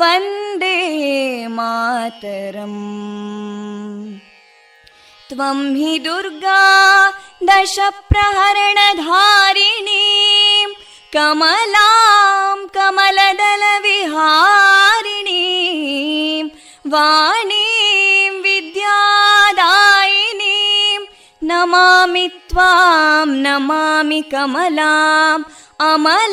वन्दे मातरम् त्वं हि दुर्गा दशप्रहरणधारिणीं कमलां कमलदलविहारिणीं वाणीं विद्यादायिनीं नमामि त्वां नमामि कमलाम् अमलामतुलां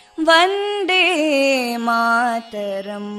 वन्दे मातरम्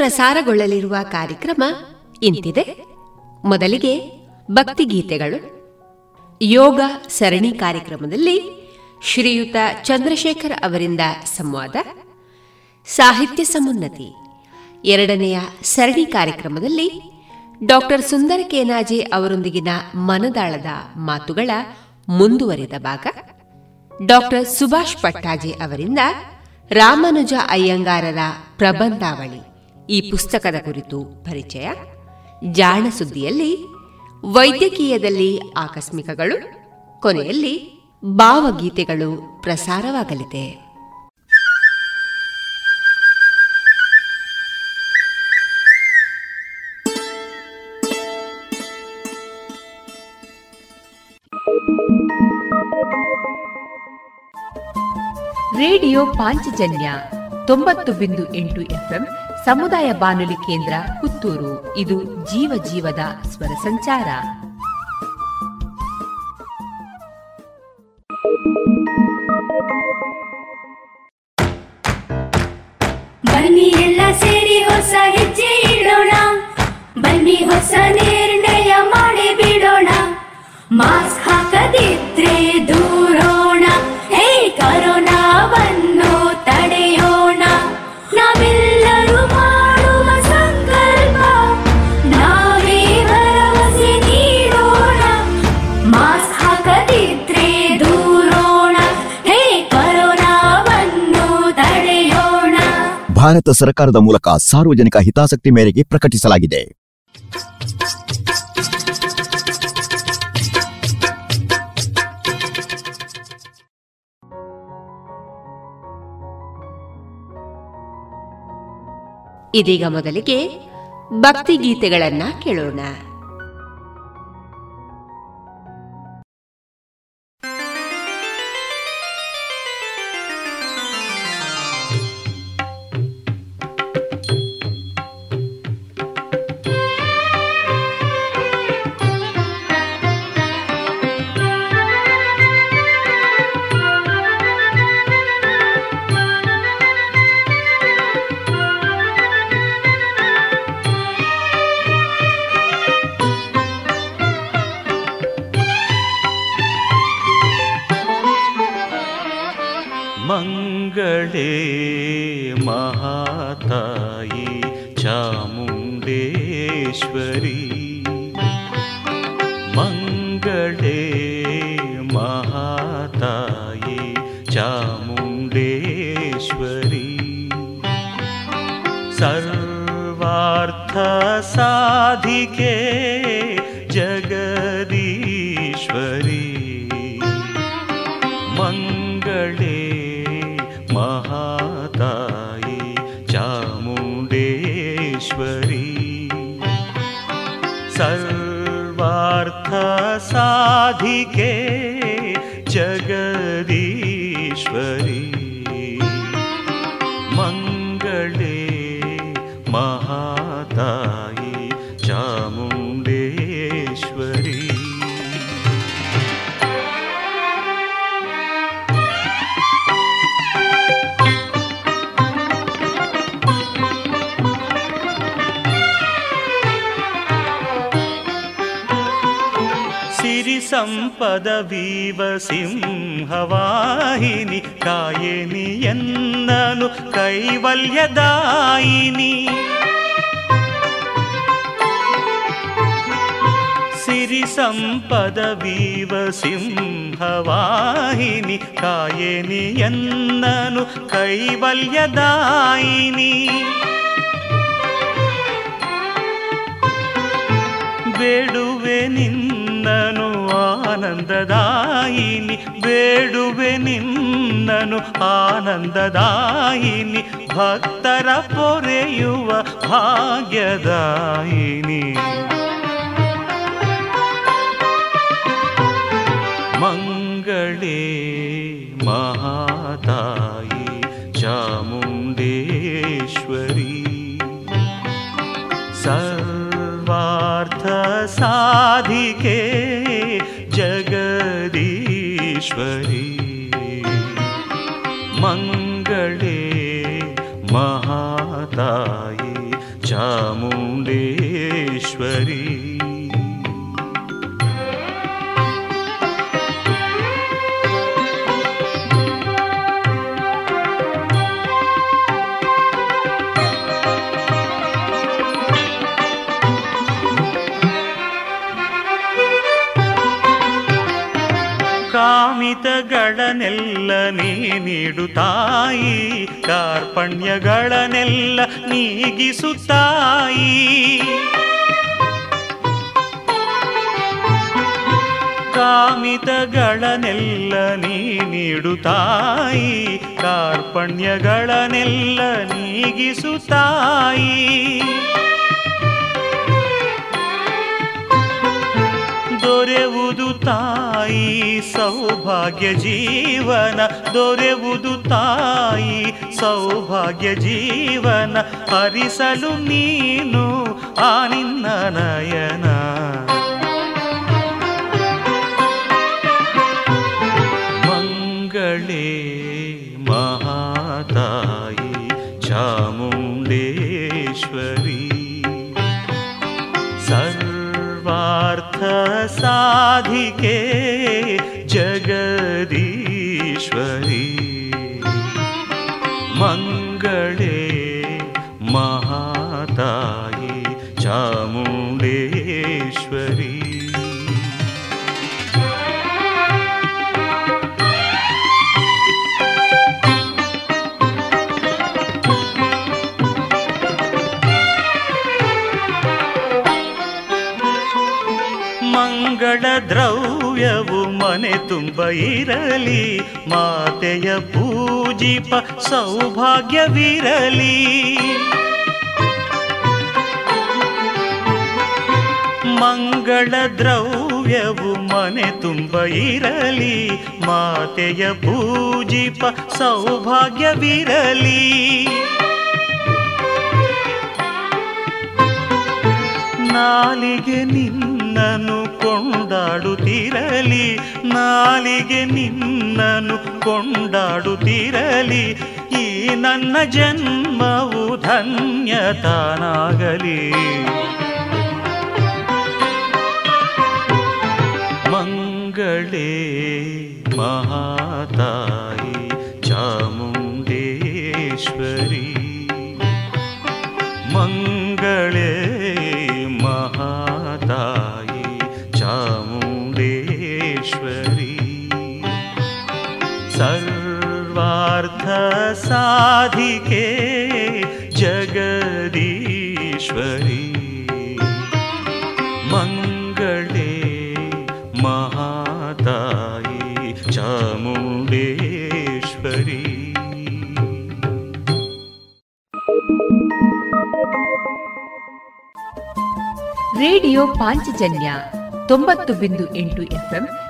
ಪ್ರಸಾರಗೊಳ್ಳಲಿರುವ ಕಾರ್ಯಕ್ರಮ ಇಂತಿದೆ. ಮೊದಲಿಗೆ ಭಕ್ತಿಗೀತೆಗಳು. ಯೋಗ ಸರಣಿ ಕಾರ್ಯಕ್ರಮದಲ್ಲಿ ಶ್ರೀಯುತ ಚಂದ್ರಶೇಖರ್ ಅವರಿಂದ ಸಂವಾದ. ಸಾಹಿತ್ಯ ಸಮುನ್ನತಿ. ಎರಡನೆಯ ಸರಣಿ ಕಾರ್ಯಕ್ರಮದಲ್ಲಿ ಡಾಕ್ಟರ್ ಸುಂದರ ಕೇನಾಜೆ ಅವರೊಂದಿಗಿನ ಮನದಾಳದ ಮಾತುಗಳ ಮುಂದುವರಿದ ಭಾಗ. ಡಾಕ್ಟರ್ ಸುಭಾಷ್ ಪಟ್ಟಾಜೆ ಅವರಿಂದ ರಾಮನುಜ ಅಯ್ಯಂಗಾರರ ಪ್ರಬಂಧಾವಳಿ. ಈ ಪುಸ್ತಕದ ಕುರಿತು ಪರಿಚಯ. ಜಾಣ ಸುದ್ದಿಯಲ್ಲಿ, ವೈದ್ಯಕೀಯದಲ್ಲಿ ಆಕಸ್ಮಿಕಗಳು, ಕೊನೆಯಲ್ಲಿ ಭಾವಗೀತೆಗಳು ಪ್ರಸಾರವಾಗಲಿದೆ. ರೇಡಿಯೋ ಪಾಂಚಜನ್ಯ ತೊಂಬತ್ತು ಬಿಂದು ಎಂಟು ಎಫ್ಎಂ ಸಮುದಾಯ ಬಾನುಲಿ ಕೇಂದ್ರ ಪುತ್ತೂರು. ಇದು ಜೀವ ಜೀವದ ಸ್ವರ ಸಂಚಾರ. ಬನ್ನಿ ಎಲ್ಲ ಸೇರಿ ಹೊಸ ಹೆಜ್ಜೆ ಇಡೋಣ. ಬನ್ನಿ ಹೊಸ ನಿರ್ಣಯ ಮಾಡಿ ಬಿಡೋಣ. ಮಾಸ್ಕ್ ಹಾಕದಿದ್ರೆ ದೂರೋಣ ಭಾರತ ಸರ್ಕಾರದ ಮೂಲಕ ಸಾರ್ವಜನಿಕ ಹಿತಾಸಕ್ತಿ ಮೇರೆಗೆ ಪ್ರಕಟಿಸಲಾಗಿದೆ. ಇದೀಗ ಮೊದಲಿಗೆ ಭಕ್ತಿ ಗೀತೆಗಳನ್ನ ಕೇಳೋಣ. के जगदीश्वरी। ಪದವೀವ ಸಿಂಹವಾಹಿನಿ ಕಾಯಿನಿ ಎನ್ನನು ಕೈವಲ್ಯದಾಯಿನಿ. ಸಿರಿ ಸಂಪದವೀವ ಸಿಂಹವಾಹಿನಿ ಕಾಯಿನಿ ಎನ್ನನು ಕೈವಲ್ಯದಾಯಿನಿ. ಬೇಡುವೆ ನಿನ್ನನು ಆನಂದದಾಯಿನಿ ಬೇಡುವೆ ನಿನ್ನನು ಆನಂದದಾಯಿನಿ ಭಕ್ತರ ಪೊರೆಯುವ ಭಾಗ್ಯದಾಯಿನಿ. साधिके जगदीश्वरी। मंगले महाताई चामुंडेश्वरी। ಕಾಮಿತಗಳನ್ನೆಲ್ಲ ನೀ ನೀಡು ತಾಯಿ ಕಾರ್ಪಣ್ಯಗಳನ್ನೆಲ್ಲ ನೀಗಿಸುತ್ತಾಯಿ ಕಾಮಿತಗಳನ್ನೆಲ್ಲ ನೀ ನೀಡು ತಾಯಿ ಕಾರ್ಪಣ್ಯಗಳನ್ನೆಲ್ಲ ನೀಗಿಸುತ್ತಾಯಿ ದೊರೆಯುವುದು ತಾಯಿ ಸೌಭಾಗ್ಯ ಜೀವನ. ದೊರೆವುದು ತಾಯಿ ಸೌಭಾಗ್ಯ ಜೀವನ. ಹರಿಸಲು ನೀನು ಆ ನಿನ್ನ ನಯನ. ಸಾಧಿಕೆ ಜಗದೀಶ್ವರಿ ಮನೆ ತುಂಬ ಇರಲಿ, ಮಾತೆಯ ಪೂಜಿಪ ಸೌಭಾಗ್ಯವಿರಲಿ. ಮಂಗಳ ದ್ರವ್ಯವು ಮನೆ ತುಂಬ ಇರಲಿ, ಮಾತೆಯ ಪೂಜಿಪ ಸೌಭಾಗ್ಯವಿರಲಿ. ನಾಲಿಗೆ ನಿನ್ನನು ಕೊಂಡಾಡುತ್ತಿರಲಿ ನಾಲಿಗೆ ನಿನ್ನನು ಕೊಂಡಾಡುತ್ತಿರಲಿ ಈ ನನ್ನ ಜನ್ಮವು ಧನ್ಯತಾನಾಗಲಿ. ಮಂಗಳೇ ಮಹಾತಾಯಿ ಚಾಮುಂಡೇಶ್ವರಿ ಮಂಗಳೇ ಮಹಾತಾಯಿ ಸರ್ವಾರ್ಥ ಸಾಧಿಕೆ ಜಗದೀಶ್ವರಿ. ಮಂಗಳೇ ಮಹಾತಾಯಿ ಚಾಮುಂಡೇಶ್ವರಿ. ರೇಡಿಯೋ ಪಾಂಚಜನ್ಯ ತೊಂಬತ್ತು ಬಿಂದು ಎಂಟು ಎಫ್ಎಂ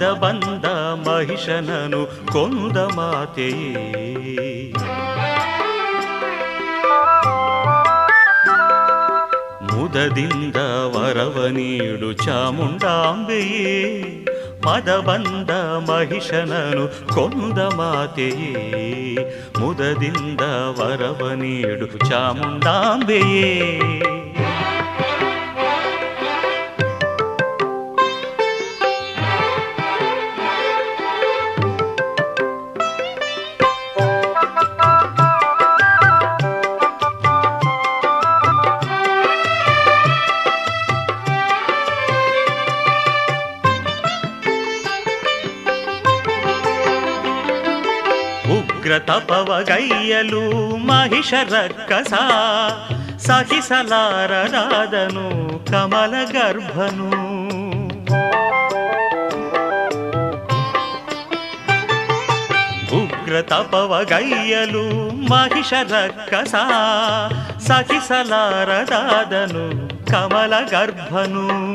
ಮದ ಬಂದ ಮಹಿಷನನು ಕೊಂದ ಮಾತೆಯೇ ಮುದದಿಂದ ವರವ ನೀಡು ಚಾಮುಂಡಾಂಬೆಯೇ ಮದ ಬಂದ ಮಹಿಷನನು ಕೊಂದ ಮಾತೆಯೇ ಮುದದಿಂದ ವರವ ನೀಡು ಚಾಮುಂಡಾಂಬೆಯೇ ಉಗ್ರ ಮಹಿಷರ ಕಸ ಸಹಿಸಲಾರರಾದನು ಕಮಲ ಗರ್ಭನು. ಉಗ್ರ ತಪವಗೈಯಲು ಮಹಿಷರ ಕಸ ಸಹಿಸಲಾರದಾದನು ಕಮಲ ಗರ್ಭನು.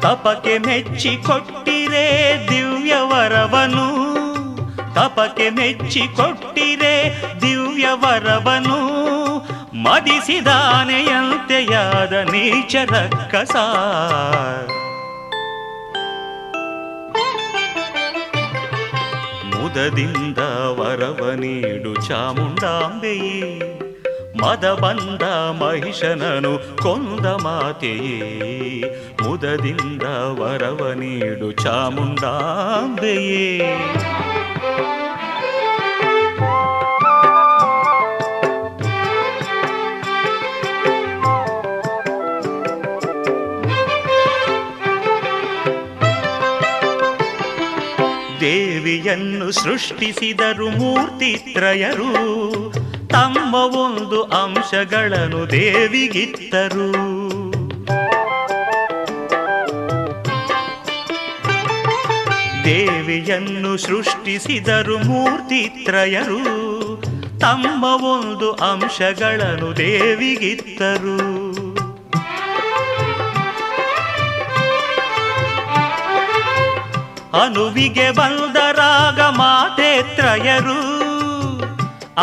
ತಪಕ್ಕೆ ಮೆಚ್ಚಿ ಕೊಟ್ಟಿರೆ ದಿವ್ಯ ವರವನು ತಪಕ್ಕೆ ಮೆಚ್ಚಿ ಕೊಟ್ಟಿರೆ ದಿವ್ಯ ವರವನು ಮದಿಸಿದಾನೆಯಂತೆಯಾದ ನೀಚರ ಕಸ. ಮುದದಿಂದ ವರವ ನೀಡು ಚಾಮುಂಡಾಂಬೆಯೇ, ಮದ ಬಂದ ಮಹಿಷನನು ಕೊಂದ ಮಾತೆಯೇ ಮುದದಿಂದ ವರವ ನೀಡು ಚಾಮುಂಡಾಂಬೆಯೇ. ದೇವಿಯನ್ನು ಸೃಷ್ಟಿಸಿದರು ಮೂರ್ತಿತ್ರಯರು ತಮ್ಮ ಒಂದು ಅಂಶಗಳನ್ನು ದೇವಿಗಿತ್ತರು. ದೇವಿಯನ್ನು ಸೃಷ್ಟಿಸಿದರು ಮೂರ್ತಿತ್ರಯರು. ತಮ್ಮ ಒಂದು ಅಂಶಗಳನ್ನು ದೇವಿಗಿತ್ತರು. ಅನುವಿಗೆ ಬಂದರಾಗ ಮಾತೇತ್ರಯರು.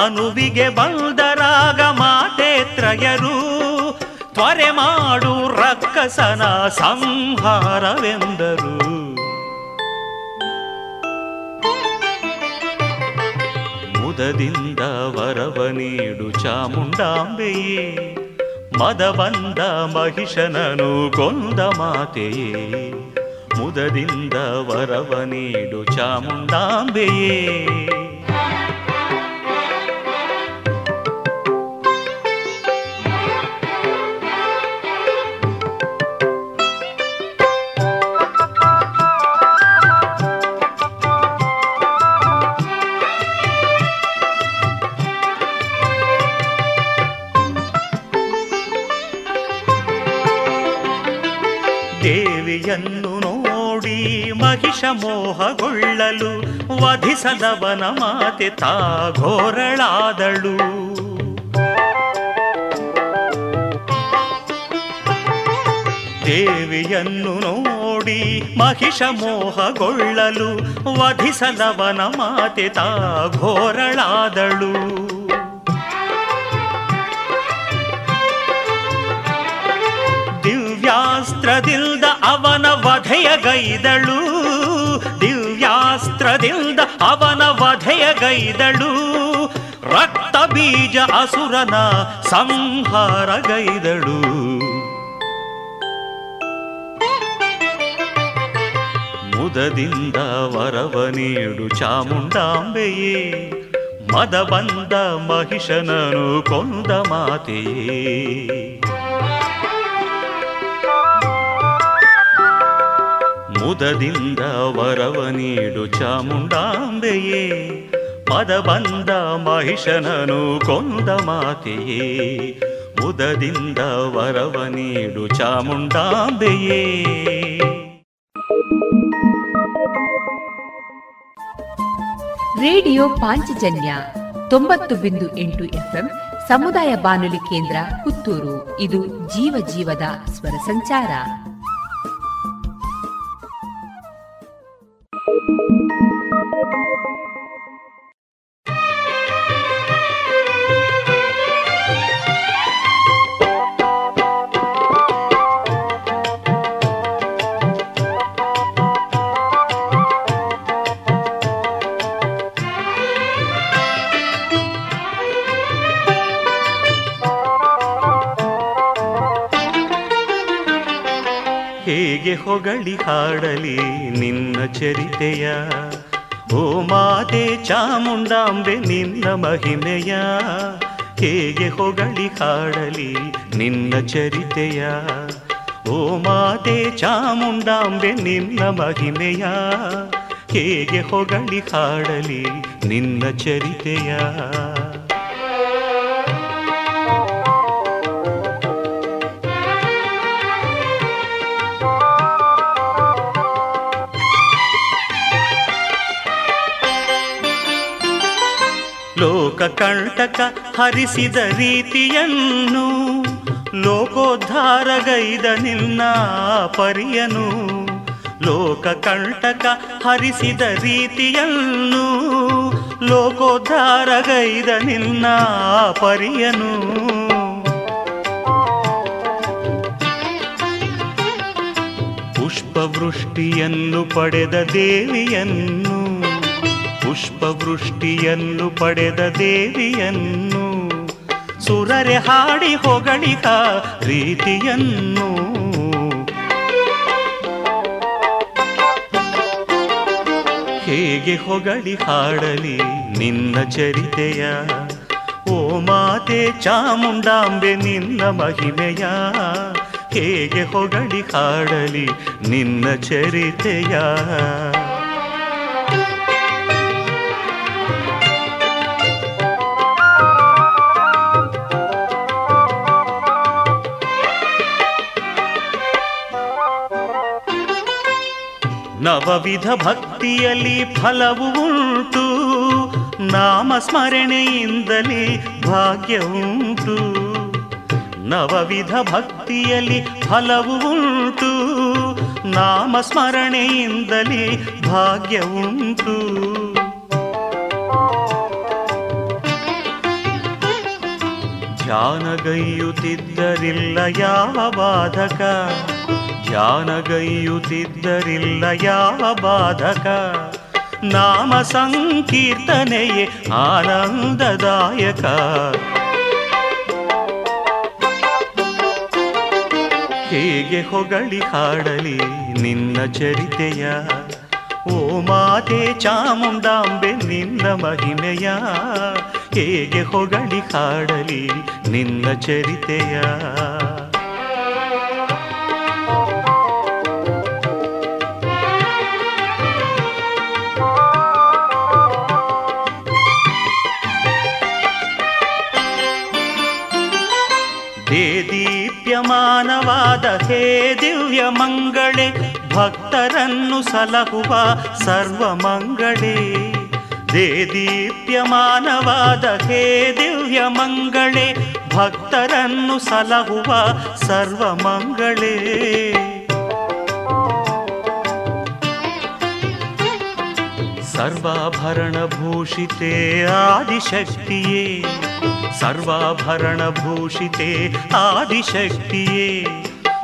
ಅನುವಿಗೆ ಬಂದರಾಗ ಮಾತೇತ್ರಯರು. ತ್ವರೆ ಮಾಡು ರಕ್ಕಸನ ಸಂಹಾರವೆಂದರು. ಮುದದಿಂದ ವರವ ನೀಡು ಚಾಮುಂಡಾಂಬೆಯೇ ಮದ ಬಂದ ಮಹಿಷನನು ಕೊಂದ ಮಾತೆಯೇ ಮುದದಿಂದ ವರವ ನೀಡು ಚಾಮುಂಡಾಂಬೆಯೇ. ಮಹಿಷ ಮೋಹಗೊಳ್ಳಲು ವಧಿಸದವನ ಮಾತೆ ತಾಘೋರಳಾದಳು ದೇವಿಯನ್ನು ನೋಡಿ ಮಹಿಷ ಮೋಹಗೊಳ್ಳಲು ವಧಿಸದವನ ಮಾತೆ ತಾಘೋರಳಾದಳು ದಿವ್ಯಾಸ್ತ್ರದಿಂದ ಅವನ ವಧೆಯ ಗೈದಳು ದಿವ್ಯಾಸ್ತ್ರದಿಂದ ಅವನ ವಧೆಯ ಗೈದಳು ರಕ್ತ ಬೀಜ ಅಸುರನ ಸಂಹಾರ ಗೈದಳು ಮುದದಿಂದ ವರವ ನೀಡು ಚಾಮುಂಡಾಂಬೆಯೇ ಮದ ಬಂದ ಮಹಿಷನನು ಕೊಂದ ಮಾತೆಯೇ. ಮುದದಿಂದ ವರವ ನೀಡು ಚಾಮುಂಡಾಂಬೆಯೇ ಪದ ಬಂದ ಮಹಿಷನನು ಕೊಂದ ಮಾತೆಯೇ ಮುದದಿಂದ ವರವ ನೀಡು ಚಾಮುಂಡಾಂಬೆಯೇ. ರೇಡಿಯೋ ಪಾಂಚಜನ್ಯ ತೊಂಬತ್ತು ಬಿಂದು ಎಂಟು ಎಫ್ಎಂ ಸಮುದಾಯ ಬಾನುಲಿ ಕೇಂದ್ರ ಪುತ್ತೂರು. ಇದು ಜೀವ ಜೀವದ ಸ್ವರ ಸಂಚಾರ. Thank you. ಹೇಗೆ ಹೊಗಳಿ ಹಾಡಲಿ ನಿನ್ನ ಚರಿತೆಯ. ಓ ಮಾತೆ ಚಾಮುಂಡಾಂಬೆ, ನಿನ್ನ ಮಹಿಮೆಯ. ಹೇಗೆ ಹೊಗಳಿ ಹಾಡಲಿ ನಿನ್ನ ಚರಿತೆಯ. ಓ ಮಾತೆ ಚಾಮುಂಡಾಂಬೆ, ನಿನ್ನ ಮಹಿಮೆಯ. ಹೇಗೆ ಹೊಗಳಿ ಹಾಡಲಿ ನಿನ್ನ ಚರಿತೆಯ. ಲೋಕ ಕಂಟಕ ಹರಿಸಿದ ರೀತಿಯನ್ನು ಲೋಕೋದ್ಧಾರಗೈದ ನಿನ್ನ ಪರಿಯನು. ಲೋಕ ಕಂಟಕ ಹರಿಸಿದ ರೀತಿಯನ್ನು ಲೋಕೋದ್ಧಾರಗೈದ ನಿನ್ನ ಪರಿಯನು. ಪುಷ್ಪವೃಷ್ಟಿಯನ್ನು ಪಡೆದ ದೇವಿಯನ್ನು ಪುಷ್ಪವೃಷ್ಟಿಯನ್ನು ಪಡೆದ ದೇವಿಯನ್ನು ಸುರರೆ ಹಾಡಿ ಹೊಗಳಿಕ ರೀತಿಯನ್ನು. ಹೇಗೆ ಹೊಗಳಿ ಹಾಡಲಿ ನಿನ್ನ ಚರಿತೆಯ? ಓ ಮಾತೆ ಚಾಮುಂಡಾಂಬೆ ನಿನ್ನ ಮಹಿಮೆಯ. ಹೇಗೆ ಹೊಗಳಿ ಹಾಡಲಿ ನಿನ್ನ ಚರಿತೆಯ? ನವವಿಧ ಭಕ್ತಿಯಲ್ಲಿ ಫಲವು ಉಂಟು. ನಾಮ ಸ್ಮರಣೆಯಿಂದಲಿ ಭಾಗ್ಯ ಉಂಟು. ನವವಿಧ ಭಕ್ತಿಯಲ್ಲಿ ಫಲವು ಉಂಟು. ನಾಮ ಸ್ಮರಣೆಯಿಂದಲಿ ಭಾಗ್ಯ ಉಂಟು. ಧ್ಯಾನಗೈಯುತ್ತಿದ್ದರಿಲ್ಲ ಯಾವ ಬಾಧಕ. ಧ್ಯಾನಗೈಯುತ್ತಿದ್ದರಿಲ್ಲ ಯಾವ ಬಾಧಕ. ನಾಮ ಸಂಕೀರ್ತನೆಯೇ ಆನಂದದಾಯಕ. ಹೇಗೆ ಹೊಗಳಿ ಹಾಡಲಿ ನಿನ್ನ ಚರಿತೆಯ. ಓ ಮಾತೆ ಚಾಮುಂಡಾಂಬೆ ನಿನ್ನ ಮಹಿಮೆಯ. ಹೇಗೆ ಹೊಗಳಿ ಹಾಡಲಿ ನಿನ್ನ ಚರಿತೆಯ. ದೇದೀಪ್ಯಮಾನವಾದ ಹೇ ದಿವ್ಯ ಮಂಗಳೇ, ಭಕ್ತರನ್ನು ಸಲಹುವ ಸರ್ವ ಮಂಗಳೇ. ದೇದೀಪ್ಯಮಾನವಾದ ಹೇ ದಿವ್ಯ ಮಂಗಳೇ, ಭಕ್ತರನ್ನು ಸಲಹುವ ಸರ್ವ ಮಂಗಳೇ. ಸರ್ವಾಭರಣ ಭೂಷಿತೆ ಆದಿಶಕ್ತಿಯೇ. ಆದಿಶಕ್ತಿಯೇ.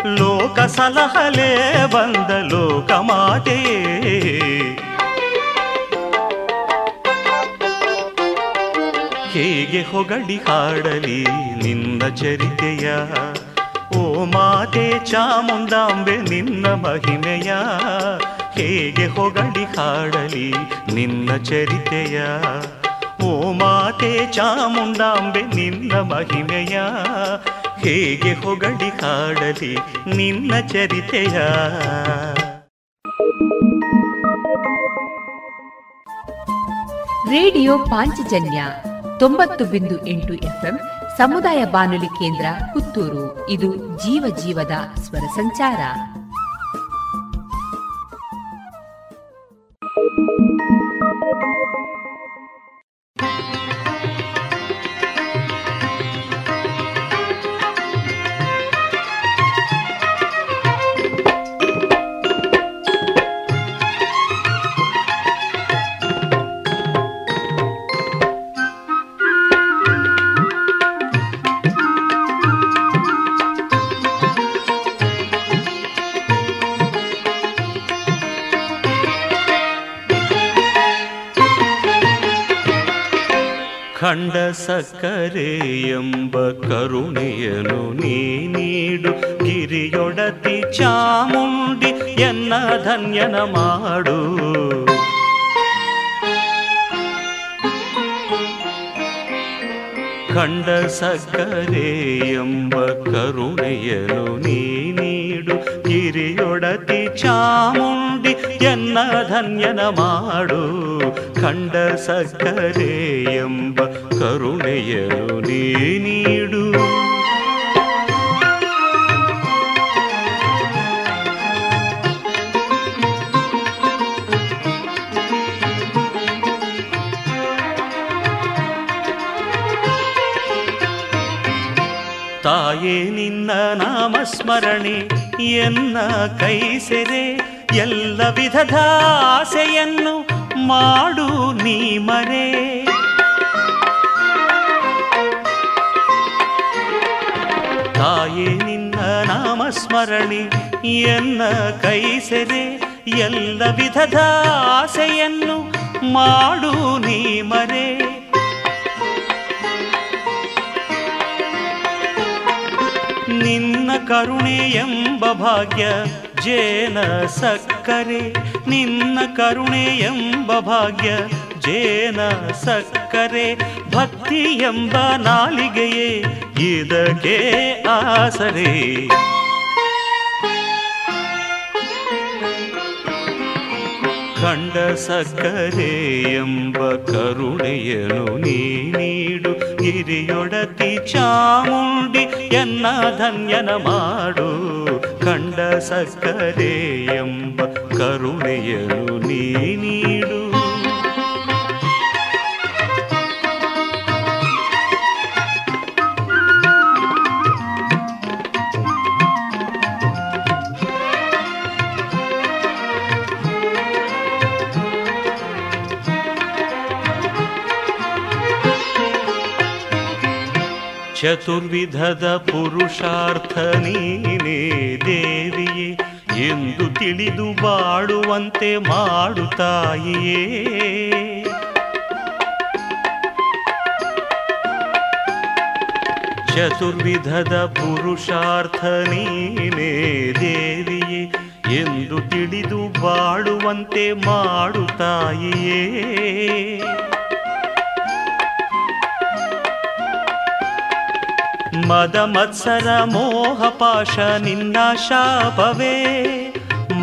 ಲೋಕ ಸಲಹಲೆ ಬಂದ ಲೋಕ ಮಾತೆಯೇ ಹೇಗೆ ಹೊಗಳಿ ಹಾಡಲಿ ನಿನ್ನ ಚರಿತೆಯ. ಓ ಮಾತೆ ಚಾಮುಂದಾಂಬೆ ನಿನ್ನ ಮಹಿಮೆಯ. ಹೇಗೆ ಹೊಗಳಿ ಹಾಡಲಿ ನಿನ್ನ ಚರಿತೆಯ. ಓ ಮಾತೆ ಚಾಮುಂಡಾಂಬೆ, ನಿನ್ನ ಮಹಿಮೆಯ ಹೇಗೆ ಹೊಗಳಿ ಹಾಡಲಿ ನಿನ್ನ ಚರಿತೆಯ? ರೇಡಿಯೋ ಪಾಂಚಜನ್ಯ ತೊಂಬತ್ತು ಬಿಂದು ಎಂಟು ಎಫ್ಎಂ ಸಮುದಾಯ ಬಾನುಲಿ ಕೇಂದ್ರ ಪುತ್ತೂರು. ಇದು ಜೀವ ಜೀವದ ಸ್ವರ ಸಂಚಾರ. ಖಂಡ ಸಕ್ಕರೆ ಎಂಬ ಕರುಣೆಯನು ನೀ ನೀಡು. ಗಿರಿಯೊಡತಿ ಚಾಮುಂಡಿ ಎನ್ನ ಧನ್ಯನ ಮಾಡು. ಖಂಡ ಸಕ್ಕರೆ ಎಂಬ ಕರುಣೆಯನು ನೀ ನೀಡು ಗಿರಿಯೊಡತಿ ಚಾಮುಂಡಿ ಎನ್ನ ಧನ್ಯನ ಮಾಡು ಖಂಡ ಸಕ್ಕರೆ ಎಂಬ ಕರುಣೆಯನು ನೀ ನೀಡು ತಾಯೇ ನಿನ್ನ ನಾಮಸ್ಮರಣೆ ಎನ್ನ ಕೈ ಸೆರೆ ಎಲ್ಲ ವಿಧದ ಆಸೆಯನ್ನು ಮಾಡು ನೀ ಮರೆ. ತಾಯೇ, ನಿನ್ನ ನಾಮಸ್ಮರಣೆ ಎನ್ನ ಕೈ ಸೆರೆ ಎಲ್ಲ ವಿಧದ ಆಸೆಯನ್ನು ಮಾಡು ನೀ ಮರೆ. ನಿನ್ನ ಕರುಣೆ ಎಂಬ ಭಾಗ್ಯ ಜೇನ ಸಕ್ಕರೆ. ನಿನ್ನ ಕರುಣೆ ಎಂಬ ಭಾಗ್ಯ ಜೇನ ಸಕ್ಕರೆ. ಭಕ್ತಿ ಎಂಬ ನಾಲಿಗೆಯೇ ಇದಕ್ಕೆ ಆಸರೆ. ಕಂಡ ಸಕ್ಕರೆ ಎಂಬ ಕರುಣೆಯನ್ನು ನೀಡು. ಗಿರಿಯೊಡತಿ ಚಾಮುಂಡಿ ಎನ್ನ ಧನ್ಯನ ಮಾಡು. ಕಂಡ ಸಕ್ಕರೆ ಎಂಬ ಕರುಣೆಯನು ನೀ ನೀಡು. ಚತುರ್ವಿಧದ ಪುರುಷಾರ್ಥ ನೀನೇ ದೇವಿಯೇ, ಎಂದು ತಿಳಿದು ಬಾಳುವಂತೆ ಮಾಡುತ್ತಾಯಿಯೇ ಚತುರ್ವಿಧದ ಪುರುಷಾರ್ಥ ನೀನೇ ದೇವಿಯೇ, ಎಂದು ತಿಳಿದು ಬಾಳುವಂತೆ ಮಾಡುತ್ತಾಯಿಯೇ ಮದ ಮತ್ಸರ ಮೋಹ ಪಾಶ ನಿನ್ನ ಶಾಪವೇ.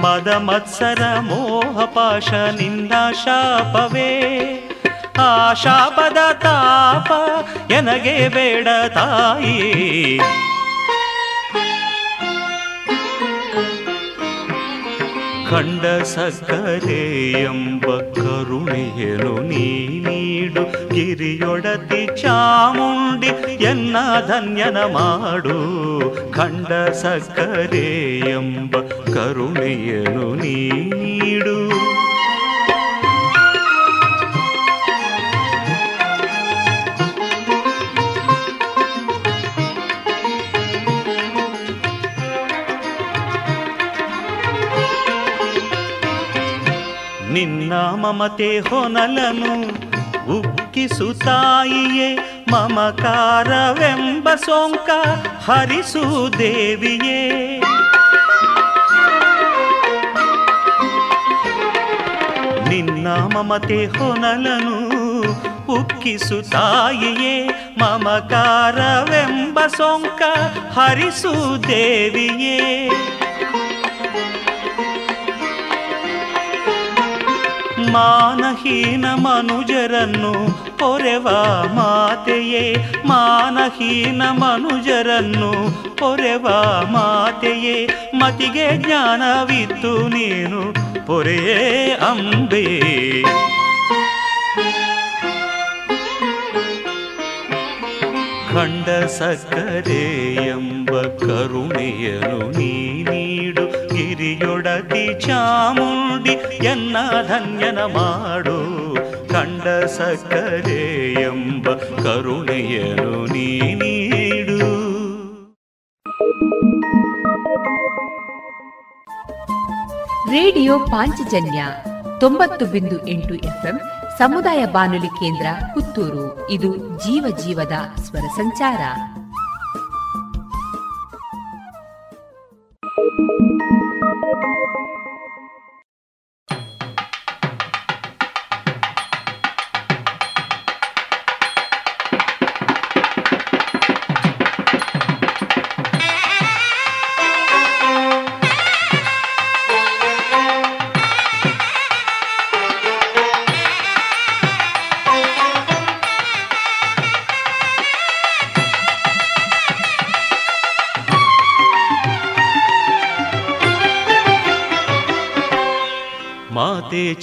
ಮದ ಮತ್ಸರ ಮೋಹ ಪಾಶ ನಿನ್ನ ಶಾಪವೇ. ಆ ಶಾಪದ ತಾಪ ಎನಗೆ ಬೇಡ ತಾಯಿ ಖಂಡ ಸಕ್ಕರೆ ಎಂಬ ಕರುಣೆಯನು ನೀ ನೀಡು ಗಿರಿಯೊಡತಿ ಚಾಮುಂಡಿ ಎನ್ನ ಧನ್ಯನ ಮಾಡು ಖಂಡ ಸಕ್ಕರೆ ಎಂಬ ಕರುಣೆಯನು ನೀ ನೀಡು ನಿನ್ನ ಮಮತೆ ಹೊನಲನು, ಉಕ್ಕಿಸು ತಾಯಿಯೇ ಮಮಕಾರವೆಂಬ ಸೋಂಕ ಹರಿಸು ದೇವಿಯೇ. ನಿನ್ನ ಮಮತೆ ಹೊನಲನು, ಉಕ್ಕಿಸು ತಾಯಿಯೇ ಮಮಕಾರವೆಂಬ ಸೋಂಕ ಹರಿಸು ದೇವಿಯೇ. ಮಾನಹೀನ ಮನುಜರನ್ನು ಪೊರೆವ ಮಾತೆಯೇ, ಮಾನಹೀನ ಮನುಜರನ್ನು ಪೊರೆವ ಮಾತೆಯೇ, ಮತಿಗೆ ಜ್ಞಾನವಿತ್ತು ನೀನು ಪೊರೆಯೇ ಅಂಬೆ. ಖಂಡ ಸಕ್ಕರೆ ಎಂಬ ಕರುಣೆಯನು ನೀ ನೀಡು ಗಿರಿಯೊಡತಿ ಚಾಮುಂಡಿ ಎನ್ನ ಧನ್ಯನ ಮಾಡು, ಕಂಡ ಸಕ್ಕರೆ ಎಂಬ ಕರುಣೆಯನು ನೀ ನೀಡು. ರೇಡಿಯೋ ಪಾಂಚಜನ್ಯ ತೊಂಬತ್ತು ಬಿಂದು ಎಂಟು ಎಫ್ಎಂ, ಸಮುದಾಯ ಬಾನುಲಿ ಕೇಂದ್ರ ಪುತ್ತೂರು. ಇದು ಜೀವ ಜೀವದ ಸ್ವರ ಸಂಚಾರ.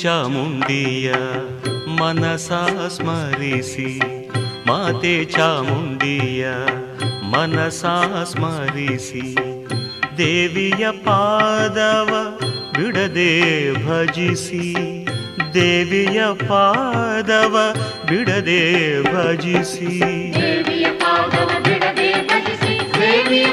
ಚಾಮುಂಡಿಯ ಮನಸ ಸ್ಮರಿಸಿ, ಮಾತೆ ಚಾಮುಂಡಿಯ ಮನಸ ಸ್ಮರಿಸಿ, ದೇವಿಯ ಪಾದವ ಬಿಡದೆ ಭಜಿಸಿ, ದೇವಿಯ ಪಾದವ ಬಿಡದೆ ಭಜಿಸಿ. ದೇವಿಯ ಪಾದವ ಬಿಡದೆ ಭಜಿಸಿ, ದೇವಿಯ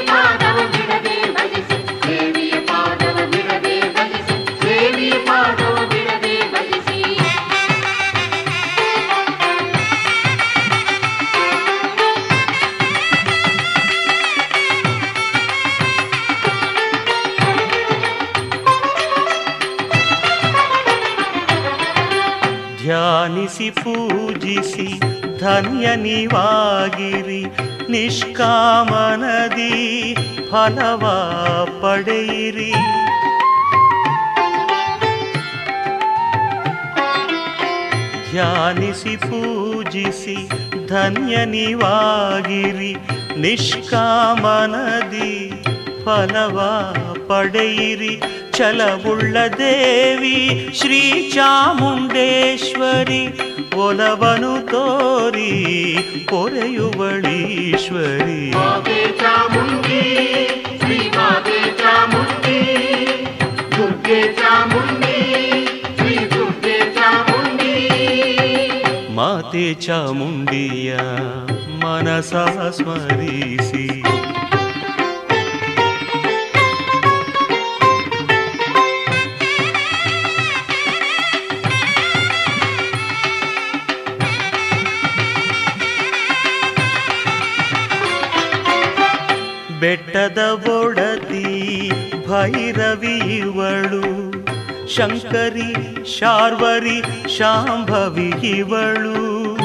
ಧನ್ಯ ನೀವಾಗಿರಿ, ನಿಷ್ಕಾಮನದಿ ಫಲವ ಪಡೆಯಿರಿ. ಧ್ಯಾನಿಸಿ, ಪೂಜಿಸಿ, ಧನ್ಯ ನೀವಾಗಿರಿ, ನಿಷ್ಕಾಮನದಿ ಫಲವ ಪಡೆಯಿರಿ. ಚಲವುಳ್ಳ ದೇವಿ, ಶ್ರೀ ಚಾಮುಂಡೇಶ್ವರಿ ಒಲವನು ತೋರಿ ಪೊರೆಯುವಳೀಶ್ವರಿ. ಚಾಮುಂಡಿ ಶ್ರೀ ಮಾತೆ ಚಾಮುಂಡಿ ದುರ್ಗೆ ಚಾಮುಂಡಿ ಶ್ರೀ ದುರ್ಗೆ ಚಾಮುಂಡಿ ಮಾತೆ ಚಾಮುಂಡಿಯ ಮನಸ ಸ್ಮರಿಸಿ. ಬೆಟ್ಟದ ಬೊಡತಿ ಭೈರವಿ ಇವಳು. ಶಂಕರಿ, ಶಾರ್ವರಿ, ಶಾಂಭವಿ ಇವಳು.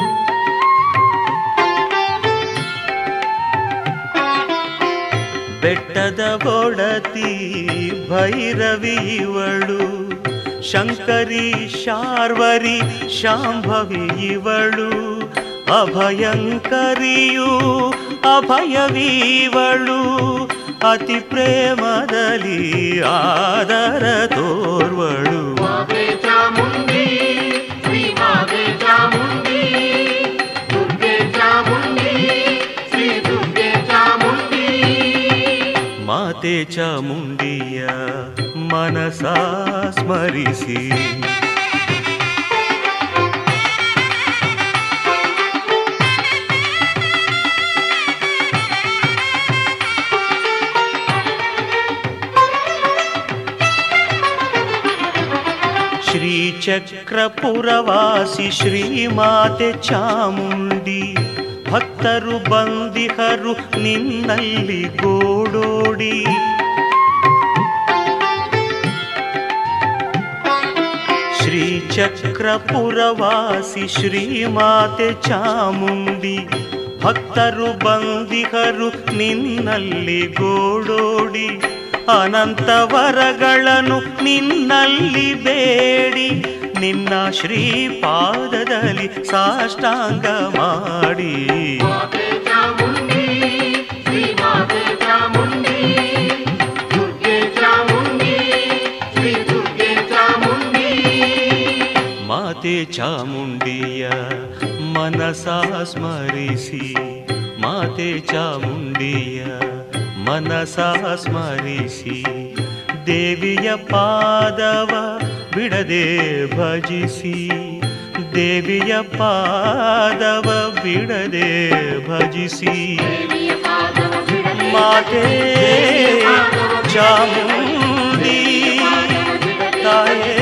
ಬೆಟ್ಟದ ಬೊಡತಿ ಭೈರವಿ ಇವಳು. ಶಂಕರಿ, ಶಾರ್ವರಿ, ಶಾಂಭವಿ ಇವಳು. ಅಭಯಂಕರಿಯು ಅಭಯವೀವಳು ಅತಿ ಪ್ರೇಮದಲ್ಲಿ ಆದರ ತೋರ್ವಳು ಮಾತೆ ಚಾಮುಂಡಿ ಶ್ರೀ ಮಾತೆ ಚಾಮುಂಡಿ ದುರ್ಗೆ ಚಾಮುಂಡಿ ಶ್ರೀ ದುರ್ಗೆ ಚಾಮುಂಡಿ ಮಾತೆ ಚಾಮುಂಡಿಯ ಮನಸ ಸ್ಮರಿಸಿ ಶ್ರೀಚಕ್ರಪುರವಾಸಿ ಶ್ರೀಮಾತೆ ಚಾಮುಂಡಿ ಭಕ್ತರು ಬಂದಿಹರು ನಿನ್ನಲ್ಲಿ ಗೋಡೋಡಿ. ಶ್ರೀಚಕ್ರಪುರವಾಸಿ ಶ್ರೀಮಾತೆ ಚಾಮುಂಡಿ ಭಕ್ತರು ಬಂದಿಹರು ನಿನ್ನಲ್ಲಿ ಗೋಡೋಡಿ. ಅನಂತ ವರಗಳನ್ನು ನಿನ್ನಲ್ಲಿ ಬೇಡಿ. ನಿನ್ನ ಶ್ರೀಪಾದದಲ್ಲಿ ಸಾಷ್ಟಾಂಗ ಮಾಡಿ. ಮಾತೆ ಚಾಮುಂಡಿಯ ಮನಸ ಸ್ಮರಿಸಿ. ಮಾತೆ ಚಾಮುಂಡಿಯ ಮನಸ ಸ್ಮರಿಸಿ ದೇವಿಯ ಪಾದವ ಬಿಡದೆ ಭಜಿಸಿ ದೇವಿಯ ಪಾದವ ಬಿಡದೆ ಭಜಿಸಿ ದೇವಿಯ ಪಾದವ ಬಿಡದೆ ಮಾತೆ ಚಾಮುಂಡಿ ತಾಯೇ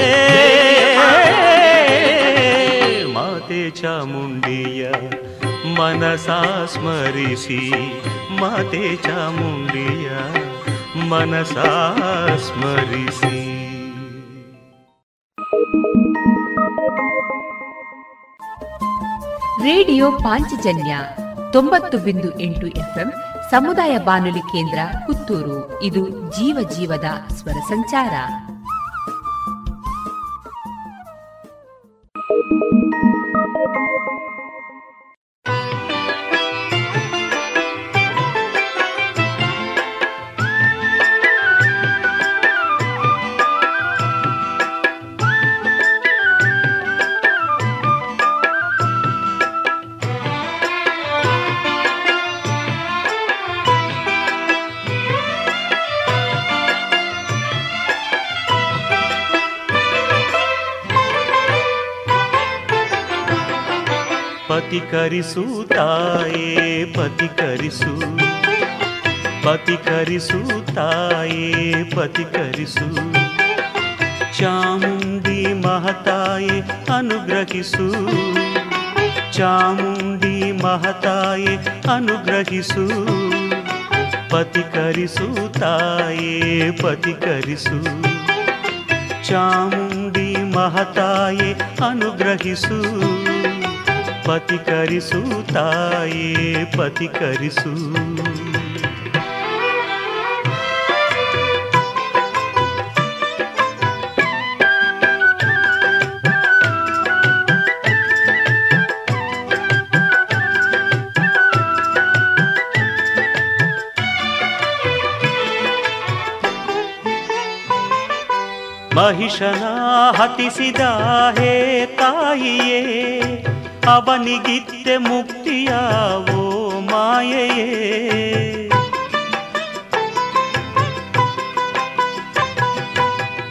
ಮಾತೆ ಚಾಮುಂಡಿಯ ಮನಸ ಸ್ಮರಿಸಿ ಮಾತೆ ಚಾಮುಂಡಿಯ ಮನಸ ಸ್ಮರಿಸಿ. ರೇಡಿಯೋ ಪಾಂಚಜನ್ಯ ತೊಂಬತ್ತು ಬಿಂದು ಎಂಟು ಎಫ್ಎಂ ಸಮುದಾಯ ಬಾನುಲಿ ಕೇಂದ್ರ ಪುತ್ತೂರು. ಇದು ಜೀವ ಜೀವದ ಸ್ವರ ಸಂಚಾರ. ಪತಿಕರಿಸು ತಾಯೇ ಪತಿಕರಿಸು ಪತಿಕರಿಸು ತಾಯೇ ಪತಿಕರಿಸು ಚಾಮುಂಡಿ ಮಹತಾಯೇ ಅನುಗ್ರಹಿಸು ಚಾಮುಂಡಿ ಮಹತಾಯೇ ಅನುಗ್ರಹಿಸು ಪತಿಕರಿಸು ತಾಯೇ ಪತಿಕರಿಸು ಚಾಮುಂಡಿ ಮಹತಾಯೇ ಅನುಗ್ರಹಿಸು ಪತಿಕರಿಸು ತಾಯೇ ಪತಿಕರಿಸು ಮಹಿಷನ ಹತಿಸಿದ ಹೇ ತಾಯಿಯೇ ಅವನಿಗಿತ್ತೆ ಮುಕ್ತಿಯಾವೋ ಮಾಯೆಯೇ.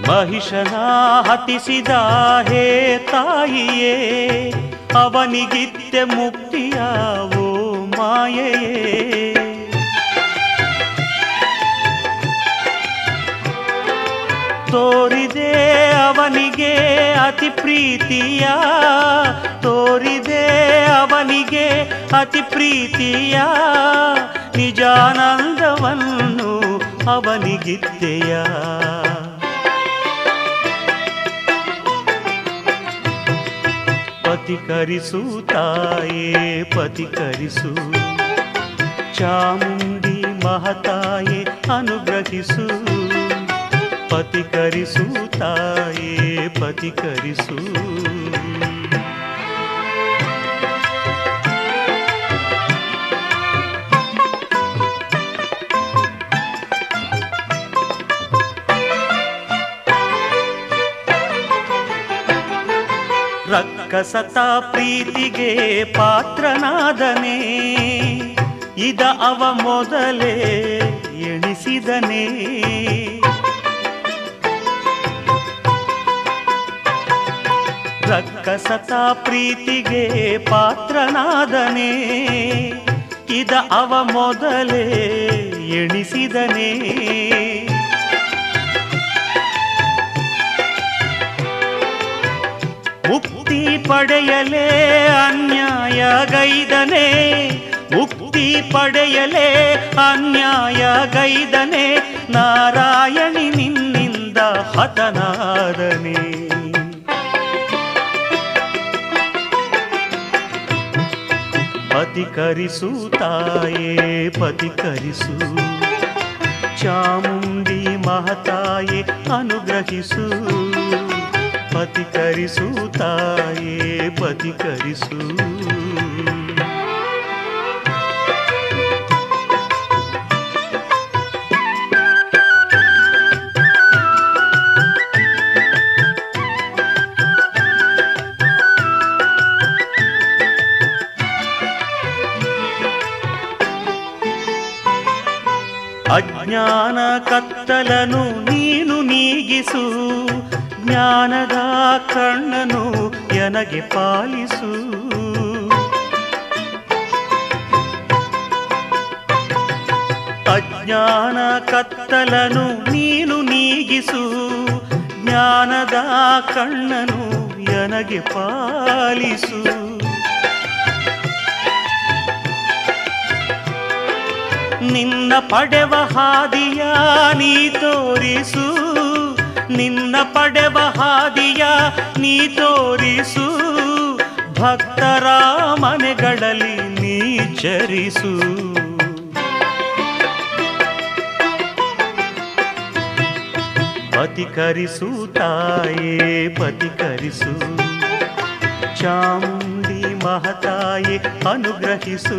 ಮಹಿಷನ ಹತಿಸಿದ ಹೇ ತಾಯಿಯೇ ಅವನಿಗಿತ್ತೆ ಮುಕ್ತಿಯಾವೋ ಮಾಯೆಯೇ. ತೋರಿದೆ ಅವನಿಗೆ ಅತಿ ಪ್ರೀತಿಯ, ತೋರಿದೆ ಅವನಿಗೆ ಅತಿ ಪ್ರೀತಿಯ ನಿಜಾನಂದವನ್ನು ಅವನಿಗಿದ್ದೆಯ ಪತಿಕರಿಸು ತಾಯೇ, ಪತಿಕರಿಸು. ಚಾಮುಂಡಿ ಮಹತಾಯೇ, ಅನುಗ್ರಹಿಸು. ಪತಿಕರಿಸು ತಾಯೇ ಪತಿಕರಿಸು. ರಕ್ಕಸತಾ ಪ್ರೀತಿಗೆ ಪಾತ್ರನಾದನೆ ಇದ ಅವ ಮೊದಲೇ ಎಣಿಸಿದನೇ. ರಕ್ಕಸತ ಪ್ರೀತಿಗೆ ಪಾತ್ರನಾದನೆ. ಇದ ಅವ ಮೊದಲೇ ಎಣಿಸಿದನೇ. ಮುಕ್ತಿ ಪಡೆಯಲೇ ಅನ್ಯಾಯ ಗೈದನೆ ಮುಕ್ತಿ ಪಡೆಯಲೇ ಅನ್ಯಾಯ ಗೈದನೆ ನಾರಾಯಣಿ ನಿನ್ನಿಂದ ಹತನಾದನೆ. ಪತಿಕರಿಸು ತಾಯೇ ಪತಿಕರಿಸು ಚಾಮುಂಡಿ ಮಹತಾಯೇ ಅನುಗ್ರಹಿಸು ಪತಿಕರಿಸು ತಾಯೇ ಪತಿಕರಿಸು ಅಜ್ಞಾನ ಕತ್ತಲನು ನೀನು ನೀಗಿಸು, ಜ್ಞಾನದ ಕಣ್ಣನು ಎನಗೆ ಪಾಲಿಸು. ಅಜ್ಞಾನ ಕತ್ತಲನು ನೀನು ನೀಗಿಸು, ಜ್ಞಾನದ ಕಣ್ಣನು ಎನಗೆ ಪಾಲಿಸು. ನಿನ್ನ ಪಡೆವ ಹಾದಿಯ ನೀ ತೋರಿಸು ನಿನ್ನ ಪಡೆವ ಹಾದಿಯ ನೀ ತೋರಿಸು ಭಕ್ತರ ಮನೆಗಳಲ್ಲಿ ನೀ ಚರಿಸು ಪತಿಕರಿಸು ತಾಯೇ ಪತಿಕರಿಸು ಚಾಮುಂಡಿ ಮಹತಾಯೇ ಅನುಗ್ರಹಿಸು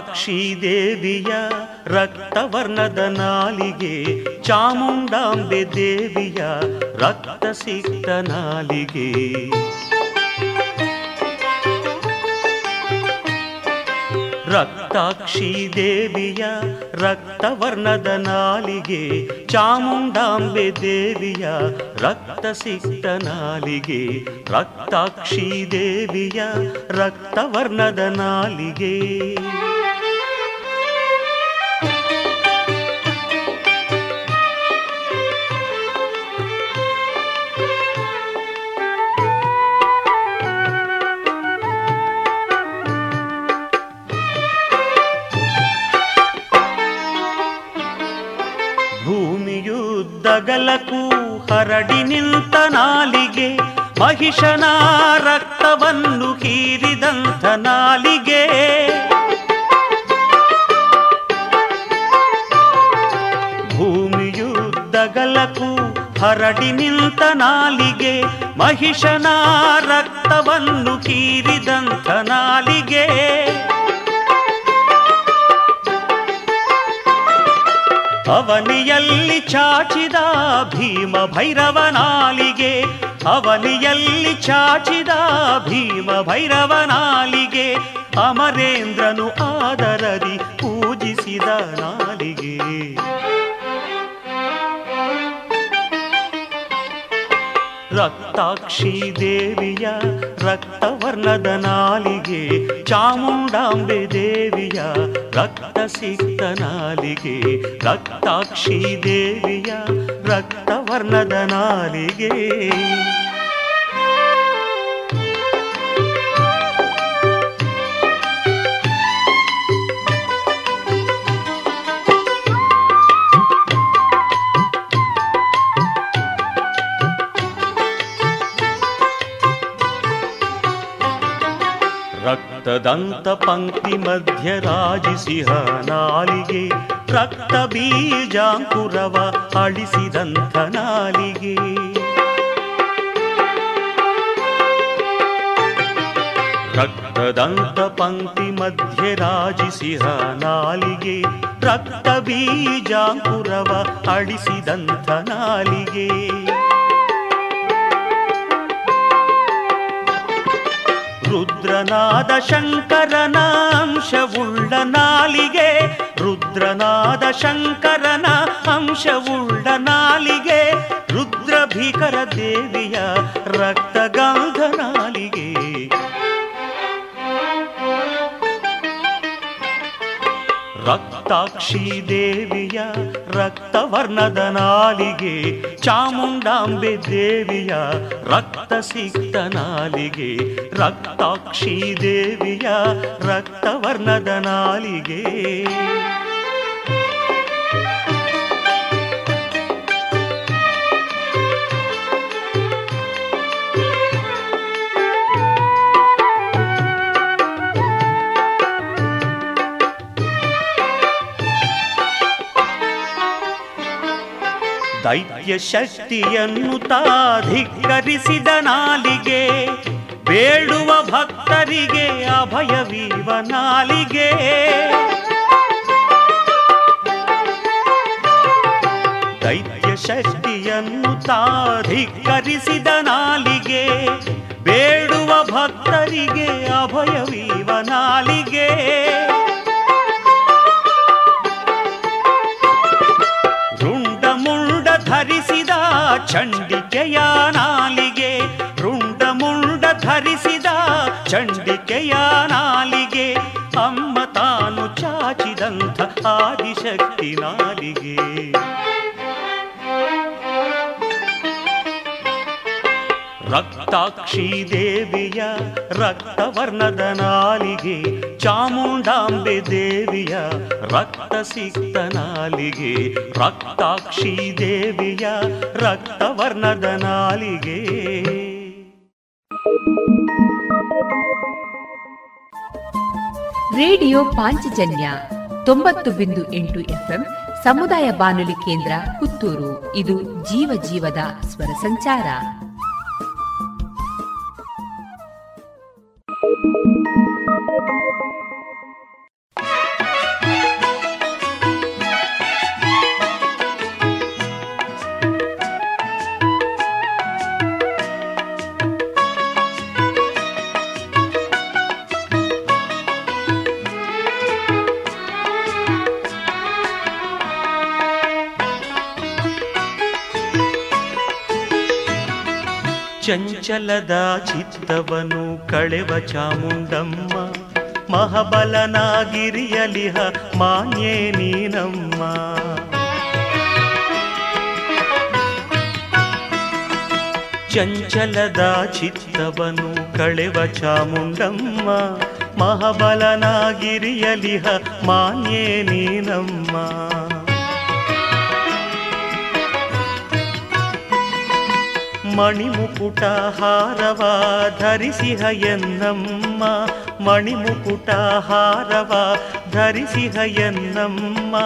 ರಕ್ತಾಕ್ಷಿ ದೇವಿಯ ರಕ್ತವರ್ಣದ ನಾಲಿಗೆ, ಚಾಮುಂಡಾಂಬೆ ದೇವಿಯ ರಕ್ತ ಸಿಕ್ತ ನಾಲಿಗೆ. ರಕ್ತಾಕ್ಷಿ ದೇವಿಯ ರಕ್ತವರ್ಣದ ನಾಲಿಗೆ, ಚಾಮುಂಡಾಂಬೆ ದೇವಿಯ ರಕ್ತ ಸಿಕ್ತ ನಾಲಿಗೆ. ರಕ್ತಾಕ್ಷಿ ದೇವಿಯ ರಕ್ತವರ್ಣದ ನಾಲಿಗೆ. ಭೂಮಿಯುದ್ದಗಲಕ್ಕೂ ಹರಡಿ ನಿಂತ ನಾಲಿಗೆ, ಮಹಿಷನ ರಕ್ತವನ್ನು ಹೀರಿದಂಥ ನಾಲಿಗೆ. ಭೂಮಿಯುದ್ದಗಲಕ್ಕೂ ಹರಡಿ ನಿಂತ ನಾಲಿಗೆ, ಮಹಿಷನ ರಕ್ತವನ್ನು ಕೀರಿದಂಥ ನಾಲಿಗೆ. ಅವನಿಯಲ್ಲಿ ಚಾಚಿದ ಭೀಮ ಭೈರವನಾಲಿಗೆ ಅವನಿಯಲ್ಲಿ ಚಾಚಿದ ಭೀಮ ಭೈರವನಾಲಿಗೆ ಅಮರೇಂದ್ರನು ಆದರದಿ ಪೂಜಿಸಿದ ನಾಲಿಗೆ. ರಕ್ತಾಕ್ಷಿ ದೇವಿಯ ರಕ್ತವರ್ಣದ ನಾಲಿಗೆ ಚಾಮುಂಡಾಂಬೆ ದೇವಿಯ ರಕ್ತ ಸಿಕ್ತ ನಾಲಿಗೆ ರಕ್ತಾಕ್ಷಿ ದೇವಿಯ ರಕ್ತವರ್ಣದ ನಾಲಿಗೆ. ರಕ್ತದಂತ ಪಂಕ್ತಿ ಮಧ್ಯ ರಾಜಿಸಿಹ ನಾಲಿಗೆ ರಕ್ತ ಬೀಜಾಂಕುರವ ಅಳಿಸಿದಂಥ ನಾಲಿಗೆ. ರಕ್ತದಂತ ಪಂಕ್ತಿ ಮಧ್ಯ ರಾಜಿಸಿಹ ನಾಲಿಗೆ ರಕ್ತ ಬೀಜಾಂಕುರವ ಅಳಿಸಿದಂಥ ನಾಲಿಗೆ. ರುದ್ರನಾದ ಶಂಕರನ ಅಂಶವುಳ್ಳ ನಾಲಿಗೆ ರುದ್ರನಾದ ಶಂಕರನ ಅಂಶವುಳ್ಳ ನಾಲಿಗೆ ರುದ್ರ ಭೀಕರ ದೇವಿಯ ರಕ್ತಗಾಂಧ ನಾಲಿಗೆ. ರಕ್ತಾಕ್ಷಿ ದೇವಿಯ ರಕ್ತವರ್ಣದ ನಾಲಿಗೆ ಚಾಮುಂಡಾಂಬೆ ದೇವಿಯ ರಕ್ತ ಸಿಕ್ತ ನಾಲಿಗೆ ರಕ್ತಾಕ್ಷಿ ದೇವಿಯ ರಕ್ತವರ್ಣದ ನಾಲಿಗೆ. ದೈತ್ಯ ಶಕ್ತಿಯನ್ನು ತಾಧಿಕರಿಸಿದ ನಾಲಿಗೆ, ಬೇಡುವ ಭಕ್ತರಿಗೆ ಅಭಯವೀವ ನಾಲಿಗೆ. ದೈತ್ಯ ಶಕ್ತಿಯನ್ನು ತಾಧಿಕರಿಸಿದ ನಾಲಿಗೆ, ಬೇಡುವ ಭಕ್ತರಿಗೆ ಅಭಯವೀವ ನಾಲಿಗೆ. ಚಂಡಿಕೆಯ ನಾಲಿಗೆ ರುಂಡ ಮುಂಡ ಧರಿಸಿದ ಚಂಡಿಕೆಯ ನಾಲಿಗೆ ಅಮ್ಮ ತಾನು ಚಾಚಿದಂಥ ಆದಿಶಕ್ತಿ ನಾಲಿಗೆ. ರಕ್ತಾಕ್ಷಿ ದೇವಿಯ ರಕ್ತವರ್ಣದ ನಾಲಿಗೆ, ಚಾಮುಂಡಾಂಬೆ ದೇವಿಯ ರಕ್ತ ಸಿಕ್ತ ನಾಲಿಗೆ ರಕ್ತಾಕ್ಷಿ ದೇವಿಯ ರಕ್ತವರ್ಣದ ನಾಲಿಗೆ. ರೇಡಿಯೋ ಪಾಂಚಜನ್ಯ ತೊಂಬತ್ತು ಬಿಂದು ಎಂಟು ಎಫ್ಎಂ ಸಮುದಾಯ ಬಾನುಲಿ ಕೇಂದ್ರ ಪುತ್ತೂರು. ಇದು ಜೀವ ಜೀವದ ಸ್ವರ ಸಂಚಾರ. Thank you. ಚಂಚಲದ ಚಿತ್ತವನು ಕಳೆವ ಚಾಮುಂಡಮ್ಮ ಮಹಬಲನಾಗಿರಿಯಲಿಹ ಮಾನ್ಯೇ ನೀನಮ್ಮ. ಚಂಚಲದ ಚಿತ್ತವನು ಕಳೆವ ಚಾಮುಂಡಮ್ಮ ಮಹಾಬಲನಾಗಿರಿಯಲಿಹ ಮಾನ್ಯೇ ನೀನಮ್ಮ. ಮಣಿಮುಕುಟ ಹಾರವ ಧರಿಸಿಹ ಎನ್ನಮ್ಮ. ಮಣಿಮುಕುಟ ಹಾರವ ಧರಿಸಿಹ ಎನ್ನಮ್ಮ.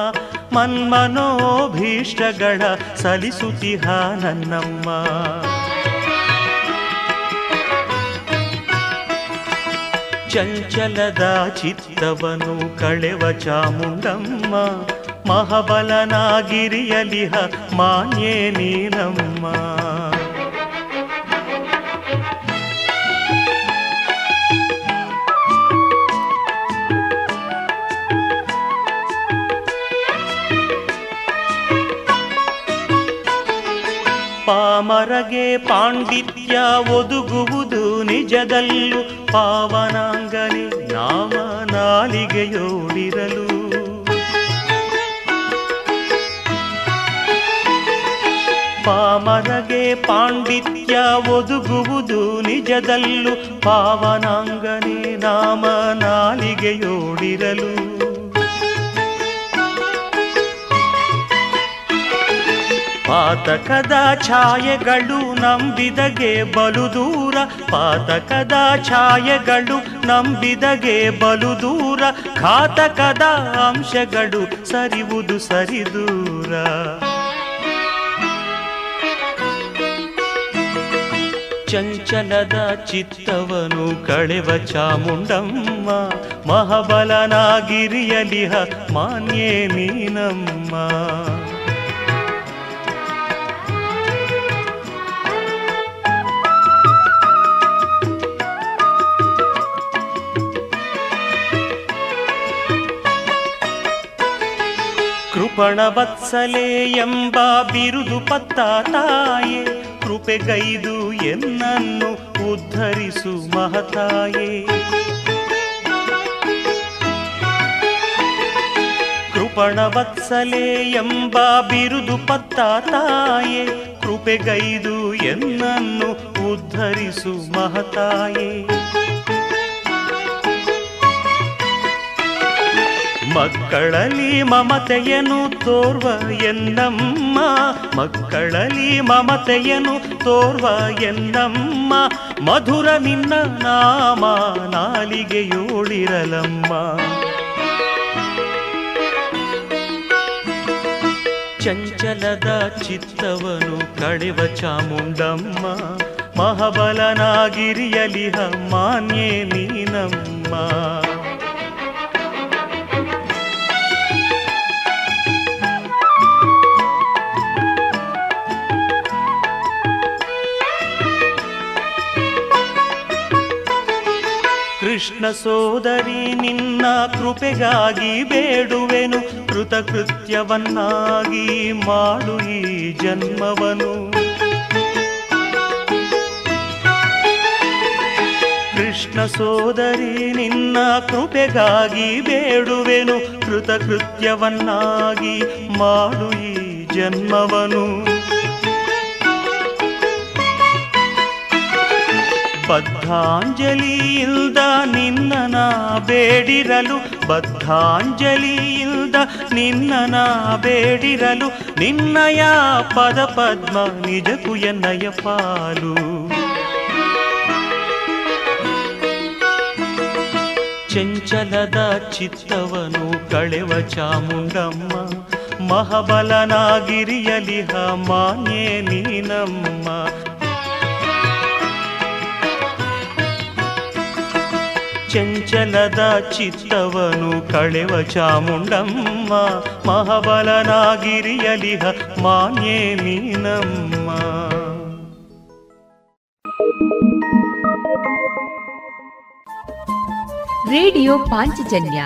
ಮನ್ಮನೋಭೀಷ್ಟಗಳ ಸಲಿಸುತ್ತಿಹ ನನ್ನಮ್ಮ. ಚಂಚಲದ ಚಿತ್ತವನು ಕಳೆವ ಚಾಮುಂಡಮ್ಮ. ಮಹಾಬಲನಾಗಿರಿಯಲಿಹ ಮಾನ್ಯೇ ನೀನಮ್ಮ. ಪಾಮರಗೆ ಪಾಂಡಿತ್ಯ ಒದುಗುವುದು ನಿಜದಲ್ಲೂ ಪಾವನಾಂಗನೆ ನಾಮ ನಾಲಿಗೆಯೋಡಿರಲು. ಪಾಮರಗೆ ಪಾಂಡಿತ್ಯ ಒದುಗುವುದು ನಿಜದಲ್ಲೂ ಪಾವನಾಂಗನೆ ನಾಮ ನಾಲಿಗೆಯೋಡಿರಲು. ಪಾತಕದ ಛಾಯೆಗಳು ನಂಬಿದಗೆ ಬಲು ದೂರ, ಪಾತಕದ ಛಾಯೆಗಳು ನಂಬಿದಗೆ ಬಲು ದೂರ, ಘಾತಕದ ಅಂಶಗಳು ಸರಿವುದು ಸರಿದೂರ. ಚಂಚಲದ ಚಿತ್ತವನು ಕಳೆವ ಚಾಮುಂಡಮ್ಮ ಮಹಾಬಲನಾಗಿರಿಯಲಿಹ ಮಾನ್ಯೇ ನೀನಮ್ಮ. ಕೃಪಣವತ್ಸಲೆ ಎಂಬ ಬಿರುದು ಪತ್ತ ತಾಯೇ ಕೃಪೆಗೈದು ಎನ್ನನ್ನು ಉದ್ಧರಿಸು ಮಹತಾಯೇ. ಕೃಪಣವತ್ಸಲೆ ಎಂಬ ಬಿರುದು ಪತ್ತ ತಾಯೇ ಕೃಪೆಗೈದು ಎನ್ನನ್ನು ಉದ್ಧರಿಸು ಮಹತಾಯೇ. ಮಕ್ಕಳಲ್ಲಿ ಮಮತೆಯನು ತೋರ್ವ ಎನ್ನಮ್ಮ. ಮಕ್ಕಳಲ್ಲಿ ಮಮತೆಯನು ತೋರ್ವ ಎನ್ನಮ್ಮ. ಮಧುರ ನಿನ್ನ ನಾಮ ನಾಲಿಗೆಯೋಳಿರಲಮ್ಮ ಚಂಚಲದ ಚಿತ್ತವನು ಕಳೆವ ಚಾಮುಂಡಮ್ಮ. ಮಹಾಬಲನಾಗಿರಿಯಲಿಹ ಮಾನ್ಯೇ ನೀನಮ್ಮ. ಕೃಷ್ಣ ಸೋದರಿ, ನಿನ್ನ ಕೃಪೆಗಾಗಿ ಬೇಡುವೆನು. ಕೃತಕೃತ್ಯವನ್ನಾಗಿ ಮಾಡು ಈ ಜನ್ಮವನು. ಕೃಷ್ಣ ಸೋದರಿ, ನಿನ್ನ ಕೃಪೆಗಾಗಿ ಬೇಡುವೆನು. ಕೃತಕೃತ್ಯವನ್ನಾಗಿ ಮಾಡು ಈ ಜನ್ಮವನು. ಬದ್ಧಾಂಜಲಿಯಿಲ್ದ ನಿನ್ನನ ಬೇಡಿರಲು, ಬದ್ಧಾಂಜಲಿಯಿಂದ ನಿನ್ನನ ಬೇಡಿರಲು, ನಿನ್ನಯ ಪದ ಪದ್ಮ ನಿಜಕ್ಕೂ ಪಾಲು. ಚಂಚಲದ ಚಿತ್ತವನು ಕಳೆವ ಚಾಮುಂಡಮ್ಮ ಮಹಾಬಲನಾಗಿರಿಯಲಿಹ ಮಾನ್ಯೇ ನೀನಮ್ಮ. ಚಂಚಲದ ಚಿತ್ತವನು ಕಳೆವ ಚಾಮುಂಡಮ್ಮ, ಮಹಾಬಲನಾಗಿರಿಯಲಿಹ ಮಾನ್ಯೇ ನೀನಮ್ಮ. ರೇಡಿಯೋ ಪಾಂಚಜನ್ಯ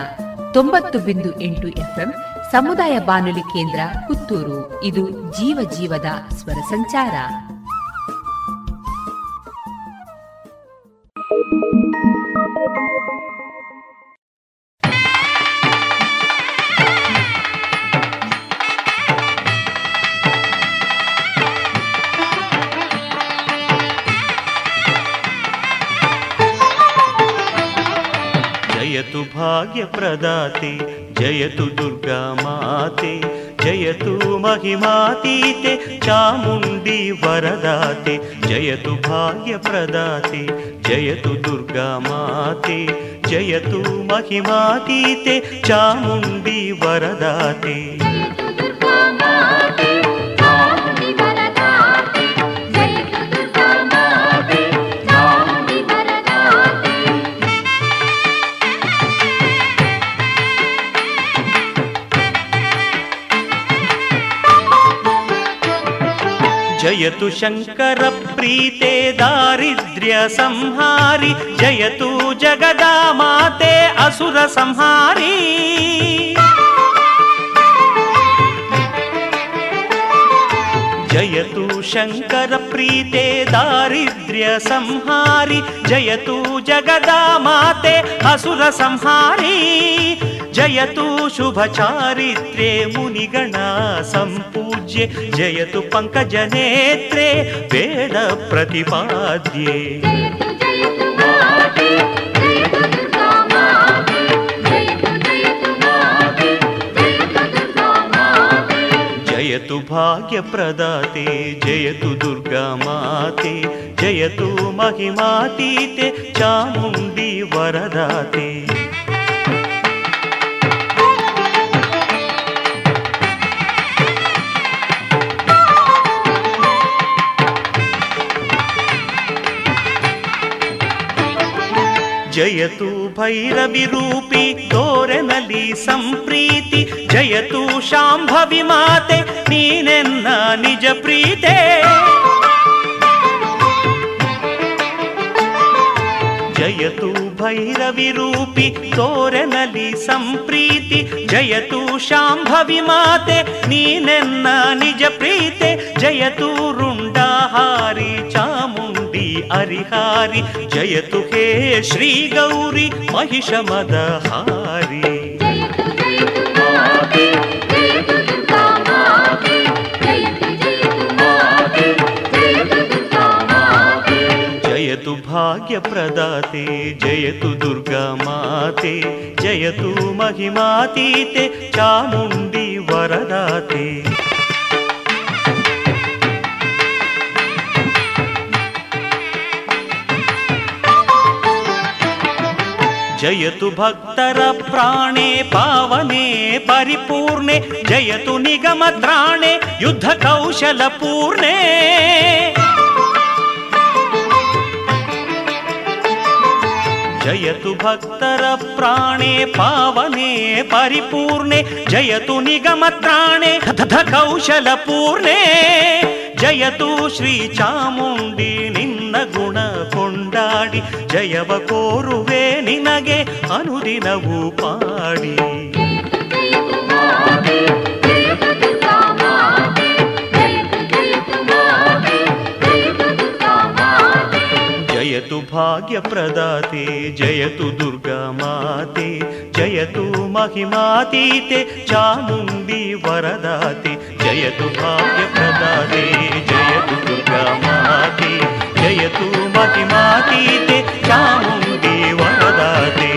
ತೊಂಬತ್ತು ಬಿಂದು ಎಂಟು ಎಫ್ಎಂ ಸಮುದಾಯ ಬಾನುಲಿ ಕೇಂದ್ರ ಪುತ್ತೂರು. ಇದು ಜೀವ ಜೀವದ ಸ್ವರ ಸಂಚಾರ. ಜಯತು ಭಾಗ್ಯ ಪ್ರದಾತೆ, ಜಯತು ದುರ್ಗಾ ಮಾತೆ, ಜಯತು ಮಹಿಮಾತೀತೆ, ಚಾಮುಂಡಿ ವರದಾತೆ, ಜಯತು ಭಾಗ್ಯ ಪ್ರದಾತೆ, ಜಯತು ದುರ್ಗಾ ಮಾತೆ, ಜಯತು ಮಹಿಮಾತೀತೆ, ಚಾಮುಂಡಿ ವರದಾತೆ. जयतु शंकर प्रीते दारिद्र्य संहारी। जयतु जगदा माते असुर संहारी। जयतु शङ्करप्रीते दारिद्र्यसंहारि जयतु जगदा माते असुरसंहारी जयतु शुभचारित्रे मुनिगणा सम्पूज्ये जयतु पङ्कजनेत्रे वेदप्रतिपाद्ये ಜಯತು ಭಾಗ್ಯ ಪ್ರದಾತೆ ಜಯತು ದುರ್ಗಾ ಮಾತೆ ಜಯತು ಮಹಿಮಾತೀತೆ ಚಾಮುಂಡಿ ವರದಾತೆ. ಜಯತು ಭೈರವಿ ರೂಪಿ, ತೋರೆನಲಿ ಸಂಪ್ರೀತಿ ಜಯತು ಶಾಂಭವಿ ಮಾತೆ, ನೀನೆನ್ನ ನಿಜ ಪ್ರೀತೆ. ಜಯತು ಭೈರವಿ ರೂಪಿ, ತೋರೆನಲಿ ಸಂಪ್ರೀತಿ ಜಯತು ಶಾಂಭವಿ ಮಾತೆ, ನೀನೆನ್ನ ನಿಜ ಪ್ರೀತೆ ಜಯತು ರುಂಡಹಾರಿ ಚಾ हरिहारि जय तु हे श्रीगौरि महिषमदहारि। भाग्य प्रदाते जयतु दुर्गा माते जयतु महिमातीते चामुंडी वरदाते। जयतु भक्तर प्राणे पावने परिपूर्णे जयतु निगमत्राणे युद्धकौशलपूर्णे जयतु भक्तर प्राणे पावने परिपूर्णे जयतु निगमत्राणे कौशलपूर्णे जयतु श्री श्रीचामुण्डी निन्न ಕಿತ್ತಾಡಿ ಜಯವ ಕೋರುವೆ ನಿನಗೆ ಅನುದಿನವೂ ಪಾಡಿ. ಜಯತು ಭಾಗ್ಯಪ್ರದಾತೆ, ಜಯತು ದುರ್ಗಾ ಮಾತೆ, ಜಯತು ಮಹಿಮಾತೀತೆ, ಚಾಮುಂಡಿ ವರದಾತೆ, ಜಯತು ಭಾಗ್ಯ ಭಾಗ್ಯಪ್ರದಾತೆ, ಜಯತು ದುರ್ಗಾ ಮಾತೆ जयतु महिमातीते चामुण्डी वरदाते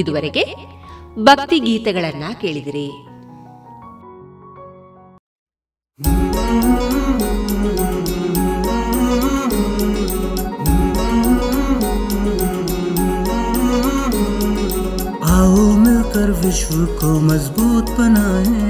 ಇದುವರೆಗೆ ಭಕ್ತಿ ಗೀತೆಗಳನ್ನ ಕೇಳಿದಿರಿ आओ मिलकर विश्व को मजबूत बनाए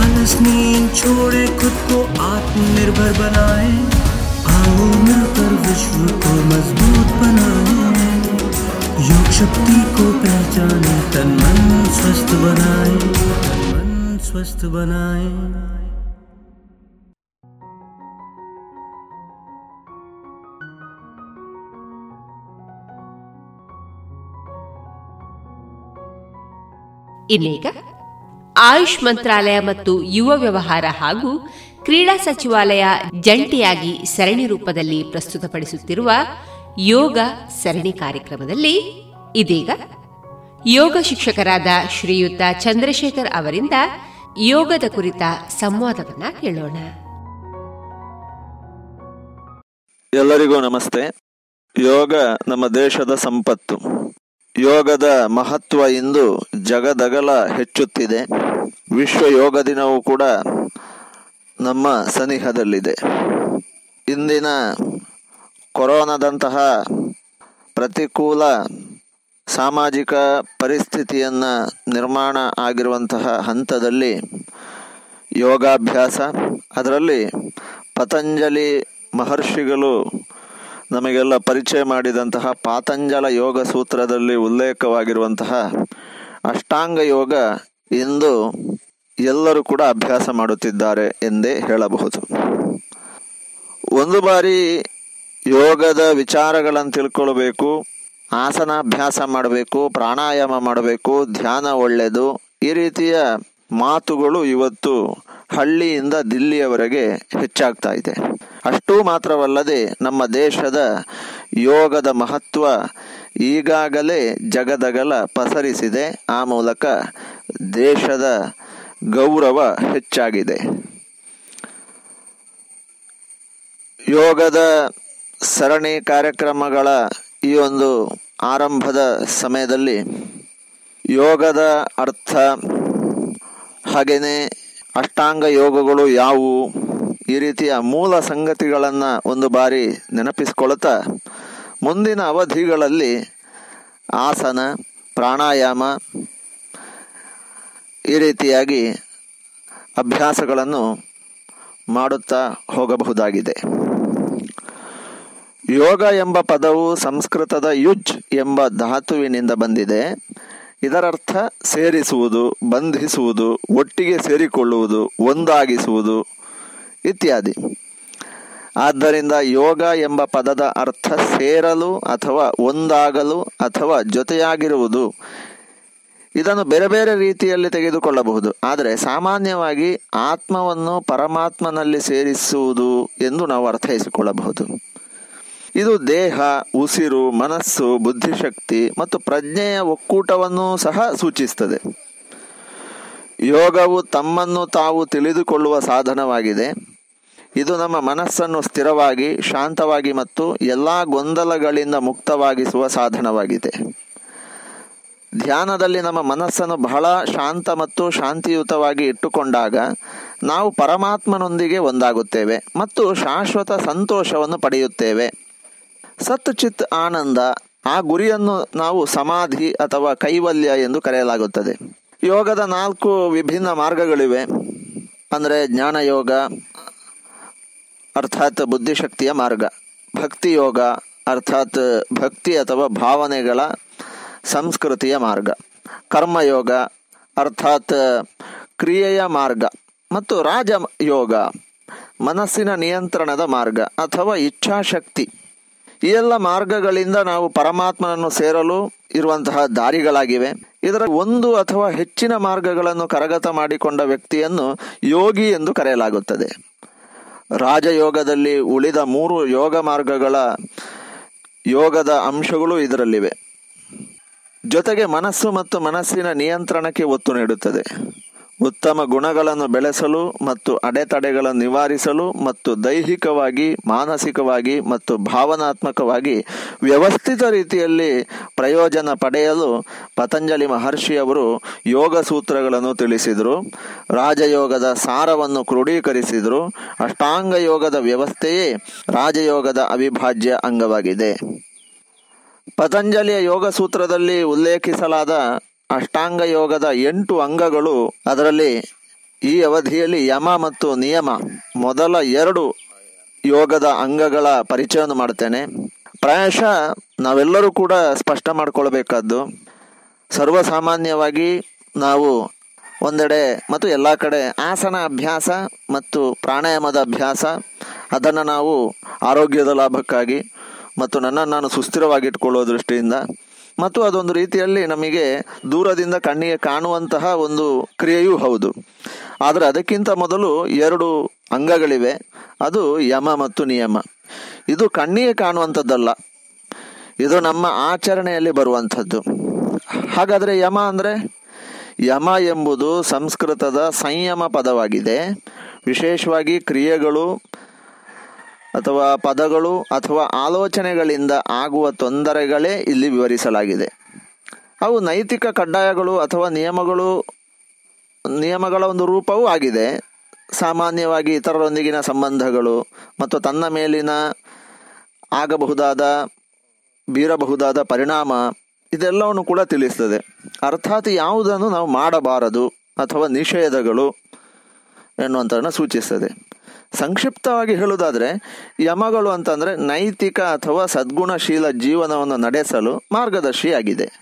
आलस नींद छोड़े खुद को आत्मनिर्भर बनाए। आओ मिलकर विश्व को मज़बूत बनाए। योग शक्ति को पहचाने, तन मन स्वस्थ बनाए। मन स्वस्थ बनाए। ಇನ್ನೀಗ ಆಯುಷ್ ಮಂತ್ರಾಲಯ ಮತ್ತು ಯುವ ವ್ಯವಹಾರ ಹಾಗೂ ಕ್ರೀಡಾ ಸಚಿವಾಲಯ ಜಂಟಿಯಾಗಿ ಸರಣಿ ರೂಪದಲ್ಲಿ ಪ್ರಸ್ತುತಪಡಿಸುತ್ತಿರುವ ಯೋಗ ಸರಣಿ ಕಾರ್ಯಕ್ರಮದಲ್ಲಿ ಇದೀಗ ಯೋಗ ಶಿಕ್ಷಕರಾದ ಶ್ರೀಯುತ ಚಂದ್ರಶೇಖರ್ ಅವರಿಂದ ಯೋಗದ ಕುರಿತ ಸಂವಾದವನ್ನ ಕೇಳೋಣ. ಎಲ್ಲರಿಗೂ ನಮಸ್ತೆ. ಯೋಗ ನಮ್ಮ ದೇಶದ ಸಂಪತ್ತು. ಯೋಗದ ಮಹತ್ವ ಇಂದು ಜಗದಗಲ ಹೆಚ್ಚುತ್ತಿದೆ. ವಿಶ್ವ ಯೋಗ ದಿನವೂ ಕೂಡ ನಮ್ಮ ಸನಿಹದಲ್ಲಿದೆ. ಇಂದಿನ ಕೊರೋನಾದಂತಹ ಪ್ರತಿಕೂಲ ಸಾಮಾಜಿಕ ಪರಿಸ್ಥಿತಿಯನ್ನು ನಿರ್ಮಾಣ ಆಗಿರುವಂತಹ ಹಂತದಲ್ಲಿ ಯೋಗಾಭ್ಯಾಸ, ಅದರಲ್ಲಿ ಪತಂಜಲಿ ಮಹರ್ಷಿಗಳು ನಮಗೆಲ್ಲ ಪರಿಚಯ ಮಾಡಿದಂತಹ ಪಾತಂಜಲ ಯೋಗ ಸೂತ್ರದಲ್ಲಿ ಉಲ್ಲೇಖವಾಗಿರುವಂತಹ ಅಷ್ಟಾಂಗ ಯೋಗ ಇಂದು ಎಲ್ಲರೂ ಕೂಡ ಅಭ್ಯಾಸ ಮಾಡುತ್ತಿದ್ದಾರೆ ಎಂದೇ ಹೇಳಬಹುದು. ಒಂದು ಬಾರಿ ಯೋಗದ ವಿಚಾರಗಳನ್ನು ತಿಳ್ಕೊಳ್ಬೇಕು, ಆಸನಾಭ್ಯಾಸ ಮಾಡಬೇಕು, ಪ್ರಾಣಾಯಾಮ ಮಾಡಬೇಕು, ಧ್ಯಾನ ಒಳ್ಳೆಯದು ಈ ರೀತಿಯ ಮಾತುಗಳು ಇವತ್ತು ಹಳ್ಳಿಯಿಂದ ದಿಲ್ಲಿಯವರೆಗೆ ಹೆಚ್ಚಾಗ್ತಾ ಇದೆ. ಅಷ್ಟೂ ಮಾತ್ರವಲ್ಲದೆ ನಮ್ಮ ದೇಶದ ಯೋಗದ ಮಹತ್ವ ಈಗಾಗಲೇ ಜಗದಗಲ ಪಸರಿಸಿದೆ. ಆ ಮೂಲಕ ದೇಶದ ಗೌರವ ಹೆಚ್ಚಾಗಿದೆ. ಯೋಗದ ಸರಣಿ ಕಾರ್ಯಕ್ರಮಗಳ ಈ ಒಂದು ಆರಂಭದ ಸಮಯದಲ್ಲಿ ಯೋಗದ ಅರ್ಥ ಹಾಗೆಯೇ ಅಷ್ಟಾಂಗ ಯೋಗಗಳು ಯಾವುವು? ಈ ರೀತಿಯ ಮೂಲ ಸಂಗತಿಗಳನ್ನು ಒಂದು ಬಾರಿ ನೆನಪಿಸಿಕೊಳ್ಳುತ್ತಾ ಮುಂದಿನ ಅವಧಿಗಳಲ್ಲಿ ಆಸನ, ಪ್ರಾಣಾಯಾಮ, ಈ ರೀತಿಯಾಗಿ ಅಭ್ಯಾಸಗಳನ್ನು ಮಾಡುತ್ತಾ ಹೋಗಬಹುದಾಗಿದೆ. ಯೋಗ ಎಂಬ ಪದವು ಸಂಸ್ಕೃತದ ಯುಜ್ ಎಂಬ ಧಾತುವಿನಿಂದ ಬಂದಿದೆ. ಇದರರ್ಥ ಸೇರಿಸುವುದು, ಬಂಧಿಸುವುದು, ಒಟ್ಟಿಗೆ ಸೇರಿಕೊಳ್ಳುವುದು, ಒಂದಾಗಿಸುವುದು ಇತ್ಯಾದಿ. ಆದ್ದರಿಂದ ಯೋಗ ಎಂಬ ಪದದ ಅರ್ಥ ಸೇರಲು ಅಥವಾ ಒಂದಾಗಲು ಅಥವಾ ಜೊತೆಯಾಗಿರುವುದು. ಇದನ್ನು ಬೇರೆ ಬೇರೆ ರೀತಿಯಲ್ಲಿ ತೆಗೆದುಕೊಳ್ಳಬಹುದು. ಆದರೆ ಸಾಮಾನ್ಯವಾಗಿ ಆತ್ಮವನ್ನು ಪರಮಾತ್ಮನಲ್ಲಿ ಸೇರಿಸುವುದು ಎಂದು ನಾವು ಅರ್ಥೈಸಿಕೊಳ್ಳಬಹುದು. ಇದು ದೇಹ, ಉಸಿರು, ಮನಸ್ಸು, ಬುದ್ಧಿಶಕ್ತಿ ಮತ್ತು ಪ್ರಜ್ಞೆಯ ಒಕ್ಕೂಟವನ್ನು ಸಹ ಸೂಚಿಸುತ್ತದೆ. ಯೋಗವು ತಮ್ಮನ್ನು ತಾವು ತಿಳಿದುಕೊಳ್ಳುವ ಸಾಧನವಾಗಿದೆ. ಇದು ನಮ್ಮ ಮನಸ್ಸನ್ನು ಸ್ಥಿರವಾಗಿ, ಶಾಂತವಾಗಿ ಮತ್ತು ಎಲ್ಲ ಗೊಂದಲಗಳಿಂದ ಮುಕ್ತವಾಗಿಸುವ ಸಾಧನವಾಗಿದೆ. ಧ್ಯಾನದಲ್ಲಿ ನಮ್ಮ ಮನಸ್ಸನ್ನು ಬಹಳ ಶಾಂತ ಮತ್ತು ಶಾಂತಿಯುತವಾಗಿ ಇಟ್ಟುಕೊಂಡಾಗ ನಾವು ಪರಮಾತ್ಮನೊಂದಿಗೆ ಒಂದಾಗುತ್ತೇವೆ ಮತ್ತು ಶಾಶ್ವತ ಸಂತೋಷವನ್ನು ಪಡೆಯುತ್ತೇವೆ. ಸತ್ ಚಿತ್ ಆನಂದ ಆ ಗುರಿಯನ್ನು ನಾವು ಸಮಾಧಿ ಅಥವಾ ಕೈವಲ್ಯ ಎಂದು ಕರೆಯಲಾಗುತ್ತದೆ. ಯೋಗದ ನಾಲ್ಕು ವಿಭಿನ್ನ ಮಾರ್ಗಗಳಿವೆ. ಅಂದರೆ ಜ್ಞಾನ ಯೋಗ, ಅರ್ಥಾತ್ ಬುದ್ಧಿಶಕ್ತಿಯ ಮಾರ್ಗ. ಭಕ್ತಿ ಯೋಗ, ಅರ್ಥಾತ್ ಭಕ್ತಿ ಅಥವಾ ಭಾವನೆಗಳ ಸಂಸ್ಕೃತಿಯ ಮಾರ್ಗ. ಕರ್ಮಯೋಗ ಅರ್ಥಾತ್ ಕ್ರಿಯೆಯ ಮಾರ್ಗ. ಮತ್ತು ರಾಜ ಯೋಗ, ಮನಸ್ಸಿನ ನಿಯಂತ್ರಣದ ಮಾರ್ಗ ಅಥವಾ ಇಚ್ಛಾಶಕ್ತಿ. ಈ ಎಲ್ಲ ಮಾರ್ಗಗಳಿಂದ ನಾವು ಪರಮಾತ್ಮನನ್ನು ಸೇರಲು ಇರುವಂತಹ ದಾರಿಗಳಾಗಿವೆ. ಇದರ ಒಂದು ಅಥವಾ ಹೆಚ್ಚಿನ ಮಾರ್ಗಗಳನ್ನು ಕರಗತ ಮಾಡಿಕೊಂಡ ವ್ಯಕ್ತಿಯನ್ನು ಯೋಗಿ ಎಂದು ಕರೆಯಲಾಗುತ್ತದೆ. ರಾಜಯೋಗದಲ್ಲಿ ಉಳಿದ ಮೂರು ಯೋಗ ಮಾರ್ಗಗಳ ಯೋಗದ ಅಂಶಗಳು ಇದರಲ್ಲಿವೆ. ಜೊತೆಗೆ ಮನಸ್ಸು ಮತ್ತು ಮನಸ್ಸಿನ ನಿಯಂತ್ರಣಕ್ಕೆ ಒತ್ತು ನೀಡುತ್ತದೆ. ಉತ್ತಮ ಗುಣಗಳನ್ನು ಬೆಳೆಸಲು ಮತ್ತು ಅಡೆತಡೆಗಳನ್ನು ನಿವಾರಿಸಲು ಮತ್ತು ದೈಹಿಕವಾಗಿ, ಮಾನಸಿಕವಾಗಿ ಮತ್ತು ಭಾವನಾತ್ಮಕವಾಗಿ ವ್ಯವಸ್ಥಿತ ರೀತಿಯಲ್ಲಿ ಪ್ರಯೋಜನ ಪಡೆಯಲು ಪತಂಜಲಿ ಮಹರ್ಷಿಯವರು ಯೋಗ ಸೂತ್ರಗಳನ್ನು ತಿಳಿಸಿದರು. ರಾಜಯೋಗದ ಸಾರವನ್ನು ಕ್ರೋಢೀಕರಿಸಿದರು. ಅಷ್ಟಾಂಗ ಯೋಗದ ವ್ಯವಸ್ಥೆಯೇ ರಾಜಯೋಗದ ಅವಿಭಾಜ್ಯ ಅಂಗವಾಗಿದೆ. ಪತಂಜಲಿಯ ಯೋಗ ಸೂತ್ರದಲ್ಲಿ ಉಲ್ಲೇಖಿಸಲಾದ ಅಷ್ಟಾಂಗ ಯೋಗದ ಎಂಟು ಅಂಗಗಳು ಅದರಲ್ಲಿ ಈ ಅವಧಿಯಲ್ಲಿ ಯಮ ಮತ್ತು ನಿಯಮ ಮೊದಲ ಎರಡು ಯೋಗದ ಅಂಗಗಳ ಪರಿಚಯವನ್ನು ಮಾಡ್ತೇನೆ ಪ್ರಾಯಶಃ ನಾವೆಲ್ಲರೂ ಕೂಡ ಸ್ಪಷ್ಟ ಮಾಡಿಕೊಳ್ಬೇಕಾದ್ದು ಸರ್ವಸಾಮಾನ್ಯವಾಗಿ ನಾವು ಒಂದೆಡೆ ಮತ್ತು ಎಲ್ಲ ಕಡೆ ಆಸನ ಅಭ್ಯಾಸ ಮತ್ತು ಪ್ರಾಣಾಯಾಮದ ಅಭ್ಯಾಸ, ಅದನ್ನು ನಾವು ಆರೋಗ್ಯದ ಲಾಭಕ್ಕಾಗಿ ಮತ್ತು ನನ್ನನ್ನು ನಾನು ಸುಸ್ಥಿರವಾಗಿಟ್ಕೊಳ್ಳೋ ದೃಷ್ಟಿಯಿಂದ ಮತ್ತು ಅದೊಂದು ರೀತಿಯಲ್ಲಿ ನಮಗೆ ದೂರದಿಂದ ಕಣ್ಣಿಗೆ ಕಾಣುವಂತಹ ಒಂದು ಕ್ರಿಯೆಯೂ ಹೌದು. ಆದರೆ ಅದಕ್ಕಿಂತ ಮೊದಲು ಎರಡು ಅಂಗಗಳಿವೆ. ಅದು ಯಮ ಮತ್ತು ನಿಯಮ. ಇದು ಕಣ್ಣಿಗೆ ಕಾಣುವಂಥದ್ದಲ್ಲ. ಇದು ನಮ್ಮ ಆಚರಣೆಯಲ್ಲಿ ಬರುವಂಥದ್ದು. ಹಾಗಾದರೆ ಯಮ ಅಂದರೆ? ಯಮ ಎಂಬುದು ಸಂಸ್ಕೃತದ ಸಂಯಮ ಪದವಾಗಿದೆ. ವಿಶೇಷವಾಗಿ ಕ್ರಿಯೆಗಳು ಅಥವಾ ಪದಗಳು ಅಥವಾ ಆಲೋಚನೆಗಳಿಂದ ಆಗುವ ತೊಂದರೆಗಳೇ ಇಲ್ಲಿ ವಿವರಿಸಲಾಗಿದೆ. ಅವು ನೈತಿಕ ಕಡ್ಡಾಯಗಳು ಅಥವಾ ನಿಯಮಗಳು, ನಿಯಮಗಳ ಒಂದು ರೂಪವೂ ಆಗಿದೆ. ಸಾಮಾನ್ಯವಾಗಿ ಇತರರೊಂದಿಗಿನ ಸಂಬಂಧಗಳು ಮತ್ತು ತನ್ನ ಮೇಲಿನ ಆಗಬಹುದಾದ, ಬೀರಬಹುದಾದ ಪರಿಣಾಮ ಇದೆಲ್ಲವನ್ನು ಕೂಡ ತಿಳಿಸ್ತದೆ. ಅರ್ಥಾತ್ ಯಾವುದನ್ನು ನಾವು ಮಾಡಬಾರದು ಅಥವಾ ನಿಷೇಧಗಳು ಎನ್ನುವಂಥದ್ದನ್ನು ಸೂಚಿಸ್ತದೆ. ಸಂಕ್ಷಿಪ್ತವಾಗಿ ಹೇಳುವುದಾದರೆ, ಯಮಗಳು ಅಂತಂದರೆ ನೈತಿಕ ಅಥವಾ ಸದ್ಗುಣಶೀಲ ಜೀವನವನ್ನು ನಡೆಸಲು ಮಾರ್ಗದರ್ಶಿಯಾಗಿದೆ.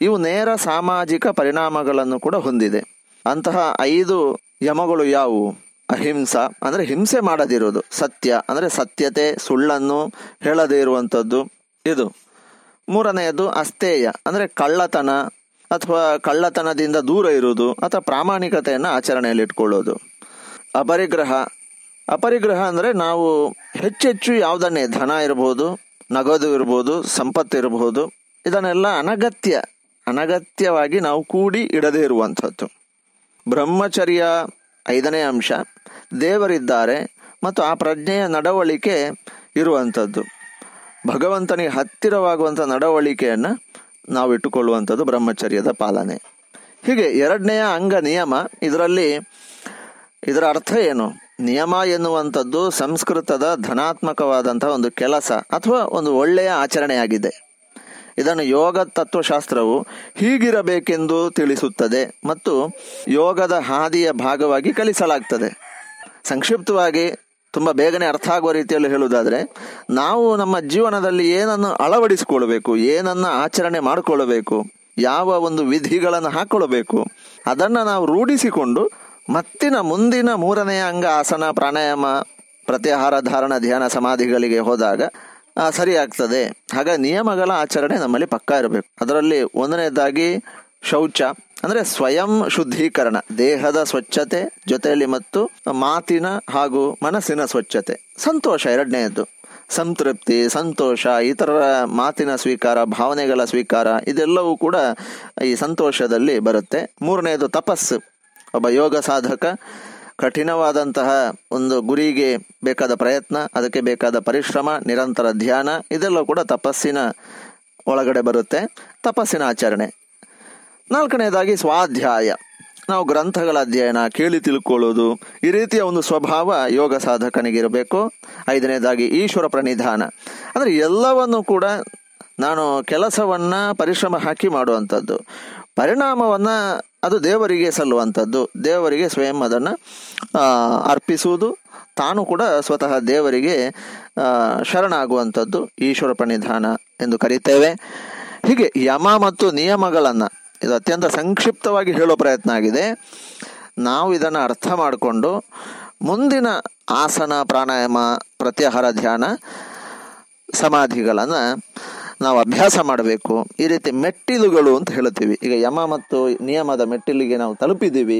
ಇವು ನೇರ ಸಾಮಾಜಿಕ ಪರಿಣಾಮಗಳನ್ನು ಕೂಡ ಹೊಂದಿದೆ. ಅಂತಹ ಐದು ಯಮಗಳು ಯಾವುವು? ಅಹಿಂಸಾ, ಅಂದರೆ ಹಿಂಸೆ ಮಾಡದಿರುವುದು, ಸತ್ಯ, ಅಂದರೆ ಸತ್ಯತೆ, ಸುಳ್ಳನ್ನು ಹೇಳದೇ ಇರುವಂಥದ್ದು ಇದು. ಮೂರನೆಯದು ಅಸ್ತೇಯ ಅಂದರೆ ಕಳ್ಳತನ, ಅಥವಾ ಕಳ್ಳತನದಿಂದ ದೂರ ಇರುವುದು, ಅಥವಾ ಪ್ರಾಮಾಣಿಕತೆಯನ್ನು ಆಚರಣೆಯಲ್ಲಿ ಇಟ್ಕೊಳ್ಳೋದು. ಅಪರಿಗ್ರಹ ಅಪರಿಗ್ರಹ ಅಂದರೆ ನಾವು ಹೆಚ್ಚೆಚ್ಚು ಯಾವುದನ್ನೇ, ಧನ ಇರಬಹುದು ನಗದು ಇರ್ಬೋದು, ಸಂಪತ್ತು ಇರಬಹುದು ಇದನ್ನೆಲ್ಲ ಅನಗತ್ಯ, ಅನಗತ್ಯವಾಗಿ ನಾವು ಕೂಡಿ ಇಡದೇ ಇರುವಂಥದ್ದು. ಬ್ರಹ್ಮಚರ್ಯ ಐದನೇ ಅಂಶ, ದೇವರಿದ್ದಾರೆ ಮತ್ತು ಆ ಪ್ರಜ್ಞೆಯ ನಡವಳಿಕೆ ಇರುವಂಥದ್ದು. ಭಗವಂತನಿಗೆ ಹತ್ತಿರವಾಗುವಂಥ ನಡವಳಿಕೆಯನ್ನು ನಾವು ಇಟ್ಟುಕೊಳ್ಳುವಂಥದ್ದು ಬ್ರಹ್ಮಚರ್ಯದ ಪಾಲನೆ. ಹೀಗೆ ಎರಡನೆಯ ಅಂಗ ನಿಯಮ, ಇದರಲ್ಲಿ ಇದರ ಅರ್ಥ ಏನು? ನಿಯಮ ಎನ್ನುವಂಥದ್ದು ಸಂಸ್ಕೃತದ ಧನಾತ್ಮಕವಾದಂಥ ಒಂದು ಕೆಲಸ ಅಥವಾ ಒಂದು ಒಳ್ಳೆಯ ಆಚರಣೆಯಾಗಿದೆ. ಇದನ್ನು ಯೋಗ ತತ್ವಶಾಸ್ತ್ರವು ಹೀಗಿರಬೇಕೆಂದು ತಿಳಿಸುತ್ತದೆ ಮತ್ತು ಯೋಗದ ಹಾದಿಯ ಭಾಗವಾಗಿ ಕಲಿಸಲಾಗ್ತದೆ. ಸಂಕ್ಷಿಪ್ತವಾಗಿ ತುಂಬ ಬೇಗನೆ ಅರ್ಥ ಆಗುವ ರೀತಿಯಲ್ಲಿ ಹೇಳುವುದಾದರೆ, ನಾವು ನಮ್ಮ ಜೀವನದಲ್ಲಿ ಏನನ್ನು ಅಳವಡಿಸಿಕೊಳ್ಳಬೇಕು, ಏನನ್ನು ಆಚರಣೆ ಮಾಡಿಕೊಳ್ಳಬೇಕು, ಯಾವ ಒಂದು ವಿಧಿಗಳನ್ನು ಹಾಕ್ಕೊಳ್ಬೇಕು ಅದನ್ನು ನಾವು ರೂಢಿಸಿಕೊಂಡು ಮತ್ತಿನ ಮುಂದಿನ ಮೂರನೆಯ ಅಂಗ ಆಸನ, ಪ್ರಾಣಾಯಾಮ, ಪ್ರತ್ಯಾಹಾರ, ಧಾರಣ, ಧ್ಯಾನ, ಸಮಾಧಿಗಳಿಗೆ ಹೋದಾಗ ಸರಿಯಾಗ್ತದೆ. ಹಾಗ ನಿಯಮಗಳ ಆಚರಣೆ ನಮ್ಮಲ್ಲಿ ಪಕ್ಕಾ ಇರಬೇಕು. ಅದರಲ್ಲಿ ಒಂದನೇದಾಗಿ ಶೌಚ, ಅಂದ್ರೆ ಸ್ವಯಂ ಶುದ್ಧೀಕರಣ, ದೇಹದ ಸ್ವಚ್ಛತೆ ಜೊತೆಯಲ್ಲಿ ಮತ್ತು ಮಾತಿನ ಹಾಗೂ ಮನಸ್ಸಿನ ಸ್ವಚ್ಛತೆ. ಸಂತೋಷ ಎರಡನೆಯದ್ದು. ಸಂತೃಪ್ತಿ, ಸಂತೋಷ ಇತರರ ಮಾತಿನ ಸ್ವೀಕಾರ, ಭಾವನೆಗಳ ಸ್ವೀಕಾರ, ಇದೆಲ್ಲವೂ ಕೂಡ ಈ ಸಂತೋಷದಲ್ಲಿ ಬರುತ್ತೆ. ಮೂರನೆಯದು ತಪಸ್ಸು. ಒಬ್ಬ ಯೋಗ ಸಾಧಕ ಕಠಿಣವಾದಂತಹ ಒಂದು ಗುರಿಗೆ ಬೇಕಾದ ಪ್ರಯತ್ನ, ಅದಕ್ಕೆ ಬೇಕಾದ ಪರಿಶ್ರಮ, ನಿರಂತರ ಧ್ಯಾನ ಇದೆಲ್ಲ ಕೂಡ ತಪಸ್ಸಿನ ಒಳಗಡೆ ಬರುತ್ತೆ. ತಪಸ್ಸಿನ ಆಚರಣೆ. ನಾಲ್ಕನೇದಾಗಿ ಸ್ವಾಧ್ಯಾಯ. ನಾವು ಗ್ರಂಥಗಳ ಅಧ್ಯಯನ, ಕೇಳಿ ತಿಳ್ಕೊಳ್ಳೋದು, ಈ ರೀತಿಯ ಒಂದು ಸ್ವಭಾವ ಯೋಗ ಸಾಧಕನಿಗಿರಬೇಕು. ಐದನೇದಾಗಿ ಈಶ್ವರ ಪ್ರಣಿಧಾನ ಅಂದರೆ ಎಲ್ಲವನ್ನು ಕೂಡ ನಾನು ಕೆಲಸವನ್ನು ಪರಿಶ್ರಮ ಹಾಕಿ ಮಾಡುವಂಥದ್ದು. ಪರಿಣಾಮವನ್ನ ಅದು ದೇವರಿಗೆ ಸಲ್ಲುವಂಥದ್ದು. ದೇವರಿಗೆ ಸ್ವಯಂ ಅದನ್ನು ಅರ್ಪಿಸುವುದು. ತಾನು ಕೂಡ ಸ್ವತಃ ದೇವರಿಗೆ ಶರಣಾಗುವಂಥದ್ದು. ಈಶ್ವರ ಪ್ರಣಿಧಾನ ಎಂದು ಕರೀತೇವೆ. ಹೀಗೆ ಯಮ ಮತ್ತು ನಿಯಮಗಳನ್ನು, ಇದು ಅತ್ಯಂತ ಸಂಕ್ಷಿಪ್ತವಾಗಿ ಹೇಳೋ ಪ್ರಯತ್ನ ಆಗಿದೆ. ನಾವು ಇದನ್ನು ಅರ್ಥ ಮಾಡಿಕೊಂಡು ಮುಂದಿನ ಆಸನ, ಪ್ರಾಣಾಯಾಮ, ಪ್ರತ್ಯಾಹಾರ ಧ್ಯಾನ, ಸಮಾಧಿಗಳನ್ನು ನಾವು ಅಭ್ಯಾಸ ಮಾಡಬೇಕು ಈ ರೀತಿ ಮೆಟ್ಟಿಲುಗಳು ಅಂತ ಹೇಳ್ತೀವಿ ಈಗ ಯಮ ಮತ್ತು ನಿಯಮದ ಮೆಟ್ಟಿಲಿಗೆ ನಾವು ತಲುಪಿದ್ದೀವಿ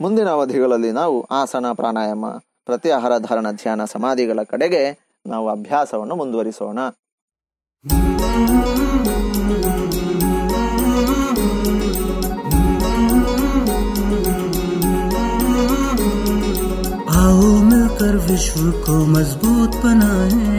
ಮುಂದಿನ ಅವಧಿಗಳಲ್ಲಿ ನಾವು ಆಸನ ಪ್ರಾಣಾಯಾಮ ಪ್ರತ್ಯಾಹಾರ ಧಾರಣ ಧ್ಯಾನ ಸಮಾಧಿಗಳ ಕಡೆಗೆ ನಾವು ಅಭ್ಯಾಸವನ್ನು ಮುಂದುವರಿಸೋಣ आओ मिलकर विश्व को मजबूत बनाए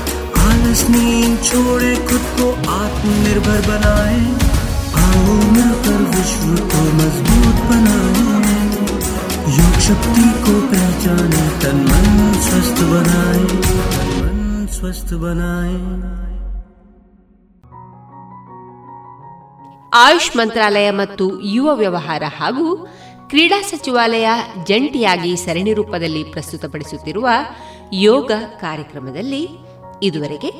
आलस नींद छोड़े खुद को आत्मनिर्भर बनाए आओ मिलकर विश्व को मजबूत बनाए योग शक्ति को पहचाने तन मन स्वस्थ बनाए तन मन स्वस्थ बनाए ಆಯುಷ್ ಮಂತ್ರಾಲಯ ಮತ್ತು ಯುವ ವ್ಯವಹಾರ ಹಾಗೂ ಕ್ರೀಡಾ ಸಚಿವಾಲಯ ಜಂಟಿಯಾಗಿ ಸರಣಿ ರೂಪದಲ್ಲಿ ಪ್ರಸ್ತುತಪಡಿಸುತ್ತಿರುವ ಯೋಗ ಕಾರ್ಯಕ್ರಮದಲ್ಲಿ ಇದುವರೆಗೆ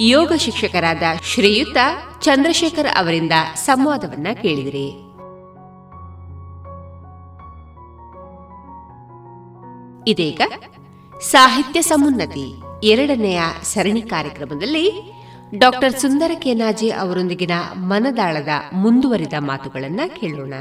ಯೋಗ ಶಿಕ್ಷಕರಾದ ಶ್ರೀಯುತ ಚಂದ್ರಶೇಖರ್ ಅವರಿಂದ ಸಂವಾದವನ್ನ ಕೇಳಿದಿರಿ. ಇದೀಗ ಸಾಹಿತ್ಯ ಸಮುನ್ನತಿ ಎರಡನೆಯ ಸರಣಿ ಕಾರ್ಯಕ್ರಮದಲ್ಲಿ ಡಾಕ್ಟರ್ ಸುಂದರ ಕೆನಾಜಿ ಅವರೊಂದಿಗಿನ ಮನದಾಳದ ಮುಂದುವರಿದ ಮಾತುಗಳನ್ನು ಕೇಳೋಣ.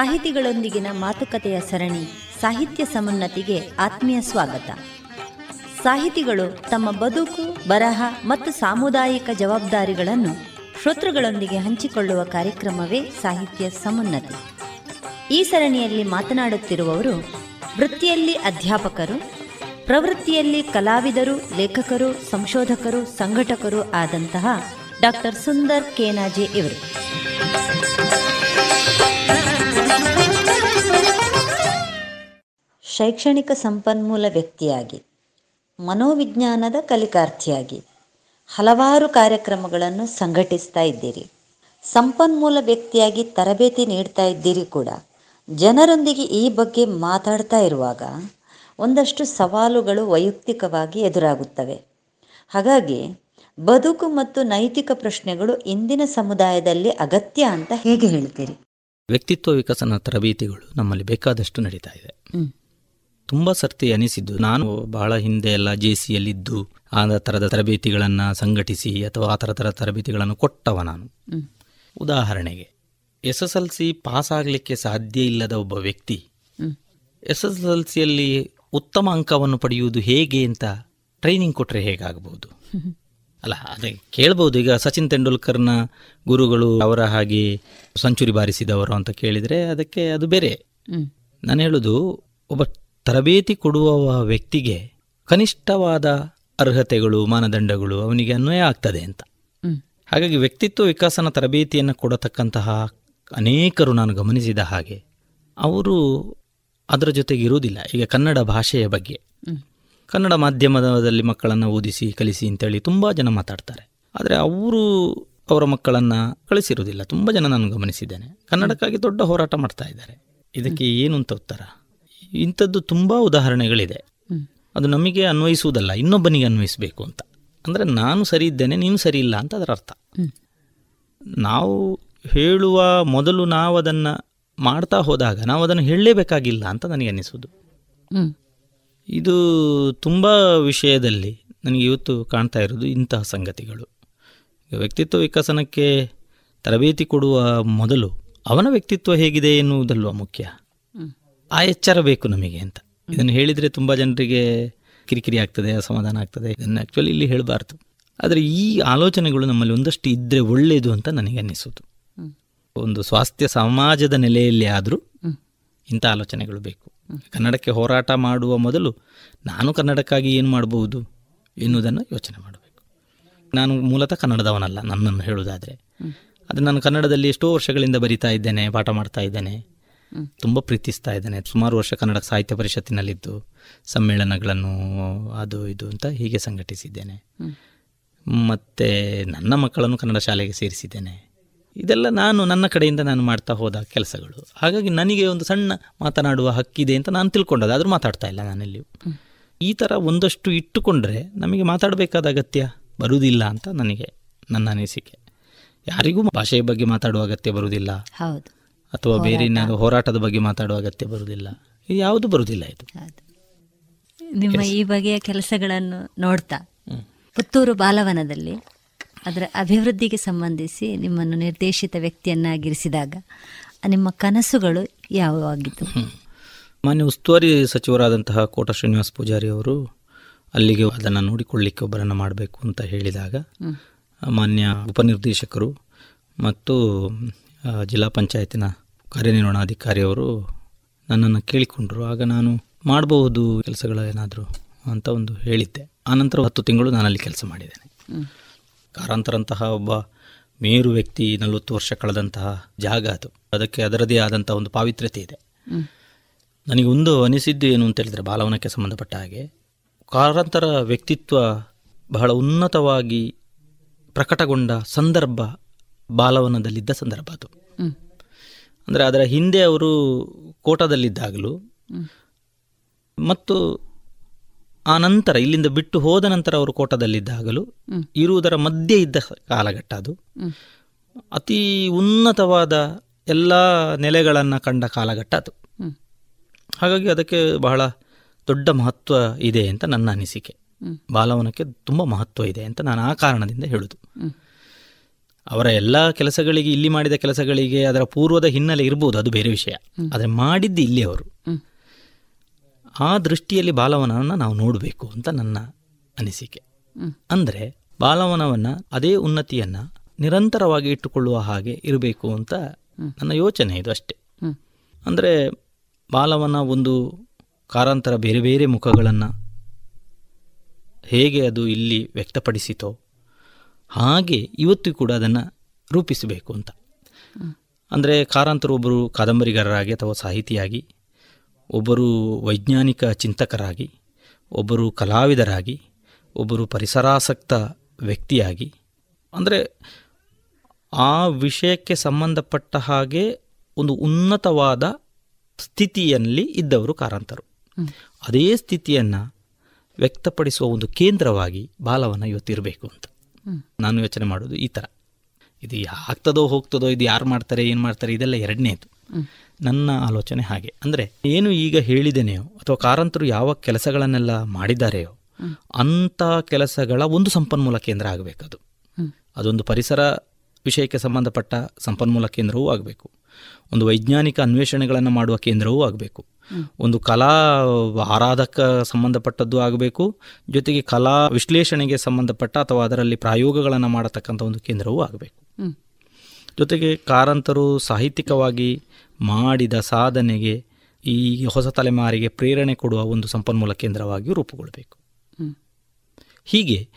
ಸಾಹಿತಿಗಳೊಂದಿಗಿನ ಮಾತುಕತೆಯ ಸರಣಿ ಸಾಹಿತ್ಯ ಸಮುನ್ನತಿಗೆ ಆತ್ಮೀಯ ಸ್ವಾಗತ. ಸಾಹಿತಿಗಳು ತಮ್ಮ ಬದುಕು, ಬರಹ ಮತ್ತು ಸಾಮುದಾಯಿಕ ಜವಾಬ್ದಾರಿಗಳನ್ನು ಶ್ರೋತೃಗಳೊಂದಿಗೆ ಹಂಚಿಕೊಳ್ಳುವ ಕಾರ್ಯಕ್ರಮವೇ ಸಾಹಿತ್ಯ ಸಮುನ್ನತಿ. ಈ ಸರಣಿಯಲ್ಲಿ ಮಾತನಾಡುತ್ತಿರುವವರು ವೃತ್ತಿಯಲ್ಲಿ ಅಧ್ಯಾಪಕರು, ಪ್ರವೃತ್ತಿಯಲ್ಲಿ ಕಲಾವಿದರು, ಲೇಖಕರು, ಸಂಶೋಧಕರು, ಸಂಘಟಕರು ಆದಂತಹ ಡಾಕ್ಟರ್ ಸುಂದರ್ ಕೇನಾಜೆ ಇವರು. ಶೈಕ್ಷಣಿಕ ಸಂಪನ್ಮೂಲ ವ್ಯಕ್ತಿಯಾಗಿ ಮನೋವಿಜ್ಞಾನದ ಕಲಿಕಾರ್ಥಿಯಾಗಿ ಹಲವಾರು ಕಾರ್ಯಕ್ರಮಗಳನ್ನು ಸಂಘಟಿಸ್ತಾ ಇದ್ದೀರಿ. ಸಂಪನ್ಮೂಲ ವ್ಯಕ್ತಿಯಾಗಿ ತರಬೇತಿ ನೀಡ್ತಾ ಇದ್ದೀರಿ ಕೂಡ. ಜನರೊಂದಿಗೆ ಈ ಬಗ್ಗೆ ಮಾತಾಡ್ತಾ ಇರುವಾಗ ಒಂದಷ್ಟು ಸವಾಲುಗಳು ವೈಯಕ್ತಿಕವಾಗಿ ಎದುರಾಗುತ್ತವೆ. ಹಾಗಾಗಿ ಬದುಕು ಮತ್ತು ನೈತಿಕ ಪ್ರಶ್ನೆಗಳು ಇಂದಿನ ಸಮುದಾಯದಲ್ಲಿ ಅಗತ್ಯ ಅಂತ ಹೇಗೆ ಹೇಳ್ತೀರಿ? ವ್ಯಕ್ತಿತ್ವ ವಿಕಸನ ತರಬೇತಿಗಳು ನಮ್ಮಲ್ಲಿ ಬೇಕಾದಷ್ಟು ನಡೀತಾ ಇದೆ. ತುಂಬ ಸರ್ತಿ ಅನಿಸಿದ್ದು. ನಾನು ಬಹಳ ಹಿಂದೆ ಎಲ್ಲ ಜೆ ಸಿಯಲ್ಲಿದ್ದು ಆ ಥರದ ತರಬೇತಿಗಳನ್ನು ಸಂಘಟಿಸಿ ಅಥವಾ ಆ ಥರ ಥರ ತರಬೇತಿಗಳನ್ನು ಕೊಟ್ಟವ ನಾನು. ಉದಾಹರಣೆಗೆ S S L C pass ಆಗಲಿಕ್ಕೆ ಸಾಧ್ಯ ಇಲ್ಲದ ಒಬ್ಬ ವ್ಯಕ್ತಿ ಎಸ್ ಎಸ್ ಎಲ್ ಸಿಯಲ್ಲಿ ಉತ್ತಮ ಅಂಕವನ್ನು ಪಡೆಯುವುದು ಹೇಗೆ ಅಂತ ಟ್ರೈನಿಂಗ್ ಕೊಟ್ಟರೆ ಹೇಗಾಗಬಹುದು ಅಲ್ಲ ಅದೇ ಕೇಳಬಹುದು ಈಗ ಸಚಿನ್ ತೆಂಡೂಲ್ಕರ್ನ ಗುರುಗಳು ಅವರ ಹಾಗೆ ಸಂಚುರಿ ಬಾರಿಸಿದವರು ಅಂತ ಕೇಳಿದರೆ ಅದಕ್ಕೆ ಅದು ಬೇರೆ. ನಾನು ಹೇಳುದು ಒಬ್ಬ ತರಬೇತಿ ಕೊಡುವ ವ್ಯಕ್ತಿಗೆ ಕನಿಷ್ಠವಾದ ಅರ್ಹತೆಗಳು ಮಾನದಂಡಗಳು ಅವನಿಗೆ ಅನ್ವಯ ಆಗ್ತದೆ ಅಂತ. ಹಾಗಾಗಿ ವ್ಯಕ್ತಿತ್ವ ವಿಕಸನ ತರಬೇತಿಯನ್ನು ಕೊಡತಕ್ಕಂತಹ ಅನೇಕರು ನಾನು ಗಮನಿಸಿದ ಹಾಗೆ ಅವರು ಅದರ ಜೊತೆಗೆ ಇರುವುದಿಲ್ಲ. ಈಗ ಕನ್ನಡ ಭಾಷೆಯ ಬಗ್ಗೆ. ಕನ್ನಡ ಮಾಧ್ಯಮದಲ್ಲಿ ಮಕ್ಕಳನ್ನು ಓದಿಸಿ ಕಲಿಸಿ ಅಂತೇಳಿ ತುಂಬ ಜನ ಮಾತಾಡ್ತಾರೆ. ಆದರೆ ಅವರು ಅವರ ಮಕ್ಕಳನ್ನು ಕಳಿಸಿರುವುದಿಲ್ಲ. ತುಂಬ ಜನ ನಾನು ಗಮನಿಸಿದ್ದೇನೆ. ಕನ್ನಡಕ್ಕಾಗಿ ದೊಡ್ಡ ಹೋರಾಟ ಮಾಡ್ತಾ ಇದ್ದಾರೆ. ಇದಕ್ಕೆ ಏನು ಅಂತ ಉತ್ತರ? ಇಂಥದ್ದು ತುಂಬ ಉದಾಹರಣೆಗಳಿದೆ. ಅದು ನಮಗೆ ಅನ್ವಯಿಸುವುದಲ್ಲ ಇನ್ನೊಬ್ಬನಿಗೆ ಅನ್ವಯಿಸಬೇಕು ಅಂತ. ಅಂದರೆ ನಾನು ಸರಿ ಇದ್ದೇನೆ ನೀನು ಸರಿ ಇಲ್ಲ ಅಂತ ಅದರ ಅರ್ಥ. ನಾವು ಹೇಳುವ ಮೊದಲು ನಾವು ಅದನ್ನು ಮಾಡ್ತಾ ಹೋದಾಗ ನಾವು ಅದನ್ನು ಹೇಳಲೇಬೇಕಾಗಿಲ್ಲ ಅಂತ ನನಗೆ ಅನ್ನಿಸೋದು ಇದು ತುಂಬ ವಿಷಯದಲ್ಲಿ ನನಗೆ ಇವತ್ತು ಕಾಣ್ತಾ ಇರೋದು ಇಂತಹ ಸಂಗತಿಗಳು. ವ್ಯಕ್ತಿತ್ವ ವಿಕಸನಕ್ಕೆ ತರಬೇತಿ ಕೊಡುವ ಮೊದಲು ಅವನ ವ್ಯಕ್ತಿತ್ವ ಹೇಗಿದೆ ಎನ್ನುವುದಲ್ವ ಮುಖ್ಯ? ಆ ಎಚ್ಚರ ಬೇಕು ನಮಗೆ ಅಂತ. ಇದನ್ನು ಹೇಳಿದರೆ ತುಂಬ ಜನರಿಗೆ ಕಿರಿಕಿರಿ ಆಗ್ತದೆ, ಅಸಮಾಧಾನ ಆಗ್ತದೆ. ಇದನ್ನು ಆ್ಯಕ್ಚುಲಿ ಇಲ್ಲಿ ಹೇಳಬಾರ್ದು. ಆದರೆ ಈ ಆಲೋಚನೆಗಳು ನಮ್ಮಲ್ಲಿ ಒಂದಷ್ಟು ಇದ್ದರೆ ಒಳ್ಳೆಯದು ಅಂತ ನನಗೆ ಅನ್ನಿಸೋದು ಒಂದು ಸ್ವಾಸ್ಥ್ಯ ಸಮಾಜದ ನೆಲೆಯಲ್ಲಿ ಆದರೂ ಇಂಥ ಆಲೋಚನೆಗಳು ಬೇಕು. ಕನ್ನಡಕ್ಕೆ ಹೋರಾಟ ಮಾಡುವ ಮೊದಲು ನಾನು ಕನ್ನಡಕ್ಕಾಗಿ ಏನು ಮಾಡಬಹುದು ಎನ್ನುವುದನ್ನು ಯೋಚನೆ ಮಾಡಬೇಕು. ನಾನು ಮೂಲತಃ ಕನ್ನಡದವನಲ್ಲ, ನನ್ನನ್ನು ಹೇಳುವುದಾದರೆ. ಅದು ನಾನು ಕನ್ನಡದಲ್ಲಿ ಎಷ್ಟೋ ವರ್ಷಗಳಿಂದ ಬರಿತಾ ಇದ್ದೇನೆ, ಪಾಠ ಮಾಡ್ತಾ ಇದ್ದೇನೆ. ತುಂಬ ಪ್ರೀತಿಸ್ತಾ ಇದ್ದಾನೆ. ಸುಮಾರು ವರ್ಷ ಕನ್ನಡ ಸಾಹಿತ್ಯ ಪರಿಷತ್ತಿನಲ್ಲಿದ್ದು ಸಮ್ಮೇಳನಗಳನ್ನು, ಅದು ಇದು ಅಂತ ಹೀಗೆ ಸಂಘಟಿಸಿದ್ದೇನೆ. ಮತ್ತು ನನ್ನ ಮಕ್ಕಳನ್ನು ಕನ್ನಡ ಶಾಲೆಗೆ ಸೇರಿಸಿದ್ದೇನೆ. ಇದೆಲ್ಲ ನಾನು, ನನ್ನ ಕಡೆಯಿಂದ ನಾನು ಮಾಡ್ತಾ ಹೋದ ಕೆಲಸಗಳು. ಹಾಗಾಗಿ ನನಗೆ ಒಂದು ಸಣ್ಣ ಮಾತನಾಡುವ ಹಕ್ಕಿದೆ ಅಂತ ನಾನು ತಿಳ್ಕೊಂಡದ್ದು. ಆದರೂ ಮಾತಾಡ್ತಾ ಇಲ್ಲ ನಾನೆಲ್ಲಿಯೂ ಈ ಥರ ಒಂದಷ್ಟು ಇಟ್ಟುಕೊಂಡ್ರೆ ನಮಗೆ ಮಾತಾಡಬೇಕಾದ ಅಗತ್ಯ ಬರುವುದಿಲ್ಲ ಅಂತ ನನಗೆ, ನನ್ನ ಅನಿಸಿಕೆ. ಯಾರಿಗೂ ಭಾಷೆಯ ಬಗ್ಗೆ ಮಾತಾಡುವ ಅಗತ್ಯ ಬರುವುದಿಲ್ಲ. ಹೌದು. ಅಥವಾ ಬೇರೆ ಏನಾದರೂ ಹೋರಾಟದ ಬಗ್ಗೆ ಮಾತಾಡುವ ಅಗತ್ಯ ಬರುವುದಿಲ್ಲ ಯಾವುದು ಬರುವುದಿಲ್ಲ ಇದು. ನಿಮ್ಮ ಈ ಬಗೆಯ ಕೆಲಸಗಳನ್ನು ನೋಡ್ತಾ ಪುತ್ತೂರು ಬಾಲವನದಲ್ಲಿ ಅದರ ಅಭಿವೃದ್ಧಿಗೆ ಸಂಬಂಧಿಸಿ ನಿಮ್ಮನ್ನು ನಿರ್ದೇಶಿತ ವ್ಯಕ್ತಿಯನ್ನಾಗಿರಿಸಿದಾಗ ನಿಮ್ಮ ಕನಸುಗಳು ಯಾವುವಾಗಿತ್ತು ಮಾನ್ಯ ಉಸ್ತುವಾರಿ ಸಚಿವರಾದಂತಹ ಕೋಟ ಶ್ರೀನಿವಾಸ ಪೂಜಾರಿ ಅವರು ಅಲ್ಲಿಗೆ ಅದನ್ನು ನೋಡಿಕೊಳ್ಳಿಕ್ಕೆ ಒಬ್ಬರನ್ನು ಮಾಡಬೇಕು ಅಂತ ಹೇಳಿದಾಗ ಮಾನ್ಯ ಉಪನಿರ್ದೇಶಕರು ಮತ್ತು ಜಿಲ್ಲಾ ಪಂಚಾಯತಿನ ಕಾರ್ಯನಿರ್ವಹಣಾಧಿಕಾರಿಯವರು ನನ್ನನ್ನು ಕೇಳಿಕೊಂಡರು. ಆಗ ನಾನು ಮಾಡಬಹುದು ಕೆಲಸಗಳ ಏನಾದರೂ ಅಂತ ಒಂದು ಹೇಳಿದ್ದೆ. ಆನಂತರ ಹತ್ತು ತಿಂಗಳು ನಾನಲ್ಲಿ ಕೆಲಸ ಮಾಡಿದ್ದೇನೆ. ಕಾರಾಂತರಂತಹ ಒಬ್ಬ ಮೇರು ವ್ಯಕ್ತಿ ನಲವತ್ತು ವರ್ಷ ಕಳೆದಂತಹ ಜಾಗ ಅದು. ಅದಕ್ಕೆ ಅದರದೇ ಆದಂತಹ ಒಂದು ಪಾವಿತ್ರ್ಯತೆ ಇದೆ. ನನಗೆ ಒಂದು ಅನಿಸಿದ್ದು ಏನು ಅಂತ ಹೇಳಿದರೆ ಬಾಲವನಕ್ಕೆ ಸಂಬಂಧಪಟ್ಟ ಹಾಗೆ ಕಾರಾಂತರ ವ್ಯಕ್ತಿತ್ವ ಬಹಳ ಉನ್ನತವಾಗಿ ಪ್ರಕಟಗೊಂಡ ಸಂದರ್ಭ ಬಾಲವನದಲ್ಲಿದ್ದ ಸಂದರ್ಭ ಅದು. ಅಂದರೆ ಅದರ ಹಿಂದೆ ಅವರು ಕೋಟದಲ್ಲಿದ್ದಾಗಲೂ ಮತ್ತು ಆ ನಂತರ ಇಲ್ಲಿಂದ ಬಿಟ್ಟು ಹೋದ ನಂತರ ಅವರು ಕೋಟದಲ್ಲಿದ್ದಾಗಲೂ. ಇರುವುದರ ಮಧ್ಯೆ ಇದ್ದ ಕಾಲಘಟ್ಟ ಅದು. ಅತಿ ಉನ್ನತವಾದ ಎಲ್ಲ ನೆಲೆಗಳನ್ನು ಕಂಡ ಕಾಲಘಟ್ಟ ಅದು. ಹಾಗಾಗಿ ಅದಕ್ಕೆ ಬಹಳ ದೊಡ್ಡ ಮಹತ್ವ ಇದೆ ಅಂತ ನನ್ನ ಅನಿಸಿಕೆ. ಬಾಲವನಕ್ಕೆ ತುಂಬ ಮಹತ್ವ ಇದೆ ಅಂತ ನಾನು ಆ ಕಾರಣದಿಂದ ಹೇಳುದು. ಅವರ ಎಲ್ಲ ಕೆಲಸಗಳಿಗೆ ಇಲ್ಲಿ ಮಾಡಿದ ಕೆಲಸಗಳಿಗೆ ಅದರ ಪೂರ್ವದ ಹಿನ್ನೆಲೆ ಇರ್ಬೋದು ಅದು ಬೇರೆ ವಿಷಯ. ಆದರೆ ಮಾಡಿದ್ದು ಇಲ್ಲಿ ಅವರು. ಆ ದೃಷ್ಟಿಯಲ್ಲಿ ಬಾಲವನವನ್ನು ನಾವು ನೋಡಬೇಕು ಅಂತ ನನ್ನ ಅನಿಸಿಕೆ. ಅಂದರೆ ಬಾಲವನವನ್ನು ಅದೇ ಉನ್ನತಿಯನ್ನು ನಿರಂತರವಾಗಿ ಇಟ್ಟುಕೊಳ್ಳುವ ಹಾಗೆ ಇರಬೇಕು ಅಂತ ನನ್ನ ಯೋಚನೆ ಇದು ಅಷ್ಟೇ. ಅಂದರೆ ಬಾಲವನ ಒಂದು ಕಾರಾಂತರ ಬೇರೆ ಬೇರೆ ಮುಖಗಳನ್ನು ಹೇಗೆ ಅದು ಇಲ್ಲಿ ವ್ಯಕ್ತಪಡಿಸಿತೋ ಹಾಗೆ ಇವತ್ತು ಕೂಡ ಅದನ್ನು ರೂಪಿಸಬೇಕು ಅಂತ. ಅಂದರೆ ಕಾರಂತರು ಒಬ್ಬರು ಕಾದಂಬರಿಗಾರರಾಗಿ ಅಥವಾ ಸಾಹಿತಿಯಾಗಿ ಒಬ್ಬರು ವೈಜ್ಞಾನಿಕ ಚಿಂತಕರಾಗಿ ಒಬ್ಬರು ಕಲಾವಿದರಾಗಿ ಒಬ್ಬರು ಪರಿಸರಾಸಕ್ತ ವ್ಯಕ್ತಿಯಾಗಿ ಅಂದರೆ ಆ ವಿಷಯಕ್ಕೆ ಸಂಬಂಧಪಟ್ಟ ಹಾಗೆ ಒಂದು ಉನ್ನತವಾದ ಸ್ಥಿತಿಯಲ್ಲಿ ಇದ್ದವರು ಕಾರಂತರು. ಅದೇ ಸ್ಥಿತಿಯನ್ನು ವ್ಯಕ್ತಪಡಿಸುವ ಒಂದು ಕೇಂದ್ರವಾಗಿ ಬಾಲವನ ಇವತ್ತಿರಬೇಕು ಅಂತ. ನಾನು ಯೋಚನೆ ಮಾಡೋದು ಈ ಥರ ಇದು ಆಗ್ತದೋ ಹೋಗ್ತದೋ, ಇದು ಯಾರು ಮಾಡ್ತಾರೆ, ಏನು ಮಾಡ್ತಾರೆ, ಇದೆಲ್ಲ ಎರಡನೇದು. ನನ್ನ ಆಲೋಚನೆ ಹಾಗೆ. ಅಂದರೆ ಏನು ಈಗ ಹೇಳಿದ್ದೇನೆಯೋ ಅಥವಾ ಕಾರಂತರು ಯಾವ ಕೆಲಸಗಳನ್ನೆಲ್ಲ ಮಾಡಿದ್ದಾರೆಯೋ ಅಂಥ ಕೆಲಸಗಳ ಒಂದು ಸಂಪನ್ಮೂಲ ಕೇಂದ್ರ ಆಗಬೇಕದು. ಅದೊಂದು ಪರಿಸರ ವಿಷಯಕ್ಕೆ ಸಂಬಂಧಪಟ್ಟ ಸಂಪನ್ಮೂಲ ಕೇಂದ್ರವೂ ಆಗಬೇಕು. ಒಂದು ವೈಜ್ಞಾನಿಕ ಅನ್ವೇಷಣೆಗಳನ್ನು ಮಾಡುವ ಕೇಂದ್ರವೂ ಆಗಬೇಕು. ಒಂದು ಕಲಾ ಆರಾಧಕ ಸಂಬಂಧಪಟ್ಟದ್ದು ಆಗಬೇಕು ಜೊತೆಗೆ ಕಲಾ ವಿಶ್ಲೇಷಣೆಗೆ ಸಂಬಂಧಪಟ್ಟ ಅಥವಾ ಅದರಲ್ಲಿ ಪ್ರಯೋಗಗಳನ್ನು ಮಾಡತಕ್ಕಂಥ ಒಂದು ಕೇಂದ್ರವೂ ಆಗಬೇಕು. ಜೊತೆಗೆ ಕಾರಂತರು ಸಾಹಿತ್ಯಿಕವಾಗಿ ಮಾಡಿದ ಸಾಧನೆಗೆ ಈ ಹೊಸ ತಲೆಮಾರಿಗೆ ಪ್ರೇರಣೆ ಕೊಡುವ ಒಂದು ಸಂಪನ್ಮೂಲ ಕೇಂದ್ರವಾಗಿಯೂ ರೂಪುಗೊಳ್ಳಬೇಕು. ಹೀಗೆ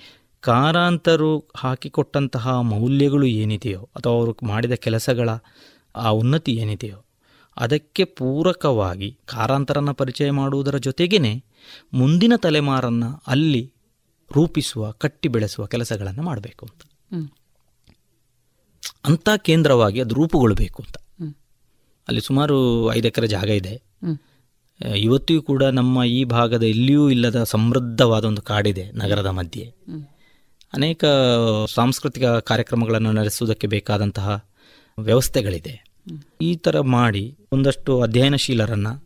ಕಾರಾಂತರು ಹಾಕಿಕೊಟ್ಟಂತಹ ಮೌಲ್ಯಗಳು ಏನಿದೆಯೋ ಅಥವಾ ಅವರು ಮಾಡಿದ ಕೆಲಸಗಳ ಆ ಉನ್ನತಿ ಏನಿದೆಯೋ ಅದಕ್ಕೆ ಪೂರಕವಾಗಿ ಕಾರಾಂತರನ ಪರಿಚಯ ಮಾಡುವುದರ ಜೊತೆಗೇ ಮುಂದಿನ ತಲೆಮಾರನ್ನು ಅಲ್ಲಿ ರೂಪಿಸುವ ಕಟ್ಟಿ ಬೆಳೆಸುವ ಕೆಲಸಗಳನ್ನು ಮಾಡಬೇಕು ಅಂತ. ಅಂಥ ಕೇಂದ್ರವಾಗಿ ಅದು ರೂಪುಗೊಳ್ಳಬೇಕು ಅಂತ. ಅಲ್ಲಿ ಸುಮಾರು ಐದು ಎಕರೆ ಜಾಗ ಇದೆ. ಇವತ್ತಿಗೂ ಕೂಡ ನಮ್ಮ ಈ ಭಾಗದ ಎಲ್ಲಿಯೂ ಇಲ್ಲದ ಸಮೃದ್ಧವಾದ ಒಂದು ಕಾಡಿದೆ ನಗರದ ಮಧ್ಯೆ. ಅನೇಕ ಸಾಂಸ್ಕೃತಿಕ ಕಾರ್ಯಕ್ರಮಗಳನ್ನು ನಡೆಸುವುದಕ್ಕೆ ಬೇಕಾದಂತಹ ವ್ಯವಸ್ಥೆಗಳಿದೆ. ಈ ಥರ ಮಾಡಿ ಒಂದಷ್ಟು ಅಧ್ಯಯನಶೀಲರನ್ನು,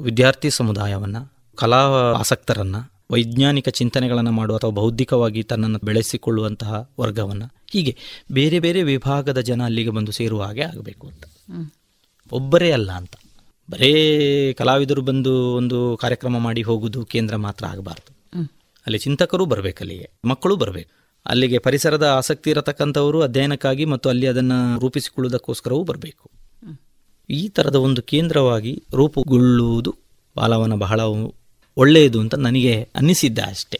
ವಿದ್ಯಾರ್ಥಿ ಸಮುದಾಯವನ್ನು, ಕಲಾ ಆಸಕ್ತರನ್ನು, ವೈಜ್ಞಾನಿಕ ಚಿಂತನೆಗಳನ್ನು ಮಾಡುವ ಅಥವಾ ಬೌದ್ಧಿಕವಾಗಿ ತನ್ನನ್ನು ಬೆಳೆಸಿಕೊಳ್ಳುವಂತಹ ವರ್ಗವನ್ನು, ಹೀಗೆ ಬೇರೆ ಬೇರೆ ವಿಭಾಗದ ಜನ ಅಲ್ಲಿಗೆ ಬಂದು ಸೇರುವ ಹಾಗೆ ಆಗಬೇಕು ಅಂತ. ಒಬ್ಬರೇ ಅಲ್ಲ ಅಂತ. ಬರೇ ಕಲಾವಿದರು ಬಂದು ಒಂದು ಕಾರ್ಯಕ್ರಮ ಮಾಡಿ ಹೋಗುವುದು ಕೇಂದ್ರ ಮಾತ್ರ ಆಗಬಾರ್ದು. ಅಲ್ಲಿ ಚಿಂತಕರು ಬರಬೇಕು ಅಲ್ಲಿಗೆ ಮಕ್ಕಳು ಬರಬೇಕು. ಅಲ್ಲಿಗೆ ಪರಿಸರದ ಆಸಕ್ತಿ ಇರತಕ್ಕಂಥವರು ಅಧ್ಯಯನಕ್ಕಾಗಿ ಮತ್ತು ಅಲ್ಲಿ ಅದನ್ನು ರೂಪಿಸಿಕೊಳ್ಳುವುದಕ್ಕೋಸ್ಕರವೂ ಬರಬೇಕು ಈ ಥರದ ಒಂದು ಕೇಂದ್ರವಾಗಿ ರೂಪುಗೊಳ್ಳುವುದು ಬಾಲವನ ಬಹಳ ಒಳ್ಳೆಯದು ಅಂತ ನನಗೆ ಅನ್ನಿಸಿದ್ದ ಅಷ್ಟೇ.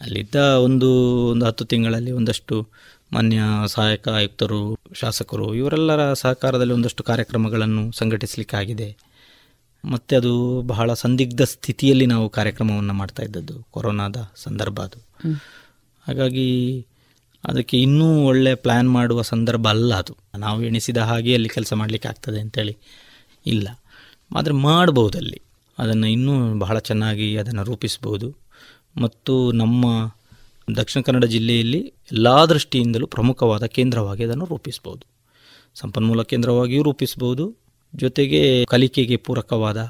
ಅಲ್ಲಿದ್ದ ಒಂದು ಒಂದು ಹತ್ತು ತಿಂಗಳಲ್ಲಿ ಒಂದಷ್ಟು ಮಾನ್ಯ ಸಹಾಯಕ ಆಯುಕ್ತರು, ಶಾಸಕರು ಇವರೆಲ್ಲರ ಸಹಕಾರದಲ್ಲಿ ಒಂದಷ್ಟು ಕಾರ್ಯಕ್ರಮಗಳನ್ನು ಸಂಘಟಿಸಲಿಕ್ಕಾಗಿದೆ ಮತ್ತು ಅದು ಬಹಳ ಸಂದಿಗ್ಧ ಸ್ಥಿತಿಯಲ್ಲಿ ನಾವು ಕಾರ್ಯಕ್ರಮವನ್ನು ಮಾಡ್ತಾ ಇದ್ದದ್ದು, ಕೊರೋನಾದ ಸಂದರ್ಭ ಅದು. ಹಾಗಾಗಿ ಅದಕ್ಕೆ ಇನ್ನೂ ಒಳ್ಳೆ ಪ್ಲ್ಯಾನ್ ಮಾಡುವ ಸಂದರ್ಭ ಅಲ್ಲ ಅದು. ನಾವು ಎಣಿಸಿದ ಹಾಗೆ ಅಲ್ಲಿ ಕೆಲಸ ಮಾಡಲಿಕ್ಕೆ ಆಗ್ತದೆ ಅಂತೇಳಿ ಇಲ್ಲ. ಆದರೆ ಮಾಡ್ಬೋದು ಅಲ್ಲಿ. ಅದನ್ನು ಇನ್ನೂ ಬಹಳ ಚೆನ್ನಾಗಿ ಅದನ್ನು ರೂಪಿಸ್ಬೋದು. ಮತ್ತು ನಮ್ಮ ದಕ್ಷಿಣ ಕನ್ನಡ ಜಿಲ್ಲೆಯಲ್ಲಿ ಎಲ್ಲ ದೃಷ್ಟಿಯಿಂದಲೂ ಪ್ರಮುಖವಾದ ಕೇಂದ್ರವಾಗಿ ಅದನ್ನು ರೂಪಿಸ್ಬೋದು. ಸಂಪನ್ಮೂಲ ಕೇಂದ್ರವಾಗಿಯೂ ರೂಪಿಸ್ಬೋದು. ಜೊತೆಗೆ ಕಲಿಕೆಗೆ ಪೂರಕವಾದ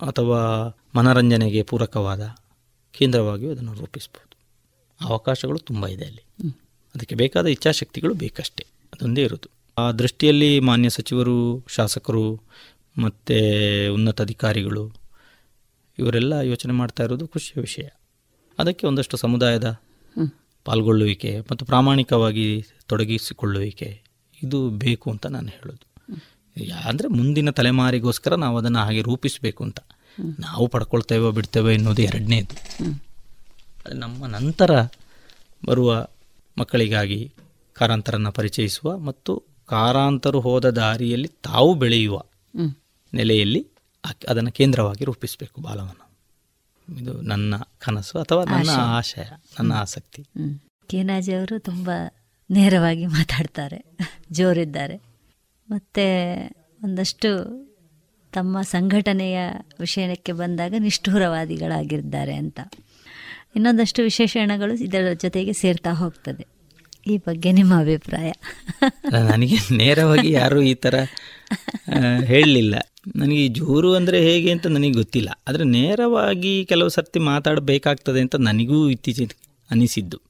ಅಥವಾ ಮನರಂಜನೆಗೆ ಪೂರಕವಾದ ಕೇಂದ್ರವಾಗಿಯೂ ಅದನ್ನು ರೂಪಿಸ್ಬೋದು. ಅವಕಾಶಗಳು ತುಂಬ ಇದೆ ಅಲ್ಲಿ. ಅದಕ್ಕೆ ಬೇಕಾದ ಇಚ್ಛಾಶಕ್ತಿಗಳು ಬೇಕಷ್ಟೇ. ಅದೊಂದೇ ಇರೋದು. ಆ ದೃಷ್ಟಿಯಲ್ಲಿ ಮಾನ್ಯ ಸಚಿವರು ಶಾಸಕರು ಮತ್ತು ಉನ್ನತ ಅಧಿಕಾರಿಗಳು ಇವರೆಲ್ಲ ಯೋಚನೆ ಮಾಡ್ತಾ ಇರೋದು ಖುಷಿಯ ವಿಷಯ. ಅದಕ್ಕೆ ಒಂದಷ್ಟು ಸಮುದಾಯದ ಪಾಲ್ಗೊಳ್ಳುವಿಕೆ ಮತ್ತು ಪ್ರಾಮಾಣಿಕವಾಗಿ ತೊಡಗಿಸಿಕೊಳ್ಳುವಿಕೆ ಇದು ಬೇಕು ಅಂತ ನಾನು ಹೇಳೋದು. ಅಂದರೆ ಮುಂದಿನ ತಲೆಮಾರಿಗೋಸ್ಕರ ನಾವು ಅದನ್ನು ಹಾಗೆ ರೂಪಿಸಬೇಕು ಅಂತ. ನಾವು ಪಡ್ಕೊಳ್ತೇವೋ ಬಿಡ್ತೇವೋ ಎನ್ನುವುದು ಎರಡನೇದು. ಅದು ನಮ್ಮ ನಂತರ ಬರುವ ಮಕ್ಕಳಿಗಾಗಿ ಕಾರಾಂತರನ್ನು ಪರಿಚಯಿಸುವ ಮತ್ತು ಕಾರಾಂತರು ಹೋದ ದಾರಿಯಲ್ಲಿ ತಾವು ಬೆಳೆಯುವ ನೆಲೆಯಲ್ಲಿ ಅದನ್ನು ಕೇಂದ್ರವಾಗಿ ರೂಪಿಸಬೇಕು ಬಾಲವನ್ನು. ಇದು ನನ್ನ ಕನಸು ಅಥವಾ ನನ್ನ ಆಶಯ ನನ್ನ ಆಸಕ್ತಿ. ಕೇನಾಜಿ ಅವರು ತುಂಬ ನೇರವಾಗಿ ಮಾತಾಡ್ತಾರೆ ಜೋರಿದ್ದಾರೆ. ಮತ್ತು ಒಂದಷ್ಟು ತಮ್ಮ ಸಂಘಟನೆಯ ವಿಷಯಕ್ಕೆ ಬಂದಾಗ ನಿಷ್ಠುರವಾದಿಗಳಾಗಿದ್ದಾರೆ ಅಂತ. ಇನ್ನೊಂದಷ್ಟು ವಿಶೇಷಣಗಳು ಇದರ ಜೊತೆಗೆ ಸೇರ್ತಾ ಹೋಗ್ತದೆ. ಈ ಬಗ್ಗೆ ನಿಮ್ಮ ಅಭಿಪ್ರಾಯ? ನನಗೆ ನೇರವಾಗಿ ಯಾರೂ ಈ ಥರ ಹೇಳಲಿಲ್ಲ. ನನಗೆ ಜೋರು ಅಂದರೆ ಹೇಗೆ ಅಂತ ನನಗೆ ಗೊತ್ತಿಲ್ಲ. ಆದರೆ ನೇರವಾಗಿ ಕೆಲವು ಸರ್ತಿ ಮಾತಾಡಬೇಕಾಗ್ತದೆ ಅಂತ ನನಗೂ ಇತ್ತೀಚೆಗೆ ಅನಿಸಿದ್ದು.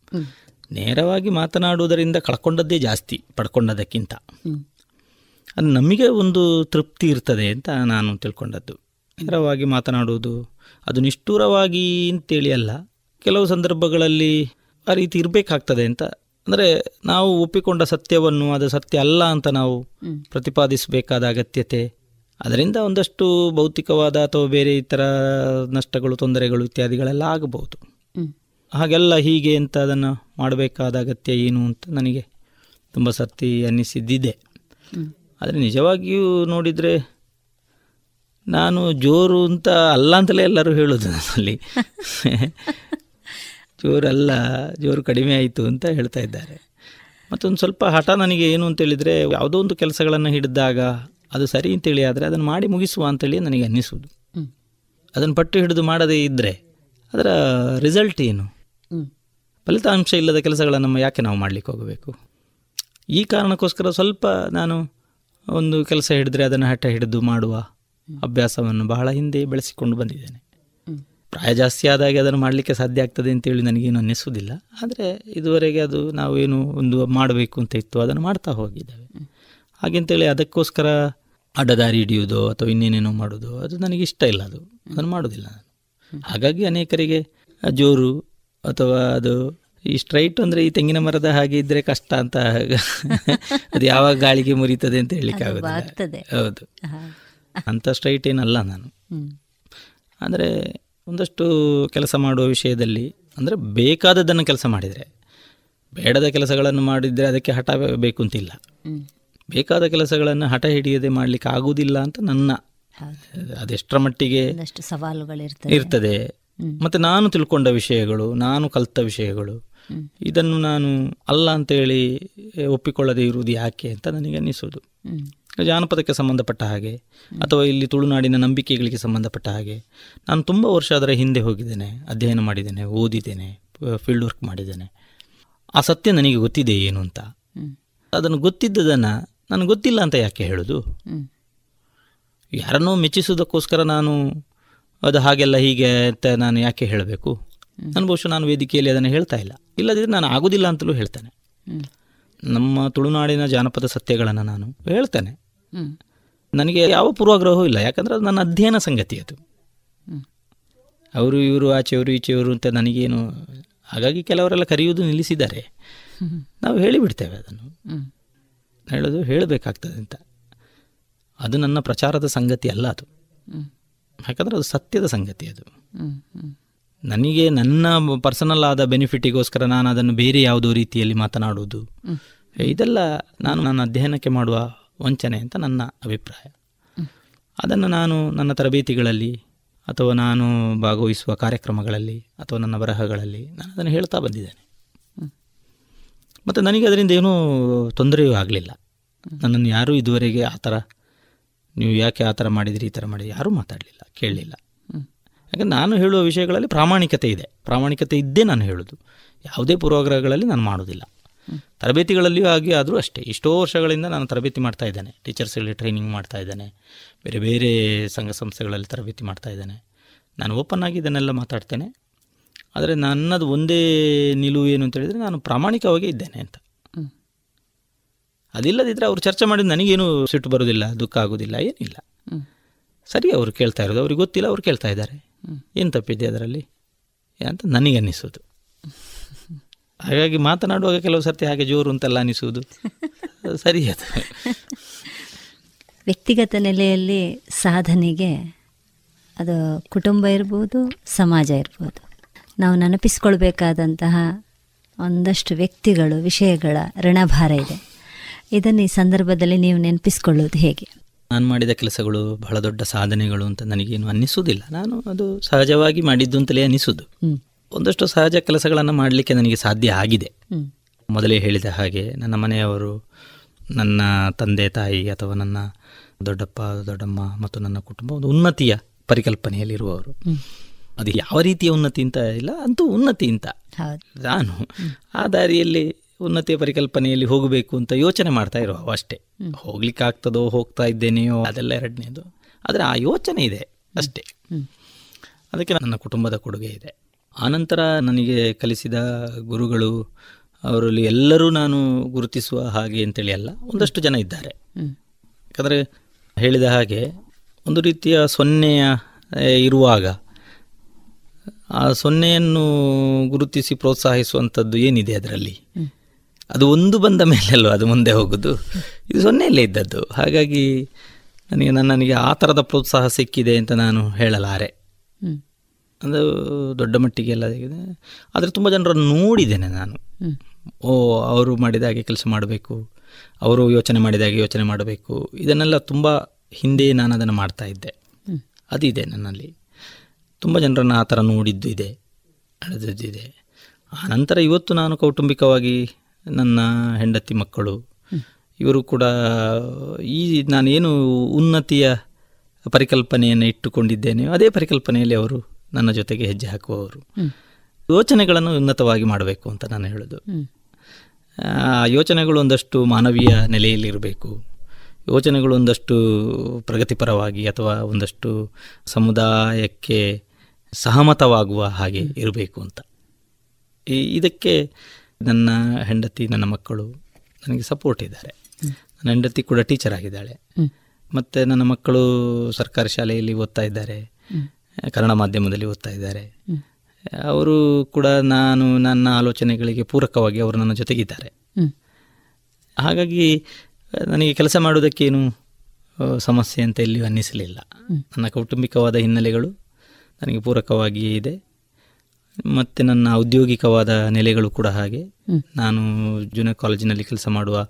ನೇರವಾಗಿ ಮಾತನಾಡುವುದರಿಂದ ಕಳ್ಕೊಂಡದ್ದೇ ಜಾಸ್ತಿ ಪಡ್ಕೊಂಡದಕ್ಕಿಂತ. ಅದು ನಮಗೆ ಒಂದು ತೃಪ್ತಿ ಇರ್ತದೆ ಅಂತ ನಾನು ತಿಳ್ಕೊಂಡದ್ದು. ನೇರವಾಗಿ ಮಾತನಾಡುವುದು ಅದು ನಿಷ್ಠುರವಾಗಿ ಅಂತೇಳಿ ಅಲ್ಲ ಕೆಲವು ಸಂದರ್ಭಗಳಲ್ಲಿ ಆ ರೀತಿ ಇರಬೇಕಾಗ್ತದೆ ಅಂತ. ಅಂದರೆ ನಾವು ಒಪ್ಪಿಕೊಂಡ ಸತ್ಯವನ್ನು ಅದು ಸತ್ಯ ಅಲ್ಲ ಅಂತ ನಾವು ಪ್ರತಿಪಾದಿಸಬೇಕಾದ ಅಗತ್ಯತೆ. ಅದರಿಂದ ಒಂದಷ್ಟು ಭೌತಿಕವಾದ ಅಥವಾ ಬೇರೆ ಇತರ ನಷ್ಟಗಳು ತೊಂದರೆಗಳು ಇತ್ಯಾದಿಗಳೆಲ್ಲ ಆಗಬಹುದು. ಹಾಗೆಲ್ಲ ಹೀಗೆ ಅಂತ ಅದನ್ನು ಮಾಡಬೇಕಾದ ಅಗತ್ಯ ಏನು ಅಂತ ನನಗೆ ತುಂಬ ಸರ್ತಿ ಅನ್ನಿಸಿದ್ದಿದೆ. ಆದರೆ ನಿಜವಾಗಿಯೂ ನೋಡಿದರೆ ನಾನು ಜೋರು ಅಂತ ಅಲ್ಲ ಅಂತಲೇ ಎಲ್ಲರೂ ಹೇಳೋದು ನನ್ನಲ್ಲಿ. ಜೋರಲ್ಲ ಜೋರು ಕಡಿಮೆ ಆಯಿತು ಅಂತ ಹೇಳ್ತಾ ಇದ್ದಾರೆ ಮತ್ತೊಂದು ಸ್ವಲ್ಪ ಹಠ ನನಗೆ ಏನು ಅಂತೇಳಿದರೆ ಯಾವುದೋ ಒಂದು ಕೆಲಸಗಳನ್ನು ಹಿಡಿದಾಗ ಅದು ಸರಿ ಅಂತೇಳಿ ಆದರೆ ಅದನ್ನು ಮಾಡಿ ಮುಗಿಸುವ ಅಂತೇಳಿ ನನಗೆ ಅನ್ನಿಸುವುದು. ಅದನ್ನು ಪಟ್ಟು ಹಿಡಿದು ಮಾಡದೇ ಇದ್ದರೆ ಅದರ ರಿಸಲ್ಟ್ ಏನು. ಫಲಿತಾಂಶ ಇಲ್ಲದ ಕೆಲಸಗಳನ್ನು ನಮ್ಮ ಯಾಕೆ ನಾವು ಮಾಡಲಿಕ್ಕೆ ಹೋಗಬೇಕು ಈ ಕಾರಣಕ್ಕೋಸ್ಕರ ಸ್ವಲ್ಪ ನಾನು ಒಂದು ಕೆಲಸ ಹಿಡಿದ್ರೆ ಅದನ್ನು ಹಠ ಹಿಡಿದು ಮಾಡುವ ಅಭ್ಯಾಸವನ್ನು ಬಹಳ ಹಿಂದೆ ಬೆಳೆಸಿಕೊಂಡು ಬಂದಿದ್ದೇನೆ. ಪ್ರಾಯ ಜಾಸ್ತಿ ಆದಾಗೆ ಅದನ್ನು ಮಾಡಲಿಕ್ಕೆ ಸಾಧ್ಯ ಆಗ್ತದೆ ಅಂತೇಳಿ ನನಗೇನು ಅನ್ನಿಸುವುದಿಲ್ಲ. ಆದರೆ ಇದುವರೆಗೆ ಅದು ನಾವೇನು ಒಂದು ಮಾಡಬೇಕು ಅಂತ ಇತ್ತು ಅದನ್ನು ಮಾಡ್ತಾ ಹೋಗಿದ್ದೇವೆ. ಹಾಗೆಂತೇಳಿ ಅದಕ್ಕೋಸ್ಕರ ಅಡ್ಡದಾರಿ ಹಿಡಿಯೋದು ಅಥವಾ ಇನ್ನೇನೇನೋ ಮಾಡೋದು ಅದು ನನಗೆ ಇಷ್ಟ ಇಲ್ಲ ಅದು. ಅದನ್ನು ಮಾಡೋದಿಲ್ಲ ನಾನು. ಹಾಗಾಗಿ ಅನೇಕರಿಗೆ ಜೋರು ಅಥವಾ ಅದು ಈ ಸ್ಟ್ರೈಟ್ ಅಂದರೆ ಈ ತೆಂಗಿನ ಮರದ ಹಾಗೆ ಇದ್ದರೆ ಕಷ್ಟ ಅಂತ ಅದು ಯಾವಾಗ ಗಾಳಿಗೆ ಮುರಿತದೆ ಅಂತ ಹೇಳಲಿಕ್ಕೆ ಆಗುತ್ತೆ ಹೌದು. ಅಂಥ ಸ್ಟ್ರೈಟ್ ಏನಲ್ಲ ನಾನು. ಅಂದರೆ ಒಂದಷ್ಟು ಕೆಲಸ ಮಾಡುವ ವಿಷಯದಲ್ಲಿ ಅಂದರೆ ಬೇಕಾದದ್ದನ್ನು ಕೆಲಸ ಮಾಡಿದರೆ ಬೇಡದ ಕೆಲಸಗಳನ್ನು ಮಾಡಿದರೆ ಅದಕ್ಕೆ ಹಠ ಬೇಕು ಅಂತಿಲ್ಲ. ಬೇಕಾದ ಕೆಲಸಗಳನ್ನು ಹಠ ಹಿಡಿಯದೆ ಮಾಡಲಿಕ್ಕೆ ಆಗುವುದಿಲ್ಲ ಅಂತ ನನ್ನ ಅದೆಷ್ಟರ ಮಟ್ಟಿಗೆ ಸವಾಲುಗಳಿರ್ತದೆ ಇರ್ತದೆ. ಮತ್ತು ನಾನು ತಿಳ್ಕೊಂಡ ವಿಷಯಗಳು ನಾನು ಕಲಿತ ವಿಷಯಗಳು ಇದನ್ನು ನಾನು ಅಲ್ಲ ಅಂತೇಳಿ ಒಪ್ಪಿಕೊಳ್ಳದೆ ಇರುವುದು ಯಾಕೆ ಅಂತ ನನಗೆ ಅನ್ನಿಸುವುದು ಹ್ಮ್. ಜಾನಪದಕ್ಕೆ ಸಂಬಂಧಪಟ್ಟ ಹಾಗೆ ಅಥವಾ ಇಲ್ಲಿ ತುಳುನಾಡಿನ ನಂಬಿಕೆಗಳಿಗೆ ಸಂಬಂಧಪಟ್ಟ ಹಾಗೆ ನಾನು ತುಂಬ ವರ್ಷ ಅದರ ಹಿಂದೆ ಹೋಗಿದ್ದೇನೆ ಅಧ್ಯಯನ ಮಾಡಿದ್ದೇನೆ ಓದಿದ್ದೇನೆ ಫೀಲ್ಡ್ ವರ್ಕ್ ಮಾಡಿದ್ದೇನೆ. ಆ ಸತ್ಯ ನನಗೆ ಗೊತ್ತಿದೆ ಏನು ಅಂತ. ಅದನ್ನು ಗೊತ್ತಿದ್ದದನ್ನು ನನಗೆ ಗೊತ್ತಿಲ್ಲ ಅಂತ ಯಾಕೆ ಹೇಳೋದು. ಯಾರನ್ನೋ ಮೆಚ್ಚಿಸೋದಕ್ಕೋಸ್ಕರ ನಾನು ಅದು ಹಾಗೆಲ್ಲ ಹೀಗೆ ಅಂತ ನಾನು ಯಾಕೆ ಹೇಳಬೇಕು? ನಾನು ಬಹುಶಃ ನಾನು ವೇದಿಕೆಯಲ್ಲಿ ಅದನ್ನು ಹೇಳ್ತಾ ಇಲ್ಲ. ಇಲ್ಲದಿದ್ದರೆ ನಾನು ಆಗೋದಿಲ್ಲ ಅಂತಲೂ ಹೇಳ್ತೇನೆ. ನಮ್ಮ ತುಳುನಾಡಿನ ಜಾನಪದ ಸತ್ಯಗಳನ್ನು ನಾನು ಹೇಳ್ತೇನೆ. ನನಗೆ ಯಾವ ಪೂರ್ವಾಗ್ರಹವೂ ಇಲ್ಲ. ಯಾಕಂದರೆ ಅದು ನನ್ನ ಅಧ್ಯಯನ ಸಂಗತಿ ಅದು. ಅವರು ಇವರು ಆಚೆಯವರು ಈಚೆಯವರು ಅಂತ ನನಗೇನು ಹಾಗಾಗಿ ಕೆಲವರೆಲ್ಲ ಕರೆಯುವುದು ನಿಲ್ಲಿಸಿದ್ದಾರೆ. ನಾವು ಹೇಳಿಬಿಡ್ತೇವೆ ಅದನ್ನು. ಹೇಳೋದು ಹೇಳಬೇಕಾಗ್ತದೆ ಅಂತ. ಅದು ನನ್ನ ಪ್ರಚಾರದ ಸಂಗತಿ ಅಲ್ಲ ಅದು. ಯಾಕಂದರೆ ಅದು ಸತ್ಯದ ಸಂಗತಿ ಅದು. ನನಗೆ ನನ್ನ ಪರ್ಸನಲ್ ಆದ ಬೆನಿಫಿಟಿಗೋಸ್ಕರ ನಾನು ಅದನ್ನು ಬೇರೆ ಯಾವುದೋ ರೀತಿಯಲ್ಲಿ ಮಾತನಾಡುವುದು. ಇದೆಲ್ಲ ನಾನು ನನ್ನ ಅಧ್ಯಯನಕ್ಕೆ ಮಾಡುವ ವಂಚನೆ ಅಂತ ನನ್ನ ಅಭಿಪ್ರಾಯ. ಅದನ್ನು ನಾನು ನನ್ನ ತರಬೇತಿಗಳಲ್ಲಿ ಅಥವಾ ನಾನು ಭಾಗವಹಿಸುವ ಕಾರ್ಯಕ್ರಮಗಳಲ್ಲಿ ಅಥವಾ ನನ್ನ ಬರಹಗಳಲ್ಲಿ ನಾನು ಅದನ್ನು ಹೇಳ್ತಾ ಬಂದಿದ್ದೇನೆ. ಮತ್ತು ನನಗೆ ಅದರಿಂದ ಏನೂ ತೊಂದರೆಯೂ ಆಗಲಿಲ್ಲ. ನನ್ನನ್ನು ಯಾರೂ ಇದುವರೆಗೆ ಆ ಥರ ನೀವು ಯಾಕೆ ಆ ಥರ ಮಾಡಿದಿರಿ ಈ ಥರ ಮಾಡಿದಿರಿ ಯಾರೂ ಮಾತಾಡಲಿಲ್ಲ ಕೇಳಲಿಲ್ಲ. ಯಾಕಂದ್ರೆ ನಾನು ಹೇಳುವ ವಿಷಯಗಳಲ್ಲಿ ಪ್ರಾಮಾಣಿಕತೆ ಇದೆ. ಪ್ರಾಮಾಣಿಕತೆ ಇದ್ದೇ ನಾನು ಹೇಳೋದು. ಯಾವುದೇ ಪೂರ್ವಾಗ್ರಹಗಳಲ್ಲಿ ನಾನು ಮಾಡೋದಿಲ್ಲ. ತರಬೇತಿಗಳಲ್ಲಿಯೂ ಆಗಿ ಆದರೂ ಅಷ್ಟೇ. ಇಷ್ಟೋ ವರ್ಷಗಳಿಂದ ನಾನು ತರಬೇತಿ ಮಾಡ್ತಾ ಇದ್ದೇನೆ. ಟೀಚರ್ಸ್ಗಳಿಗೆ ಟ್ರೈನಿಂಗ್ ಮಾಡ್ತಾ ಇದ್ದೇನೆ. ಬೇರೆ ಬೇರೆ ಸಂಘ ಸಂಸ್ಥೆಗಳಲ್ಲಿ ತರಬೇತಿ ಮಾಡ್ತಾ ಇದ್ದೇನೆ. ನಾನು ಓಪನ್ ಆಗಿ ಇದನ್ನೆಲ್ಲ ಮಾತಾಡ್ತೇನೆ. ಆದರೆ ನನ್ನದು ಒಂದೇ ನಿಲುವು ಏನು ಅಂತ ಹೇಳಿದರೆ ನಾನು ಪ್ರಾಮಾಣಿಕವಾಗಿ ಇದ್ದೇನೆ ಅಂತ. ಅದಿಲ್ಲದಿದ್ದರೆ ಅವರು ಚರ್ಚೆ ಮಾಡಿದ ನನಗೇನು ಸಿಟ್ಟು ಬರೋದಿಲ್ಲ ದುಃಖ ಆಗೋದಿಲ್ಲ ಏನಿಲ್ಲ. ಸರಿ ಅವರು ಕೇಳ್ತಾ ಇರೋದು. ಅವ್ರಿಗೆ ಗೊತ್ತಿಲ್ಲ ಅವ್ರು ಕೇಳ್ತಾ ಇದ್ದಾರೆ. ಏನು ತಪ್ಪಿದೆ ಅದರಲ್ಲಿ? ಅಂತ ನನಗೆ ಅನ್ನಿಸೋದು ಹಾಗಾಗಿ ಮಾತನಾಡುವಾಗ ಕೆಲವು ಸರ್ತಿ ಹಾಗೆ ಜೋರು ಅಂತೆಲ್ಲ ಅನಿಸುವುದು. ಸರಿ ಅದು. ವ್ಯಕ್ತಿಗತ ನೆಲೆಯಲ್ಲಿ ಸಾಧನೆಗೆ ಅದು ಕುಟುಂಬ ಇರ್ಬೋದು ಸಮಾಜ ಇರ್ಬೋದು. ನಾವು ನೆನಪಿಸ್ಕೊಳ್ಬೇಕಾದಂತಹ ಒಂದಷ್ಟು ವ್ಯಕ್ತಿಗಳು ವಿಷಯಗಳ ಋಣಭಾರ ಇದೆ. ಇದನ್ನು ಈ ಸಂದರ್ಭದಲ್ಲಿ ನೀವು ನೆನಪಿಸ್ಕೊಳ್ಳೋದು ಹೇಗೆ? ನಾನು ಮಾಡಿದ ಕೆಲಸಗಳು ಬಹಳ ದೊಡ್ಡ ಸಾಧನೆಗಳು ಅಂತ ನನಗೇನು ಅನ್ನಿಸುವುದಿಲ್ಲ. ನಾನು ಅದು ಸಹಜವಾಗಿ ಮಾಡಿದ್ದು ಅಂತಲೇ ಅನ್ನಿಸುವುದು. ಹ್ಮ್. ಒಂದಷ್ಟು ಸಹಜ ಕೆಲಸಗಳನ್ನು ಮಾಡಲಿಕ್ಕೆ ನನಗೆ ಸಾಧ್ಯ ಆಗಿದೆ. ಮೊದಲೇ ಹೇಳಿದ ಹಾಗೆ ನನ್ನ ಮನೆಯವರು ನನ್ನ ತಂದೆ ತಾಯಿ ಅಥವಾ ನನ್ನ ದೊಡ್ಡಪ್ಪ ದೊಡ್ಡಮ್ಮ ಮತ್ತು ನನ್ನ ಕುಟುಂಬ ಒಂದು ಉನ್ನತಿಯ ಪರಿಕಲ್ಪನೆಯಲ್ಲಿರುವವರು. ಅದು ಯಾವ ರೀತಿಯ ಉನ್ನತಿ ಅಂತ ಇಲ್ಲ ಅಂತೂ ಉನ್ನತಿ ಅಂತ. ನಾನು ಆ ದಾರಿಯಲ್ಲಿ ಉನ್ನತಿಯ ಪರಿಕಲ್ಪನೆಯಲ್ಲಿ ಹೋಗಬೇಕು ಅಂತ ಯೋಚನೆ ಮಾಡ್ತಾ ಇರುವ ಅಷ್ಟೇ. ಹೋಗ್ಲಿಕ್ಕೆ ಆಗ್ತದೋ ಹೋಗ್ತಾ ಇದ್ದೇನೆಯೋ ಅದೆಲ್ಲ ಎರಡನೇದು. ಆದರೆ ಆ ಯೋಚನೆ ಇದೆ ಅಷ್ಟೇ. ಅದಕ್ಕೆ ನನ್ನ ಕುಟುಂಬದ ಕೊಡುಗೆ ಇದೆ. ಆನಂತರ ನನಗೆ ಕಲಿಸಿದ ಗುರುಗಳು ಅವರಲ್ಲಿ ಎಲ್ಲರೂ ನಾನು ಗುರುತಿಸುವ ಹಾಗೆ ಅಂತೇಳಿ ಅಲ್ಲ ಒಂದಷ್ಟು ಜನ ಇದ್ದಾರೆ. ಯಾಕಂದರೆ ಹೇಳಿದ ಹಾಗೆ ಒಂದು ರೀತಿಯ ಸೊನ್ನೆಯ ಇರುವಾಗ ಆ ಸೊನ್ನೆಯನ್ನು ಗುರುತಿಸಿ ಪ್ರೋತ್ಸಾಹಿಸುವಂಥದ್ದು ಏನಿದೆ ಅದರಲ್ಲಿ? ಅದು ಒಂದು ಬಂದ ಮೇಲೆಲ್ಲೋ ಅದು ಮುಂದೆ ಹೋಗೋದು? ಇದು ಸೊನ್ನೆಯಲ್ಲೇ ಇದ್ದದ್ದು. ಹಾಗಾಗಿ ನನಗೆ ನನಗೆ ಆ ಥರದ ಪ್ರೋತ್ಸಾಹ ಸಿಕ್ಕಿದೆ ಅಂತ ನಾನು ಹೇಳಲಾರೆ. ಅದು ದೊಡ್ಡ ಮಟ್ಟಿಗೆ ಎಲ್ಲ ಆಗಿದೆ. ಆದರೆ ತುಂಬ ಜನರನ್ನು ನೋಡಿದ್ದೇನೆ ನಾನು. ಓ ಅವರು ಮಾಡಿದ ಹಾಗೆ ಕೆಲಸ ಮಾಡಬೇಕು ಅವರು ಯೋಚನೆ ಮಾಡಿದ ಹಾಗೆ ಯೋಚನೆ ಮಾಡಬೇಕು ಇದನ್ನೆಲ್ಲ ತುಂಬ ಹಿಂದೆ ನಾನು ಅದನ್ನು ಮಾಡ್ತಾ ಇದ್ದೆ. ಅದಿದೆ ನನ್ನಲ್ಲಿ. ತುಂಬ ಜನರನ್ನು ಆ ಥರ ನೋಡಿದ್ದು ಇದೆ ಅಳೆದಿದ್ದಿದೆ ಆ ನಂತರ ಇವತ್ತು ನಾನು ಕೌಟುಂಬಿಕವಾಗಿ ನನ್ನ ಹೆಂಡತಿ ಮಕ್ಕಳು ಇವರು ಕೂಡ ಈ ನಾನೇನು ಉನ್ನತಿಯ ಪರಿಕಲ್ಪನೆಯನ್ನು ಇಟ್ಟುಕೊಂಡಿದ್ದೇನೆ ಅದೇ ಪರಿಕಲ್ಪನೆಯಲ್ಲಿ ಅವರು ನನ್ನ ಜೊತೆಗೆ ಹೆಜ್ಜೆ ಹಾಕುವವರು. ಯೋಚನೆಗಳನ್ನು ಉನ್ನತವಾಗಿ ಮಾಡಬೇಕು ಅಂತ ನಾನು ಹೇಳೋದು. ಆ ಯೋಚನೆಗಳು ಒಂದಷ್ಟು ಮಾನವೀಯ ನೆಲೆಯಲ್ಲಿರಬೇಕು. ಯೋಚನೆಗಳು ಒಂದಷ್ಟು ಪ್ರಗತಿಪರವಾಗಿ ಅಥವಾ ಒಂದಷ್ಟು ಸಮುದಾಯಕ್ಕೆ ಸಹಮತವಾಗುವ ಹಾಗೆ ಇರಬೇಕು ಅಂತ. ಈ ಇದಕ್ಕೆ ನನ್ನ ಹೆಂಡತಿ ನನ್ನ ಮಕ್ಕಳು ನನಗೆ ಸಪೋರ್ಟ್ ಇದ್ದಾರೆ. ನನ್ನ ಹೆಂಡತಿ ಕೂಡ ಟೀಚರ್ ಆಗಿದ್ದಾಳೆ. ಮತ್ತು ನನ್ನ ಮಕ್ಕಳು ಸರ್ಕಾರಿ ಶಾಲೆಯಲ್ಲಿ ಓದ್ತಾ ಇದ್ದಾರೆ. ಕನ್ನಡ ಮಾಧ್ಯಮದಲ್ಲಿ ಓದ್ತಾ ಇದ್ದಾರೆ. ಅವರು ಕೂಡ ನಾನು ನನ್ನ ಆಲೋಚನೆಗಳಿಗೆ ಪೂರಕವಾಗಿ ಅವರು ನನ್ನ ಜೊತೆಗಿದ್ದಾರೆ. ಹಾಗಾಗಿ ನನಗೆ ಕೆಲಸ ಮಾಡೋದಕ್ಕೇನು ಸಮಸ್ಯೆ ಅಂತ ಎಲ್ಲಿಯೂ ಅನ್ನಿಸಲಿಲ್ಲ. ನನ್ನ ಕೌಟುಂಬಿಕವಾದ ಹಿನ್ನೆಲೆಗಳು ನನಗೆ ಪೂರಕವಾಗಿಯೇ ಇದೆ. ಮತ್ತು ನನ್ನ ಔದ್ಯೋಗಿಕವಾದ ನೆಲೆಗಳು ಕೂಡ ಹಾಗೆ. ನಾನು ಜೂನಿಯರ್ ಕಾಲೇಜಿನಲ್ಲಿ ಕೆಲಸ ಮಾಡುವ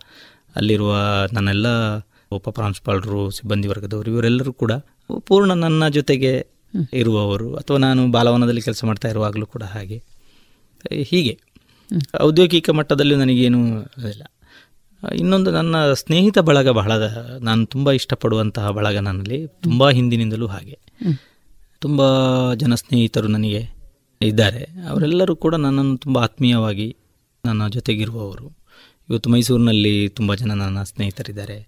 ಅಲ್ಲಿರುವ ನನ್ನೆಲ್ಲ ಉಪ ಪ್ರಾಂಶುಪಾಲರು ಸಿಬ್ಬಂದಿ ವರ್ಗದವರು ಇವರೆಲ್ಲರೂ ಕೂಡ ಪೂರ್ಣ ನನ್ನ ಜೊತೆಗೆ ಇರುವವರು ಅಥವಾ ನಾನು ಬಾಲವನದಲ್ಲಿ ಕೆಲಸ ಮಾಡ್ತಾ ಇರುವಾಗಲೂ ಕೂಡ ಹಾಗೆ. ಹೀಗೆ. ಔದ್ಯೋಗಿಕ ಮಟ್ಟದಲ್ಲಿ ನನಗೇನು ಇಲ್ಲ. ಇನ್ನೊಂದು ನನ್ನ ಸ್ನೇಹಿತ ಬಳಗ ಬಹಳ ನಾನು ತುಂಬ ಇಷ್ಟಪಡುವಂತಹ ಬಳಗ ನನ್ನಲ್ಲಿ, ತುಂಬ ಹಿಂದಿನಿಂದಲೂ ಹಾಗೆ. ತುಂಬ ಜನ ಸ್ನೇಹಿತರು ನನಗೆ ಇದ್ದಾರೆ. ಅವರೆಲ್ಲರೂ ಕೂಡ ನನ್ನನ್ನು ತುಂಬ ಆತ್ಮೀಯವಾಗಿ ನನ್ನ ಜೊತೆಗಿರುವವರು. ಇವತ್ತು ಮೈಸೂರಿನಲ್ಲಿ ತುಂಬ ಜನ ನನ್ನ ಸ್ನೇಹಿತರಿದ್ದಾರೆ.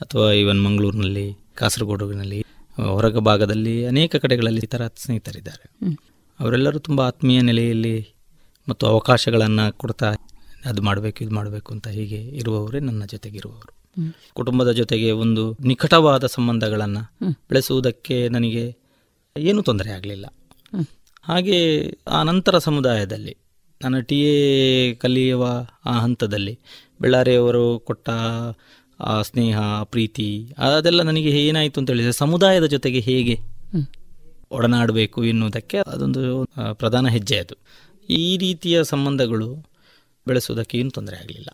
ಅಥವಾ ಈವನ್ ಮಂಗಳೂರಿನಲ್ಲಿ ಕಾಸರಗೋಡಿನಲ್ಲಿ ಹೊರಗ ಭಾಗದಲ್ಲಿ ಅನೇಕ ಕಡೆಗಳಲ್ಲಿ ಇತರ ಸ್ನೇಹಿತರಿದ್ದಾರೆ ಅವರೆಲ್ಲರೂ ತುಂಬ ಆತ್ಮೀಯ ನೆಲೆಯಲ್ಲಿ ಮತ್ತು ಅವಕಾಶಗಳನ್ನು ಕೊಡ್ತಾ ಅದು ಮಾಡಬೇಕು, ಇದು ಮಾಡಬೇಕು ಅಂತ ಹೀಗೆ ಇರುವವರೇ ನನ್ನ ಜೊತೆಗಿರುವವರು. ಕುಟುಂಬದ ಜೊತೆಗೆ ಒಂದು ನಿಕಟವಾದ ಸಂಬಂಧಗಳನ್ನು ಬೆಳೆಸುವುದಕ್ಕೆ ನನಗೆ ಏನೂ ತೊಂದರೆ ಆಗಲಿಲ್ಲ ಹಾಗೆ ಆ ನಂತರ ಸಮುದಾಯದಲ್ಲಿ ನನ್ನ ಟಿ ಎ ಕಲಿಯುವ ಆ ಹಂತದಲ್ಲಿ, ಬೆಳ್ಳಾರಿಯವರು ಕೊಟ್ಟ ಸ್ನೇಹ ಪ್ರೀತಿ ಅದೆಲ್ಲ ನನಗೆ ಏನಾಯಿತು ಅಂತ ಹೇಳಿದ್ರೆ ಸಮುದಾಯದ ಜೊತೆಗೆ ಹೇಗೆ. ಒಡನಾಡಬೇಕು ಎನ್ನುವುದಕ್ಕೆ ಅದೊಂದು ಪ್ರಧಾನ ಹೆಜ್ಜೆ ಅದು. ಈ ರೀತಿಯ ಸಂಬಂಧಗಳು ಬೆಳೆಸುವುದಕ್ಕೆ ಏನು ತೊಂದರೆ ಆಗಲಿಲ್ಲ.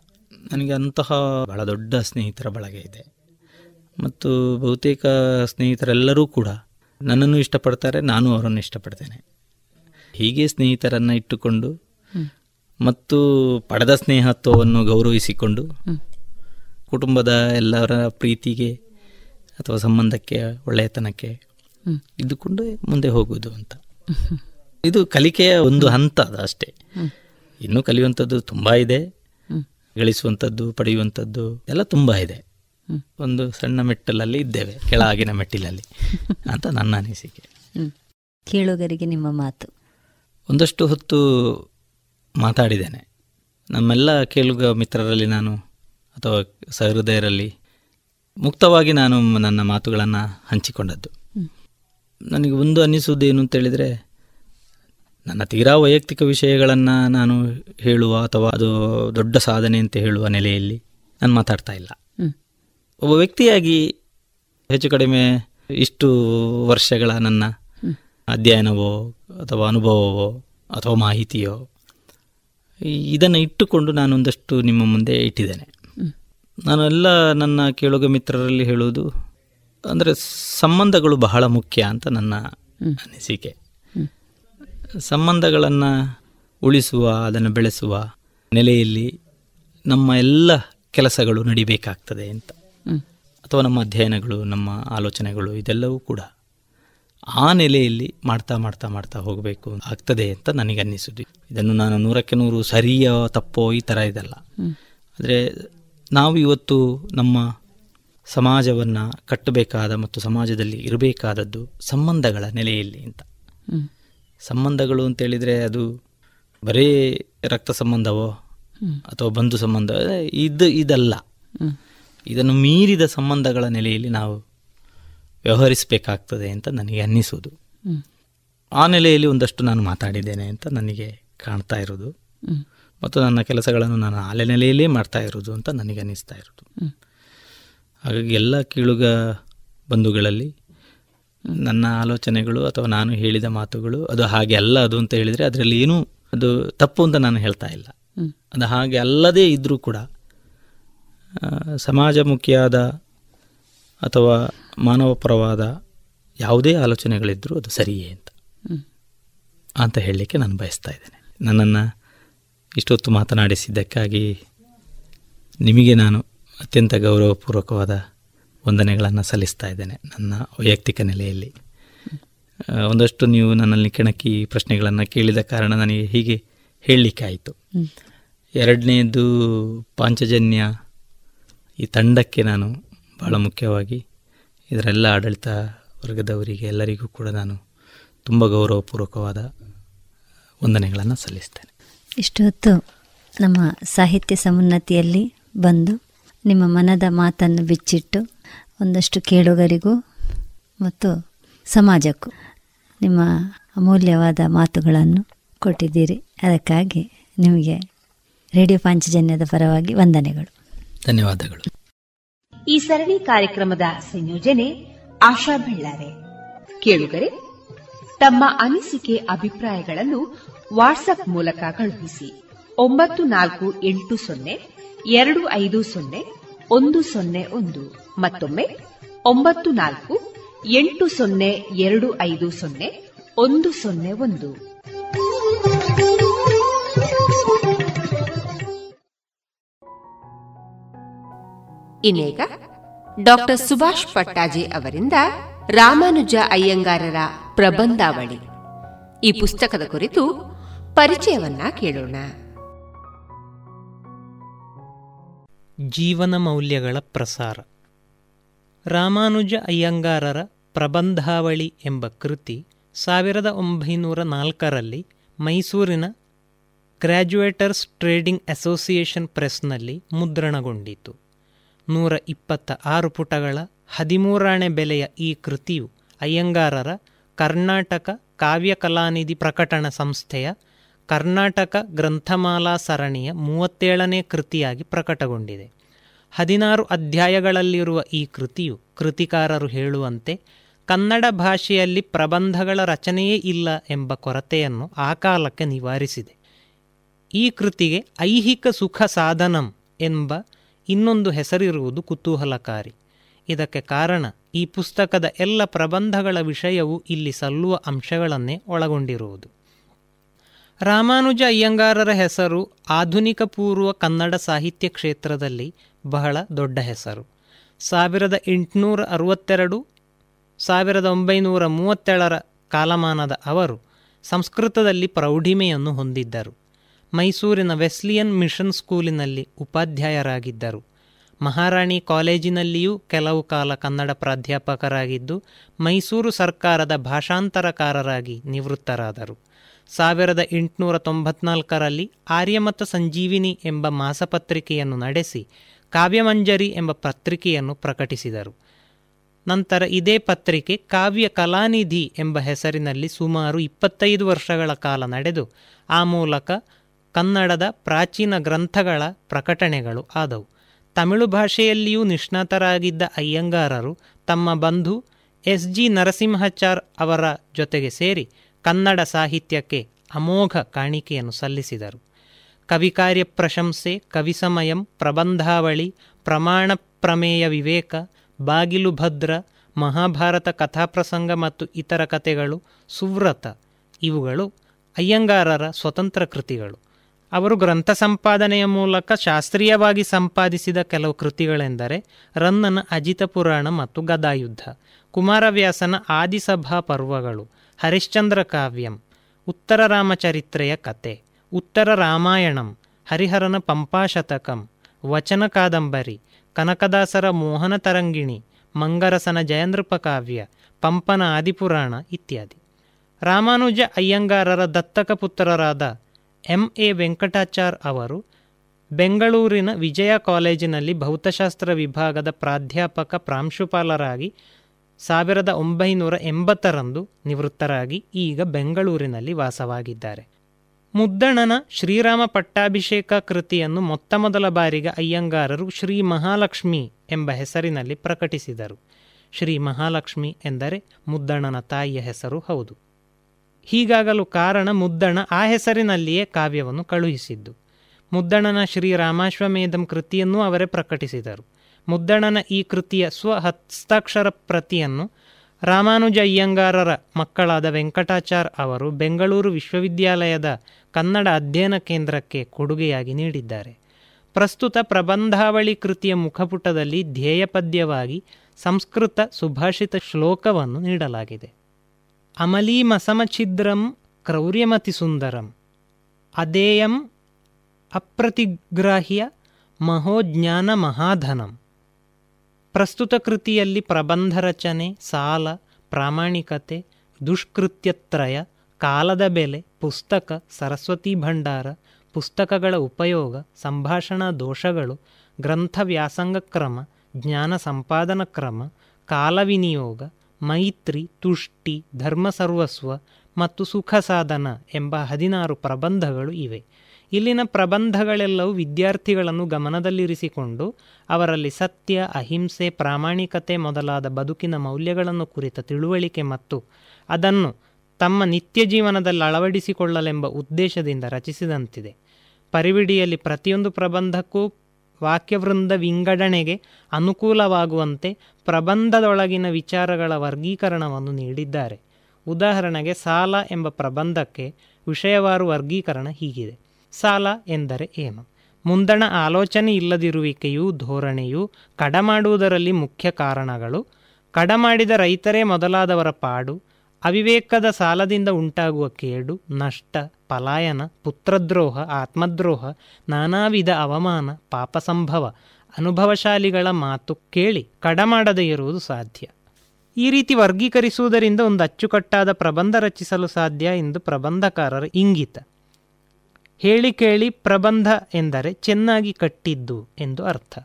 ನನಗೆ ಅಂತಹ ಬಹಳ ದೊಡ್ಡ ಸ್ನೇಹಿತರ ಬಳಗ ಇದೆ. ಮತ್ತು ಬಹುತೇಕ ಸ್ನೇಹಿತರೆಲ್ಲರೂ ಕೂಡ ನನ್ನನ್ನು ಇಷ್ಟಪಡ್ತಾರೆ ನಾನು ಅವರನ್ನು ಇಷ್ಟಪಡ್ತೇನೆ. ಹೀಗೆ ಸ್ನೇಹಿತರನ್ನು ಇಟ್ಟುಕೊಂಡು ಮತ್ತು ಪಡೆದ ಸ್ನೇಹತ್ವವನ್ನು ಗೌರವಿಸಿಕೊಂಡು. ಕುಟುಂಬದ ಎಲ್ಲರ ಪ್ರೀತಿಗೆ ಅಥವಾ ಸಂಬಂಧಕ್ಕೆ ಒಳ್ಳೆಯತನಕ್ಕೆ. ಇದ್ದುಕೊಂಡು ಮುಂದೆ ಹೋಗುವುದು ಅಂತ. ಇದು ಕಲಿಕೆಯ ಒಂದು ಹಂತ ಅದು ಅಷ್ಟೇ. ಇನ್ನೂ ಕಲಿಯುವಂಥದ್ದು ತುಂಬ ಇದೆ. ಗಳಿಸುವಂಥದ್ದು ಪಡೆಯುವಂಥದ್ದು ಎಲ್ಲ ತುಂಬ ಇದೆ. ಒಂದು ಸಣ್ಣ ಮೆಟ್ಟಲಲ್ಲಿ ಇದ್ದೇವೆ ಕೆಳಗಿನ ಮೆಟ್ಟಿಲಲ್ಲಿ ಅಂತ ನನ್ನ ಅನಿಸಿಕೆ. ಕೇಳುಗರಿಗೆ ನಿಮ್ಮ ಮಾತು. ಒಂದಷ್ಟು ಹೊತ್ತು ಮಾತಾಡಿದ್ದೇನೆ. ನಮ್ಮೆಲ್ಲ ಕೇಳುಗ ಮಿತ್ರರಲ್ಲಿ ನಾನು ಅಥವಾ ಸಹೃದಯರಲ್ಲಿ ಮುಕ್ತವಾಗಿ ನಾನು ನನ್ನ ಮಾತುಗಳನ್ನು ಹಂಚಿಕೊಂಡದ್ದು. ನನಗೆ ಒಂದು ಅನ್ನಿಸುವುದೇನು ಅಂತೇಳಿದರೆ ನನ್ನ ತೀರಾ ವೈಯಕ್ತಿಕ ವಿಷಯಗಳನ್ನು ನಾನು ಹೇಳುವ ಅಥವಾ ಅದು ದೊಡ್ಡ ಸಾಧನೆ ಅಂತ ಹೇಳುವ ನೆಲೆಯಲ್ಲಿ ನಾನು ಮಾತಾಡ್ತಾ ಇಲ್ಲ. ಒಬ್ಬ ವ್ಯಕ್ತಿಯಾಗಿ ಹೆಚ್ಚು ಕಡಿಮೆ ಇಷ್ಟು ವರ್ಷಗಳ ನನ್ನ ಅಧ್ಯಯನವೋ ಅಥವಾ ಅನುಭವವೋ ಅಥವಾ ಮಾಹಿತಿಯೋ ಇದನ್ನು ಇಟ್ಟುಕೊಂಡು ನಾನೊಂದಷ್ಟು ನಿಮ್ಮ ಮುಂದೆ ಇಟ್ಟಿದ್ದೇನೆ. ನಾನು ಎಲ್ಲ ನನ್ನ ಕೇಳುಗ ಮಿತ್ರರಲ್ಲಿ ಹೇಳುವುದು ಅಂದರೆ ಸಂಬಂಧಗಳು ಬಹಳ ಮುಖ್ಯ ಅಂತ ನನ್ನ ಅನಿಸಿಕೆ. ಸಂಬಂಧಗಳನ್ನು ಉಳಿಸುವ ಅದನ್ನು ಬೆಳೆಸುವ ನೆಲೆಯಲ್ಲಿ ನಮ್ಮ ಎಲ್ಲ ಕೆಲಸಗಳು ನಡಿಬೇಕಾಗ್ತದೆ ಅಂತ. ಅಥವಾ ನಮ್ಮ ಅಧ್ಯಯನಗಳು ನಮ್ಮ ಆಲೋಚನೆಗಳು ಇದೆಲ್ಲವೂ ಕೂಡ ಆ ನೆಲೆಯಲ್ಲಿ ಮಾಡ್ತಾ ಮಾಡ್ತಾ ಮಾಡ್ತಾ ಹೋಗಬೇಕು ಆಗ್ತದೆ ಅಂತ ನನಗೆ ಅನ್ನಿಸುದು ಇದನ್ನು ನಾನು ನೂರಕ್ಕೆ ನೂರು ಸರಿಯೋ ತಪ್ಪೋ ಈ ಥರ ಇದಲ್ಲ. ಆದರೆ ನಾವು ಇವತ್ತು ನಮ್ಮ ಸಮಾಜವನ್ನು ಕಟ್ಟಬೇಕಾದ ಮತ್ತು ಸಮಾಜದಲ್ಲಿ ಇರಬೇಕಾದದ್ದು ಸಂಬಂಧಗಳ ನೆಲೆಯಲ್ಲಿ ಅಂತ. ಸಂಬಂಧಗಳು ಅಂತೇಳಿದರೆ ಅದು ಬರೀ ರಕ್ತ ಸಂಬಂಧವೋ ಅಥವಾ ಬಂಧು ಸಂಬಂಧ ಇದು ಇದಲ್ಲ. ಇದನ್ನು ಮೀರಿದ ಸಂಬಂಧಗಳ ನೆಲೆಯಲ್ಲಿ ನಾವು ವ್ಯವಹರಿಸಬೇಕಾಗ್ತದೆ ಅಂತ ನನಗೆ ಅನ್ನಿಸೋದು ಆ ನೆಲೆಯಲ್ಲಿ ಒಂದಷ್ಟು ನಾನು ಮಾತಾಡಿದ್ದೇನೆ ಅಂತ ನನಗೆ ಕಾಣ್ತಾ ಇರೋದು ಮತ್ತು ನನ್ನ ಕೆಲಸಗಳನ್ನು ನಾನು ಆಲೆ ನೆಲೆಯಲ್ಲೇ ಮಾಡ್ತಾ ಇರೋದು ಅಂತ ನನಗೆ ಅನ್ನಿಸ್ತಾ ಇರೋದು ಹಾಗಾಗಿ ಎಲ್ಲ ಕೀಳುಗ ಬಂಧುಗಳಲ್ಲಿ ನನ್ನ ಆಲೋಚನೆಗಳು ಅಥವಾ ನಾನು ಹೇಳಿದ ಮಾತುಗಳು ಅದು ಹಾಗೆ ಅಲ್ಲ ಅದು ಅಂತ ಹೇಳಿದರೆ ಅದರಲ್ಲಿ ಏನೂ ಅದು ತಪ್ಪು ಅಂತ ನಾನು ಹೇಳ್ತಾ ಇಲ್ಲ. ಅದು ಹಾಗೆ ಅಲ್ಲದೇ ಇದ್ದರೂ ಕೂಡ ಸಮಾಜಮುಖಿಯಾದ ಅಥವಾ ಮಾನವಪರವಾದ ಯಾವುದೇ ಆಲೋಚನೆಗಳಿದ್ದರೂ ಅದು ಸರಿಯೇ ಅಂತ. ಅಂತ ಹೇಳಲಿಕ್ಕೆ ನಾನು ಬಯಸ್ತಾ ಇದ್ದೇನೆ. ನನ್ನನ್ನು ಇಷ್ಟೊತ್ತು ಮಾತನಾಡಿಸಿದ್ದಕ್ಕಾಗಿ ನಿಮಗೆ ನಾನು ಅತ್ಯಂತ ಗೌರವಪೂರ್ವಕವಾದ ವಂದನೆಗಳನ್ನು ಸಲ್ಲಿಸ್ತಾ ಇದ್ದೇನೆ ನನ್ನ ವೈಯಕ್ತಿಕ ನೆಲೆಯಲ್ಲಿ. ಒಂದಷ್ಟು ನೀವು ನನ್ನಲ್ಲಿ ಕೆಣಕಿ ಪ್ರಶ್ನೆಗಳನ್ನು ಕೇಳಿದ ಕಾರಣ ನನಗೆ ಹೀಗೆ ಹೇಳಲಿಕ್ಕಾಯಿತು. ಎರಡನೇದು ಪಾಂಚಜನ್ಯ ಈ ತಂಡಕ್ಕೆ ನಾನು ಭಾಳ ಮುಖ್ಯವಾಗಿ ಇದರೆಲ್ಲ ಆಡಳಿತ ವರ್ಗದವರಿಗೆ ಎಲ್ಲರಿಗೂ ಕೂಡ ನಾನು ತುಂಬ ಗೌರವಪೂರ್ವಕವಾದ ವಂದನೆಗಳನ್ನು ಸಲ್ಲಿಸ್ತೇನೆ. ಇಷ್ಟು ಹೊತ್ತು ನಮ್ಮ ಸಾಹಿತ್ಯ ಸಮುನ್ನತಿಯಲ್ಲಿ ಬಂದು ನಿಮ್ಮ ಮನದ ಮಾತನ್ನು ಬಿಚ್ಚಿಟ್ಟು ಒಂದಷ್ಟು ಕೇಳುಗರಿಗೂ ಮತ್ತು ಸಮಾಜಕ್ಕೂ ನಿಮ್ಮ ಅಮೂಲ್ಯವಾದ ಮಾತುಗಳನ್ನು ಕೊಟ್ಟಿದ್ದೀರಿ. ಅದಕ್ಕಾಗಿ ನಿಮಗೆ ರೇಡಿಯೋ ಪಾಂಚಜನ್ಯದ ಪರವಾಗಿ ವಂದನೆಗಳು. ಧನ್ಯವಾದಗಳು. ಈ ಸರಣಿ ಕಾರ್ಯಕ್ರಮದ ಸಂಯೋಜನೆ ಆಶಾ ಬೆಳ್ಳಾರೆ. ಕೇಳುಗರೆ ತಮ್ಮ ಅನಿಸಿಕೆ ಅಭಿಪ್ರಾಯಗಳನ್ನು ವಾಟ್ಸ್ಆಪ್ ಮೂಲಕ ಕಳುಹಿಸಿ ಒಂಬತ್ತು ನಾಲ್ಕು ಎಂಟು ಸೊನ್ನೆ, ಎರಡು ಐದು ಸೊನ್ನೆ, ಒಂದು ಸೊನ್ನೆ ಒಂದು ಮತ್ತೊಮ್ಮೆ ಒಂಬತ್ತು ನಾಲ್ಕು ಎಂಟು ಸೊನ್ನೆ ಎರಡು ಐದು ಸೊನ್ನೆ ಒಂದು ಸೊನ್ನೆ ಒಂದು. ಇನ್ನೀಗ ಡಾಕ್ಟರ್ ಸುಭಾಷ್ ಪಟ್ಟಾಜಿ ಅವರಿಂದ ರಾಮಾನುಜ ಅಯ್ಯಂಗಾರರ ಪ್ರಬಂಧಾವಳಿ. ಈ ಪುಸ್ತಕದ ಕುರಿತು ಪರಿಚಯವನ್ನ ಕೇಳೋಣ. ಜೀವನ ಮೌಲ್ಯಗಳ ಪ್ರಸಾರ. ರಾಮಾನುಜ ಅಯ್ಯಂಗಾರರ ಪ್ರಬಂಧಾವಳಿ ಎಂಬ ಕೃತಿ ಸಾವಿರದ ಒಂಬೈನೂರ ನಾಲ್ಕರಲ್ಲಿ ಮೈಸೂರಿನ ಗ್ರ್ಯಾಜುಯೇಟರ್ಸ್ ಟ್ರೇಡಿಂಗ್ ಅಸೋಸಿಯೇಷನ್ ಪ್ರೆಸ್ನಲ್ಲಿ ಮುದ್ರಣಗೊಂಡಿತು. ನೂರ ಇಪ್ಪತ್ತ ಆರು ಪುಟಗಳ ಹದಿಮೂರನೇ ಬೆಲೆಯ ಈ ಕೃತಿಯು ಅಯ್ಯಂಗಾರರ ಕರ್ನಾಟಕ ಕಾವ್ಯ ಕಲಾನಿಧಿ ಪ್ರಕಟಣ ಸಂಸ್ಥೆಯ ಕರ್ನಾಟಕ ಗ್ರಂಥಮಾಲಾ ಸರಣಿಯ ಮೂವತ್ತೇಳನೇ ಕೃತಿಯಾಗಿ ಪ್ರಕಟಗೊಂಡಿದೆ. ಹದಿನಾರು ಅಧ್ಯಾಯಗಳಲ್ಲಿರುವ ಈ ಕೃತಿಯು ಕೃತಿಕಾರರು ಹೇಳುವಂತೆ, ಕನ್ನಡ ಭಾಷೆಯಲ್ಲಿ ಪ್ರಬಂಧಗಳ ರಚನೆಯೇ ಇಲ್ಲ ಎಂಬ ಕೊರತೆಯನ್ನು ಆ ಕಾಲಕ್ಕೆ ನಿವಾರಿಸಿದೆ. ಈ ಕೃತಿಗೆ ಐಹಿಕ ಸುಖ ಸಾಧನಂ ಎಂಬ ಇನ್ನೊಂದು ಹೆಸರಿರುವುದು ಕುತೂಹಲಕಾರಿ. ಇದಕ್ಕೆ ಕಾರಣ ಈ ಪುಸ್ತಕದ ಎಲ್ಲ ಪ್ರಬಂಧಗಳ ವಿಷಯವು ಇಲ್ಲಿ ಸಲ್ಲುವ ಅಂಶಗಳನ್ನೇ ಒಳಗೊಂಡಿರುವುದು. ರಾಮಾನುಜ ಅಯ್ಯಂಗಾರರ ಹೆಸರು ಆಧುನಿಕ ಪೂರ್ವ ಕನ್ನಡ ಸಾಹಿತ್ಯ ಕ್ಷೇತ್ರದಲ್ಲಿ ಬಹಳ ದೊಡ್ಡ ಹೆಸರು. ಸಾವಿರದ ಎಂಟುನೂರ ಅರವತ್ತೆರಡು, ಸಾವಿರದ ಒಂಬೈನೂರ ಮೂವತ್ತೇಳರ ಕಾಲಮಾನದ ಅವರು ಸಂಸ್ಕೃತದಲ್ಲಿ ಪ್ರೌಢಿಮೆಯನ್ನು ಹೊಂದಿದ್ದರು. ಮೈಸೂರಿನ ವೆಸ್ಲಿಯನ್ ಮಿಷನ್ ಸ್ಕೂಲಿನಲ್ಲಿ ಉಪಾಧ್ಯಾಯರಾಗಿದ್ದರು. ಮಹಾರಾಣಿ ಕಾಲೇಜಿನಲ್ಲಿಯೂ ಕೆಲವು ಕಾಲ ಕನ್ನಡ ಪ್ರಾಧ್ಯಾಪಕರಾಗಿದ್ದು ಮೈಸೂರು ಸರ್ಕಾರದ ಭಾಷಾಂತರಕಾರರಾಗಿ ನಿವೃತ್ತರಾದರು. ಸಾವಿರದ ಎಂಟುನೂರ ತೊಂಬತ್ನಾಲ್ಕರಲ್ಲಿ ಆರ್ಯಮತ ಸಂಜೀವಿನಿ ಎಂಬ ಮಾಸಪತ್ರಿಕೆಯನ್ನು ನಡೆಸಿ ಕಾವ್ಯಮಂಜರಿ ಎಂಬ ಪತ್ರಿಕೆಯನ್ನು ಪ್ರಕಟಿಸಿದರು. ನಂತರ ಇದೇ ಪತ್ರಿಕೆ ಕಾವ್ಯ ಕಲಾನಿಧಿ ಎಂಬ ಹೆಸರಿನಲ್ಲಿ ಸುಮಾರು ಇಪ್ಪತ್ತೈದು ವರ್ಷಗಳ ಕಾಲ ನಡೆದು, ಆ ಮೂಲಕ ಕನ್ನಡದ ಪ್ರಾಚೀನ ಗ್ರಂಥಗಳ ಪ್ರಕಟಣೆಗಳು ಆದವು. ತಮಿಳು ಭಾಷೆಯಲ್ಲಿಯೂ ನಿಷ್ಣಾತರಾಗಿದ್ದ ಅಯ್ಯಂಗಾರರು ತಮ್ಮ ಬಂಧು ಎಸ್ ಜಿ ನರಸಿಂಹಚಾರ್ ಅವರ ಜೊತೆಗೆ ಸೇರಿ ಕನ್ನಡ ಸಾಹಿತ್ಯಕ್ಕೆ ಅಮೋಘ ಕಾಣಿಕೆಯನ್ನು ಸಲ್ಲಿಸಿದರು. ಕವಿಕಾರ್ಯ ಪ್ರಶಂಸೆ ಕವಿಸಮಯಂ ಪ್ರಬಂಧಾವಳಿ, ಪ್ರಮಾಣ ಪ್ರಮೇಯ ವಿವೇಕ, ಬಾಗಿಲು ಭದ್ರ, ಮಹಾಭಾರತ ಕಥಾಪ್ರಸಂಗ ಮತ್ತು ಇತರ ಕಥೆಗಳು, ಸುವ್ರತ ಇವುಗಳು ಅಯ್ಯಂಗಾರರ ಸ್ವತಂತ್ರ ಕೃತಿಗಳು. ಅವರು ಗ್ರಂಥ ಸಂಪಾದನೆಯ ಮೂಲಕ ಶಾಸ್ತ್ರೀಯವಾಗಿ ಸಂಪಾದಿಸಿದ ಕೆಲವು ಕೃತಿಗಳೆಂದರೆ ರನ್ನನ ಅಜಿತ ಪುರಾಣ ಮತ್ತು ಗದಾಯುದ್ಧ, ಕುಮಾರವ್ಯಾಸನ ಆದಿಸಭಾ ಪರ್ವಗಳು ಹರಿಶ್ಚಂದ್ರ ಕಾವ್ಯಂ, ಉತ್ತರ ರಾಮಚರಿತ್ರೆಯ ಕತೆ, ಉತ್ತರ ರಾಮಾಯಣಂ, ಹರಿಹರನ ಪಂಪಾಶತಕಂ, ವಚನ ಕಾದಂಬರಿ, ಕನಕದಾಸರ ಮೋಹನ ತರಂಗಿಣಿ, ಮಂಗರಸನ ಜಯನೃಪ ಕಾವ್ಯ, ಪಂಪನ ಆದಿಪುರಾಣ ಇತ್ಯಾದಿ. ರಾಮಾನುಜ ಅಯ್ಯಂಗಾರರ ದತ್ತಕ ಪುತ್ರರಾದ ಎಂ. ಎ. ವೆಂಕಟಾಚಾರ್ ಅವರು ಬೆಂಗಳೂರಿನ ವಿಜಯ ಕಾಲೇಜಿನಲ್ಲಿ ಭೌತಶಾಸ್ತ್ರ ವಿಭಾಗದ ಪ್ರಾಧ್ಯಾಪಕ ಪ್ರಾಂಶುಪಾಲರಾಗಿ ಸಾವಿರದ ಒಂಬೈನೂರ ಎಂಬತ್ತರಂದು ನಿವೃತ್ತರಾಗಿ ಈಗ ಬೆಂಗಳೂರಿನಲ್ಲಿ ವಾಸವಾಗಿದ್ದಾರೆ. ಮುದ್ದಣನ ಶ್ರೀರಾಮ ಪಟ್ಟಾಭಿಷೇಕ ಕೃತಿಯನ್ನು ಮೊತ್ತಮೊದಲ ಬಾರಿಗೆ ಅಯ್ಯಂಗಾರರು ಶ್ರೀ ಮಹಾಲಕ್ಷ್ಮಿ ಎಂಬ ಹೆಸರಿನಲ್ಲಿ ಪ್ರಕಟಿಸಿದರು. ಶ್ರೀ ಮಹಾಲಕ್ಷ್ಮಿ ಎಂದರೆ ಮುದ್ದಣನ ತಾಯಿಯ ಹೆಸರು ಹೌದು. ಹೀಗಾಗಲು ಕಾರಣ ಮುದ್ದಣ ಆ ಹೆಸರಿನಲ್ಲಿಯೇ ಕಾವ್ಯವನ್ನು ಕಳುಹಿಸಿದ್ದು. ಮುದ್ದಣನ ಶ್ರೀ ರಾಮಾಶ್ವಮೇಧಂ ಕೃತಿಯನ್ನೂ ಅವರೇ ಪ್ರಕಟಿಸಿದರು. ಮುದ್ದಣನ ಈ ಕೃತಿಯ ಸ್ವಹಸ್ತಾಕ್ಷರ ಪ್ರತಿಯನ್ನು ರಾಮಾನುಜ ಅಯ್ಯಂಗಾರರ ಮಕ್ಕಳಾದ ವೆಂಕಟಾಚಾರ್ ಅವರು ಬೆಂಗಳೂರು ವಿಶ್ವವಿದ್ಯಾಲಯದ ಕನ್ನಡ ಅಧ್ಯಯನ ಕೇಂದ್ರಕ್ಕೆ ಕೊಡುಗೆಯಾಗಿ ನೀಡಿದ್ದಾರೆ. ಪ್ರಸ್ತುತ ಪ್ರಬಂಧಾವಳಿ ಕೃತಿಯ ಮುಖಪುಟದಲ್ಲಿ ಧ್ಯೇಯಪದ್ಯವಾಗಿ ಸಂಸ್ಕೃತ ಸುಭಾಷಿತ ಶ್ಲೋಕವನ್ನು ನೀಡಲಾಗಿದೆ. ಅಮಲೀಮಸಮಛಿದ್ರಂ ಕ್ರೌರ್ಯಮತಿ ಸುಂದರಂ. ಅದೇಯಂ ಅಪ್ರತಿಗ್ರಾಹ್ಯ ಮಹೋಜ್ಞಾನ ಮಹಾಧನಂ. ಪ್ರಸ್ತುತ ಕೃತಿಯಲ್ಲಿ ಪ್ರಬಂಧ ರಚನೆ ಸಾಲ, ಪ್ರಾಮಾಣಿಕತೆ, ದುಷ್ಕೃತ್ಯತ್ರಯ, ಕಾಲದ ಬೆಲೆ, ಪುಸ್ತಕ, ಸರಸ್ವತಿ ಭಂಡಾರ, ಪುಸ್ತಕಗಳ ಉಪಯೋಗ, ಸಂಭಾಷಣಾ ದೋಷಗಳು, ಗ್ರಂಥ ವ್ಯಾಸಂಗ ಕ್ರಮ, ಜ್ಞಾನ ಸಂಪಾದನ ಕ್ರಮ ಕಾಲವಿನಿಯೋಗ ಮೈತ್ರಿ, ತುಷ್ಟಿ, ಧರ್ಮ ಸರ್ವಸ್ವ ಮತ್ತು ಸುಖ ಸಾಧನ ಎಂಬ ಹದಿನಾರು ಪ್ರಬಂಧಗಳು ಇವೆ. ಇಲ್ಲಿನ ಪ್ರಬಂಧಗಳೆಲ್ಲವೂ ವಿದ್ಯಾರ್ಥಿಗಳನ್ನು ಗಮನದಲ್ಲಿರಿಸಿಕೊಂಡು ಅವರಲ್ಲಿ ಸತ್ಯ, ಅಹಿಂಸೆ, ಪ್ರಾಮಾಣಿಕತೆ ಮೊದಲಾದ ಬದುಕಿನ ಮೌಲ್ಯಗಳನ್ನು ಕುರಿತ ತಿಳುವಳಿಕೆ ಮತ್ತು ಅದನ್ನು ತಮ್ಮ ನಿತ್ಯ ಜೀವನದಲ್ಲಿ ಅಳವಡಿಸಿಕೊಳ್ಳಲೆಂಬ ಉದ್ದೇಶದಿಂದ ರಚಿಸಿದಂತಿದೆ. ಪರಿವಿಡಿಯಲ್ಲಿ ಪ್ರತಿಯೊಂದು ಪ್ರಬಂಧಕ್ಕೂ ವಾಕ್ಯವೃಂದ ವಿಂಗಡಣೆಗೆ ಅನುಕೂಲವಾಗುವಂತೆ ಪ್ರಬಂಧದೊಳಗಿನ ವಿಚಾರಗಳ ವರ್ಗೀಕರಣವನ್ನು ನೀಡಿದ್ದಾರೆ. ಉದಾಹರಣೆಗೆ ಸಾಲ ಎಂಬ ಪ್ರಬಂಧಕ್ಕೆ ವಿಷಯವಾರು ವರ್ಗೀಕರಣ ಹೀಗಿದೆ. ಸಾಲ ಎಂದರೆ ಏನು? ಮುಂದಣ ಆಲೋಚನೆ ಇಲ್ಲದಿರುವಿಕೆಯು ಧೋರಣೆಯು ಕಡಮಾಡುವುದರಲ್ಲಿ ಮುಖ್ಯ ಕಾರಣಗಳು. ಕಡಮಾಡಿದ ರೈತರೇ ಮೊದಲಾದವರ ಪಾಡು. ಅವಿವೇಕದ ಸಾಲದಿಂದ ಉಂಟಾಗುವ ಕೇಡು, ನಷ್ಟ, ಪಲಾಯನ, ಪುತ್ರದ್ರೋಹ, ಆತ್ಮದ್ರೋಹ ನಾನಾ ವಿಧ ಅವಮಾನ ಪಾಪ ಸಂಭವ ಅನುಭವಶಾಲಿಗಳ ಮಾತು ಕೇಳಿ ಕಡಮಾಡದೇ ಇರುವುದು ಸಾಧ್ಯ. ಈ ರೀತಿ ವರ್ಗೀಕರಿಸುವುದರಿಂದ ಒಂದು ಅಚ್ಚುಕಟ್ಟಾದ ಪ್ರಬಂಧ ರಚಿಸಲು ಸಾಧ್ಯ ಎಂದು ಪ್ರಬಂಧಕಾರರ ಇಂಗಿತ. ಹೇಳಿ ಕೇಳಿ ಪ್ರಬಂಧ ಎಂದರೆ ಚೆನ್ನಾಗಿ ಕಟ್ಟಿದ್ದು ಎಂದು ಅರ್ಥ.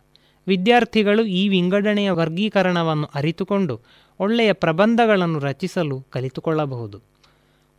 ವಿದ್ಯಾರ್ಥಿಗಳು ಈ ವಿಂಗಡಣೆಯ ವರ್ಗೀಕರಣವನ್ನು ಅರಿತುಕೊಂಡು ಒಳ್ಳೆಯ ಪ್ರಬಂಧಗಳನ್ನು ರಚಿಸಲು ಕಲಿತುಕೊಳ್ಳಬಹುದು.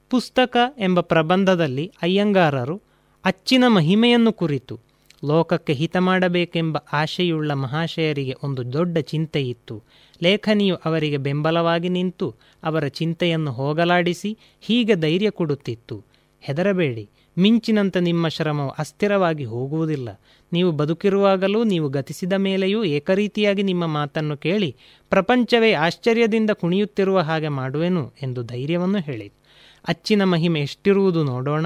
ಪುಸ್ತಕ ಎಂಬ ಪ್ರಬಂಧದಲ್ಲಿ ಅಯ್ಯಂಗಾರರು ಅಚ್ಚಿನ ಮಹಿಮೆಯನ್ನು ಕುರಿತು ಲೋಕಕ್ಕೆ ಹಿತ ಮಾಡಬೇಕೆಂಬ ಆಶೆಯುಳ್ಳ ಮಹಾಶಯರಿಗೆ ಒಂದು ದೊಡ್ಡ ಚಿಂತೆಯಿತ್ತು ಲೇಖನಿಯು ಅವರಿಗೆ ಬೆಂಬಲವಾಗಿ ನಿಂತು ಅವರ ಚಿಂತೆಯನ್ನು ಹೋಗಲಾಡಿಸಿ ಹೀಗೆ ಧೈರ್ಯ ಕೊಡುತ್ತಿತ್ತು. ಹೆದರಬೇಡಿ. ಮಿಂಚಿನಂತೆ ನಿಮ್ಮ ಶ್ರಮವು ಅಸ್ಥಿರವಾಗಿ ಹೋಗುವುದಿಲ್ಲ. ನೀವು ಬದುಕಿರುವಾಗಲೂ ನೀವು ಗತಿಸಿದ ಮೇಲೆಯೂ ಏಕರೀತಿಯಾಗಿ ನಿಮ್ಮ ಮಾತನ್ನು ಕೇಳಿ ಪ್ರಪಂಚವೇ ಆಶ್ಚರ್ಯದಿಂದ ಕುಣಿಯುತ್ತಿರುವ ಹಾಗೆ ಮಾಡುವೆನು ಎಂದು ಧೈರ್ಯವನ್ನು ಹೇಳಿತು ಅಚ್ಚಿನ ಮಹಿಮೆ ಎಷ್ಟಿರುವುದು ನೋಡೋಣ.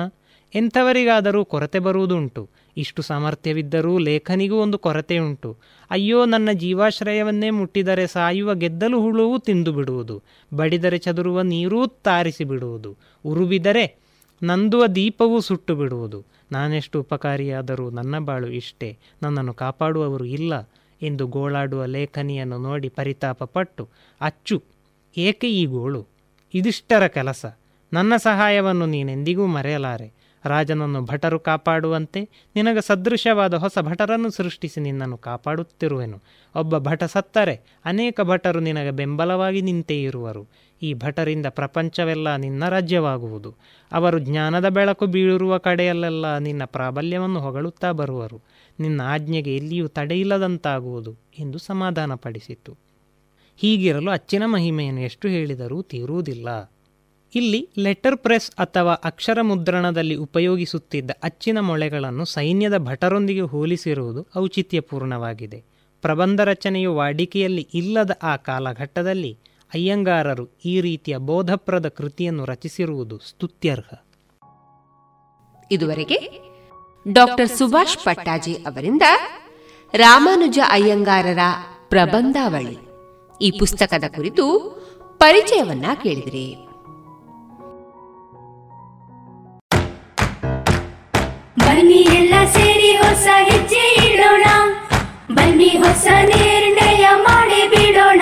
ಎಂಥವರಿಗಾದರೂ ಕೊರತೆ ಬರುವುದುಂಟು. ಇಷ್ಟು ಸಾಮರ್ಥ್ಯವಿದ್ದರೂ ಲೇಖನಿಗೂ ಒಂದು ಕೊರತೆಯುಂಟು. ಅಯ್ಯೋ, ನನ್ನ ಜೀವಾಶ್ರಯವನ್ನೇ ಮುಟ್ಟಿದರೆ ಸಾಯುವ ಗೆದ್ದಲು ಹುಳುವು ತಿಂದು ಬಿಡುವುದು ಬಡಿದರೆ ಚದುರುವ ನೀರೂ ತಾರಿಸಿ ಬಿಡುವುದು ಉರುಬಿದರೆ ನಂದುವ ದೀಪವೂ ಸುಟ್ಟು ಬಿಡುವುದು ನಾನೆಷ್ಟು ಉಪಕಾರಿಯಾದರೂ ನನ್ನ ಬಾಳು ಇಷ್ಟೇ. ನನ್ನನ್ನು ಕಾಪಾಡುವವರು ಇಲ್ಲ ಎಂದು ಗೋಳಾಡುವ ಲೇಖನಿಯನ್ನು ನೋಡಿ ಪರಿತಾಪ ಪಟ್ಟು ಅಚ್ಚು, ಏಕೆ ಈ ಗೋಳು? ಇದಿಷ್ಟರ ಕೆಲಸ. ನನ್ನ ಸಹಾಯವನ್ನು ನೀನೆಂದಿಗೂ ಮರೆಯಲಾರೆ. ರಾಜನನ್ನು ಭಟರು ಕಾಪಾಡುವಂತೆ ನಿನಗೆ ಸದೃಶವಾದ ಹೊಸ ಭಟರನ್ನು ಸೃಷ್ಟಿಸಿ ನಿನ್ನನ್ನು ಕಾಪಾಡುತ್ತಿರುವೆನು. ಒಬ್ಬ ಭಟ ಸತ್ತರೆ, ಅನೇಕ ಭಟರು ನಿನಗೆ ಬೆಂಬಲವಾಗಿ ನಿಂತೇ ಇರುವರು. ಈ ಭಟರಿಂದ ಪ್ರಪಂಚವೆಲ್ಲ ನಿನ್ನ ರಾಜ್ಯವಾಗುವುದು. ಅವರು ಜ್ಞಾನದ ಬೆಳಕು ಬೀಳಿರುವ ಕಡೆಯಲ್ಲೆಲ್ಲ ನಿನ್ನ ಪ್ರಾಬಲ್ಯವನ್ನು ಹೊಗಳುತ್ತಾ ಬರುವರು. ನಿನ್ನ ಆಜ್ಞೆಗೆ ಎಲ್ಲಿಯೂ ತಡೆಯಿಲ್ಲದಂತಾಗುವುದು ಎಂದು ಸಮಾಧಾನಪಡಿಸಿತು. ಹೀಗಿರಲು ಅಚ್ಚಿನ ಮಹಿಮೆಯನ್ನು ಎಷ್ಟು ಹೇಳಿದರೂ ತೀರುವುದಿಲ್ಲ. ಇಲ್ಲಿ ಲೆಟರ್ ಪ್ರೆಸ್ ಅಥವಾ ಅಕ್ಷರ ಮುದ್ರಣದಲ್ಲಿ ಉಪಯೋಗಿಸುತ್ತಿದ್ದ ಅಚ್ಚಿನ ಮೊಳೆಗಳನ್ನು ಸೈನ್ಯದ ಭಟರೊಂದಿಗೆ ಹೋಲಿಸಿರುವುದು ಔಚಿತ್ಯಪೂರ್ಣವಾಗಿದೆ. ಪ್ರಬಂಧ ರಚನೆಯು ವಾಡಿಕೆಯಲ್ಲಿ ಇಲ್ಲದ ಆ ಕಾಲಘಟ್ಟದಲ್ಲಿ ಅಯ್ಯಂಗಾರರು ಈ ರೀತಿಯ ಬೋಧಪ್ರದ ಕೃತಿಯನ್ನು ರಚಿಸಿರುವುದು ಸ್ತುತ್ಯರ್ಹ. ಇದುವರೆಗೆ ಡಾಕ್ಟರ್ ಸುಭಾಷ್ ಪಟ್ಟಾಜಿ ಅವರಿಂದ ರಾಮಾನುಜ ಅಯ್ಯಂಗಾರರ ಪ್ರಬಂಧಾವಳಿ. ಈ ಪುಸ್ತಕದ ಕುರಿತು ಪರಿಚಯವನ್ನ ಕೇಳಿದ್ರಿ. ಬನ್ನಿ ಎಲ್ಲ ಸೇರಿ ಹೊಸ ಹೆಜ್ಜೆ ಇಡೋಣ. ಬನ್ನಿ ಹೊಸ ನಿರ್ಣಯ ಮಾಡಿ ಬಿಡೋಣ.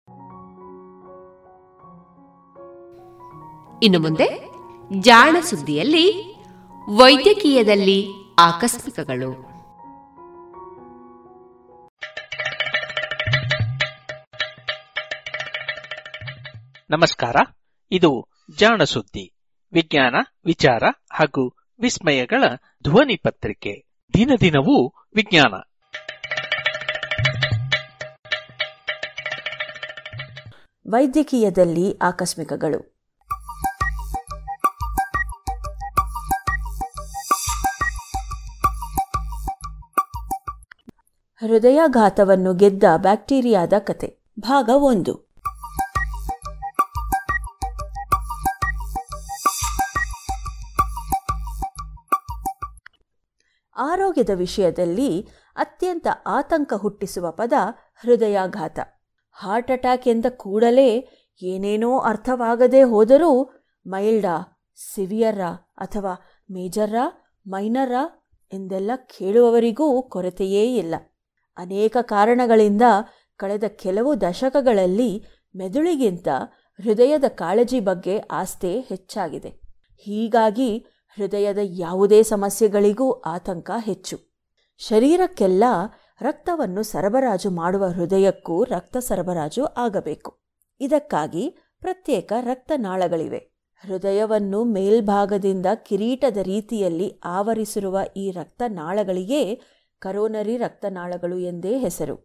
ಇನ್ನು ಮುಂದೆ ಜಾಣ ಸುದ್ದಿಯಲ್ಲಿ ವೈದ್ಯಕೀಯದಲ್ಲಿ ಆಕಸ್ಮಿಕಗಳು. ನಮಸ್ಕಾರ ಇದು ಜಾಣ ಸುದ್ದಿ ವಿಜ್ಞಾನ ವಿಚಾರ ಹಾಗೂ ವಿಸ್ಮಯಗಳ ಧ್ವನಿ ಪತ್ರಿಕೆ. ದಿನ ದಿನವೂ ವಿಜ್ಞಾನ. ವೈದ್ಯಕೀಯದಲ್ಲಿ ಆಕಸ್ಮಿಕಗಳು. ಹೃದಯಾಘಾತವನ್ನು ಗೆದ್ದ ಬ್ಯಾಕ್ಟೀರಿಯಾದ ಕತೆ. ಭಾಗ ಒಂದು. ಆರೋಗ್ಯದ ವಿಷಯದಲ್ಲಿ ಅತ್ಯಂತ ಆತಂಕ ಹುಟ್ಟಿಸುವ ಪದ ಹೃದಯಾಘಾತ. ಹಾರ್ಟ್ ಅಟ್ಯಾಕ್ ಎಂದ ಕೂಡಲೇ ಏನೇನೋ ಅರ್ಥವಾಗದೇ ಹೋದರೂ ಮೈಲ್ಡಾ ಸಿವಿಯರ್ರಾ ಅಥವಾ ಮೇಜರ್ರಾ ಮೈನರ್ರಾ ಎಂದೆಲ್ಲ ಕೇಳುವವರಿಗೂ ಕೊರತೆಯೇ ಇಲ್ಲ. ಅನೇಕ ಕಾರಣಗಳಿಂದ ಕಳೆದ ಕೆಲವು ದಶಕಗಳಲ್ಲಿ ಮೆದುಳಿಗಿಂತ ಹೃದಯದ ಕಾಳಜಿ ಬಗ್ಗೆ ಆಸ್ತೆ ಹೆಚ್ಚಾಗಿದೆ. ಹೀಗಾಗಿ ಹೃದಯದ ಯಾವುದೇ ಸಮಸ್ಯೆಗಳಿಗೂ ಆತಂಕ ಹೆಚ್ಚು. ಶರೀರಕ್ಕೆಲ್ಲ ರಕ್ತವನ್ನು ಸರಬರಾಜು ಮಾಡುವ ಹೃದಯಕ್ಕೂ ರಕ್ತ ಸರಬರಾಜು ಆಗಬೇಕು. ಇದಕ್ಕಾಗಿ ಪ್ರತ್ಯೇಕ ರಕ್ತನಾಳಗಳಿವೆ ಹೃದಯವನ್ನು ಮೇಲ್ಭಾಗದಿಂದ ಕಿರೀಟದ ರೀತಿಯಲ್ಲಿ ಆವರಿಸಿರುವ ಈ ರಕ್ತನಾಳಗಳಿಗೆ ಕರೋನರಿ ರಕ್ತನಾಳಗಳು ಎಂದೇ ಹೆಸರು.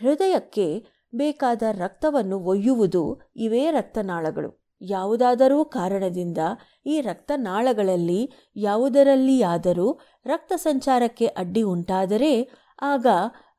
ಹೃದಯಕ್ಕೆ ಬೇಕಾದ ರಕ್ತವನ್ನು ಒಯ್ಯುವುದು ಇವೇ ರಕ್ತನಾಳಗಳು. ಯಾವುದಾದರೂ ಕಾರಣದಿಂದ ಈ ರಕ್ತನಾಳಗಳಲ್ಲಿ ಯಾವುದರಲ್ಲಿಯಾದರೂ ರಕ್ತ ಸಂಚಾರಕ್ಕೆ ಅಡ್ಡಿ ಉಂಟಾದರೆ ಆಗ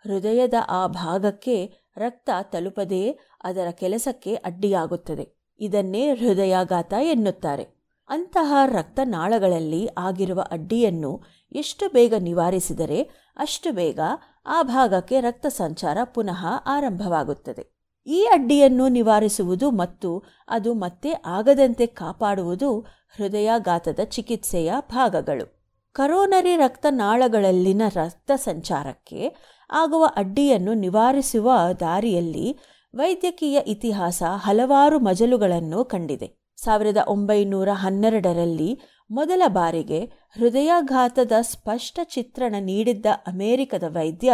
ಹೃದಯದ ಆ ಭಾಗಕ್ಕೆ ರಕ್ತ ತಲುಪದೇ ಅದರ ಕೆಲಸಕ್ಕೆ ಅಡ್ಡಿಯಾಗುತ್ತದೆ. ಇದನ್ನೇ ಹೃದಯಾಘಾತ ಎನ್ನುತ್ತಾರೆ. ಅಂತಹ ರಕ್ತನಾಳಗಳಲ್ಲಿ ಆಗಿರುವ ಅಡ್ಡಿಯನ್ನು ಎಷ್ಟು ಬೇಗ ನಿವಾರಿಸಿದರೆ ಅಷ್ಟು ಬೇಗ ಆ ಭಾಗಕ್ಕೆ ರಕ್ತ ಸಂಚಾರ ಪುನಃ ಆರಂಭವಾಗುತ್ತದೆ. ಈ ಅಡ್ಡಿಯನ್ನು ನಿವಾರಿಸುವುದು ಮತ್ತು ಅದು ಮತ್ತೆ ಆಗದಂತೆ ಕಾಪಾಡುವುದು ಹೃದಯಾಘಾತದ ಚಿಕಿತ್ಸೆಯ ಭಾಗಗಳು. ಕರೋನರಿ ರಕ್ತನಾಳಗಳಲ್ಲಿನ ರಕ್ತ ಸಂಚಾರಕ್ಕೆ ಆಗುವ ಅಡ್ಡಿಯನ್ನು ನಿವಾರಿಸುವ ದಾರಿಯಲ್ಲಿ ವೈದ್ಯಕೀಯ ಇತಿಹಾಸ ಹಲವಾರು ಮಜಲುಗಳನ್ನು ಕಂಡಿದೆ. ಸಾವಿರದ ಒಂಬೈನೂರ ಹನ್ನೆರಡರಲ್ಲಿ ಮೊದಲ ಬಾರಿಗೆ ಹೃದಯಾಘಾತದ ಸ್ಪಷ್ಟ ಚಿತ್ರಣ ನೀಡಿದ್ದ ಅಮೆರಿಕದ ವೈದ್ಯ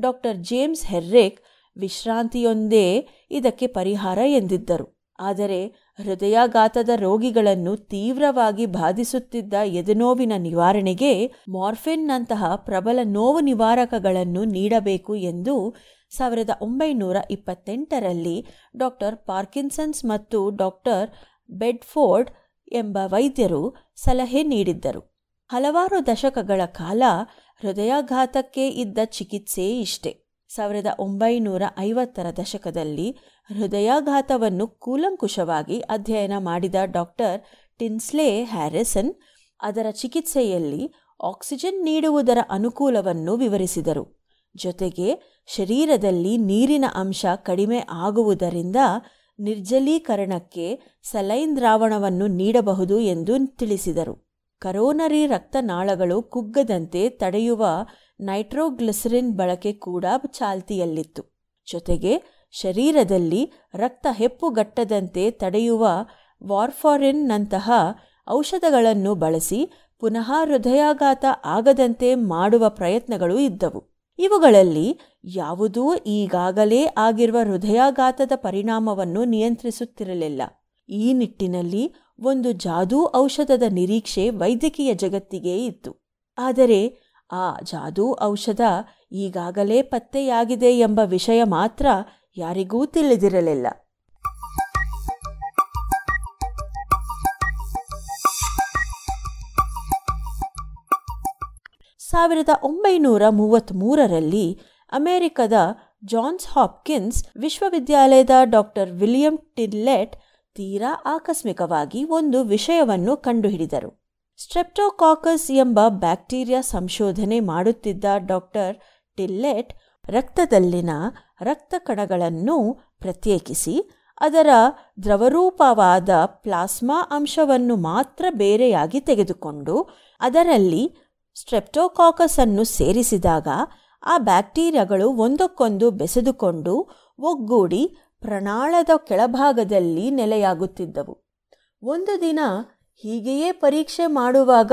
ಡಾಕ್ಟರ್ ಜೇಮ್ಸ್ ಹೆರ್ರಿಕ್ ವಿಶ್ರಾಂತಿಯೊಂದೇ ಇದಕ್ಕೆ ಪರಿಹಾರ ಎಂದಿದ್ದರು. ಆದರೆ ಹೃದಯಾಘಾತದ ರೋಗಿಗಳನ್ನು ತೀವ್ರವಾಗಿ ಬಾಧಿಸುತ್ತಿದ್ದ ಎದೆನೋವಿನ ನಿವಾರಣೆಗೆ ಮಾರ್ಫಿನ್ನಂತಹ ಪ್ರಬಲ ನೋವು ನಿವಾರಕಗಳನ್ನು ನೀಡಬೇಕು ಎಂದು ಸಾವಿರದ ಒಂಬೈನೂರ ಇಪ್ಪತ್ತೆಂಟರಲ್ಲಿ ಡಾಕ್ಟರ್ ಪಾರ್ಕಿನ್ಸನ್ಸ್ ಮತ್ತು ಡಾಕ್ಟರ್ ಬೆಡ್ಫೋರ್ಡ್ ಎಂಬ ವೈದ್ಯರು ಸಲಹೆ ನೀಡಿದ್ದರು. ಹಲವಾರು ದಶಕಗಳ ಕಾಲ ಹೃದಯಾಘಾತಕ್ಕೆ ಇದ್ದ ಚಿಕಿತ್ಸೆ ಇಷ್ಟೆ. ಸಾವಿರದ ಒಂಬೈನೂರ ಐವತ್ತರ ದಶಕದಲ್ಲಿ ಹೃದಯಾಘಾತವನ್ನು ಕೂಲಂಕುಷವಾಗಿ ಅಧ್ಯಯನ ಮಾಡಿದ ಡಾಕ್ಟರ್ ಟಿನ್ಸ್ಲೆ ಹ್ಯಾರಿಸನ್ ಅದರ ಚಿಕಿತ್ಸೆಯಲ್ಲಿ ಆಕ್ಸಿಜನ್ ನೀಡುವುದರ ಅನುಕೂಲವನ್ನು ವಿವರಿಸಿದರು. ಜೊತೆಗೆ ಶರೀರದಲ್ಲಿ ನೀರಿನ ಅಂಶ ಕಡಿಮೆ ಆಗುವುದರಿಂದ ನಿರ್ಜಲೀಕರಣಕ್ಕೆ ಸಲೈನ್ ದ್ರಾವಣವನ್ನು ನೀಡಬಹುದು ಎಂದು ತಿಳಿಸಿದರು. ಕರೋನರಿ ರಕ್ತನಾಳಗಳು ಕುಗ್ಗದಂತೆ ತಡೆಯುವ ನೈಟ್ರೋಗ್ಲಿಸರಿನ್ ಬಳಕೆ ಕೂಡ ಚಾಲ್ತಿಯಲ್ಲಿತ್ತು. ಜೊತೆಗೆ ಶರೀರದಲ್ಲಿ ರಕ್ತ ಹೆಪ್ಪುಗಟ್ಟದಂತೆ ತಡೆಯುವ ವಾರ್ಫಾರಿನ್ನಂತಹ ಔಷಧಗಳನ್ನು ಬಳಸಿ ಪುನಃ ಹೃದಯಾಘಾತ ಆಗದಂತೆ ಮಾಡುವ ಪ್ರಯತ್ನಗಳು ಇದ್ದವು. ಇವುಗಳಲ್ಲಿ ಯಾವುದೂ ಈಗಾಗಲೇ ಆಗಿರುವ ಹೃದಯಾಘಾತದ ಪರಿಣಾಮವನ್ನು ನಿಯಂತ್ರಿಸುತ್ತಿರಲಿಲ್ಲ. ಈ ನಿಟ್ಟಿನಲ್ಲಿ ಒಂದು ಜಾದೂ ಔಷಧದ ನಿರೀಕ್ಷೆ ವೈದ್ಯಕೀಯ ಜಗತ್ತಿಗೆ ಇತ್ತು. ಆದರೆ ಆ ಜಾದೂ ಔಷಧ ಈಗಾಗಲೇ ಪತ್ತೆಯಾಗಿದೆ ಎಂಬ ವಿಷಯ ಮಾತ್ರ ಯಾರಿಗೂ ತಿಳಿದಿರಲಿಲ್ಲ. ಸಾವಿರದ ಒಂಬೈನೂರ ಮೂವತ್ತ್ಮೂರರಲ್ಲಿ ಅಮೆರಿಕದ ಜಾನ್ಸ್ ಹಾಪ್ಕಿನ್ಸ್ ವಿಶ್ವವಿದ್ಯಾಲಯದ ಡಾಕ್ಟರ್ ವಿಲಿಯಂ ಟಿಲ್ಲೆಟ್ ತೀರಾ ಆಕಸ್ಮಿಕವಾಗಿ ಒಂದು ವಿಷಯವನ್ನು ಕಂಡುಹಿಡಿದರು. ಸ್ಟ್ರೆಪ್ಟೋಕಾಕಸ್ ಎಂಬ ಬ್ಯಾಕ್ಟೀರಿಯಾ ಸಂಶೋಧನೆ ಮಾಡುತ್ತಿದ್ದ ಡಾಕ್ಟರ್ ಟಿಲ್ಲೆಟ್ ರಕ್ತದಲ್ಲಿನ ರಕ್ತ ಕಣಗಳನ್ನು ಪ್ರತ್ಯೇಕಿಸಿ, ಅದರ ದ್ರವರೂಪವಾದ ಪ್ಲಾಸ್ಮಾ ಅಂಶವನ್ನು ಮಾತ್ರ ಬೇರೆಯಾಗಿ ತೆಗೆದುಕೊಂಡು ಅದರಲ್ಲಿ ಸ್ಟ್ರೆಪ್ಟೋಕಾಕಸ್ ಅನ್ನು ಸೇರಿಸಿದಾಗ ಆ ಬ್ಯಾಕ್ಟೀರಿಯಾಗಳು ಒಂದಕ್ಕೊಂದು ಬೆಸೆದುಕೊಂಡು ಒಗ್ಗೂಡಿ ಪ್ರಣಾಳದ ಕೆಳಭಾಗದಲ್ಲಿ ನೆಲೆಯಾಗುತ್ತಿದ್ದವು. ಒಂದು ದಿನ ಹೀಗೆಯೇ ಪರೀಕ್ಷೆ ಮಾಡುವಾಗ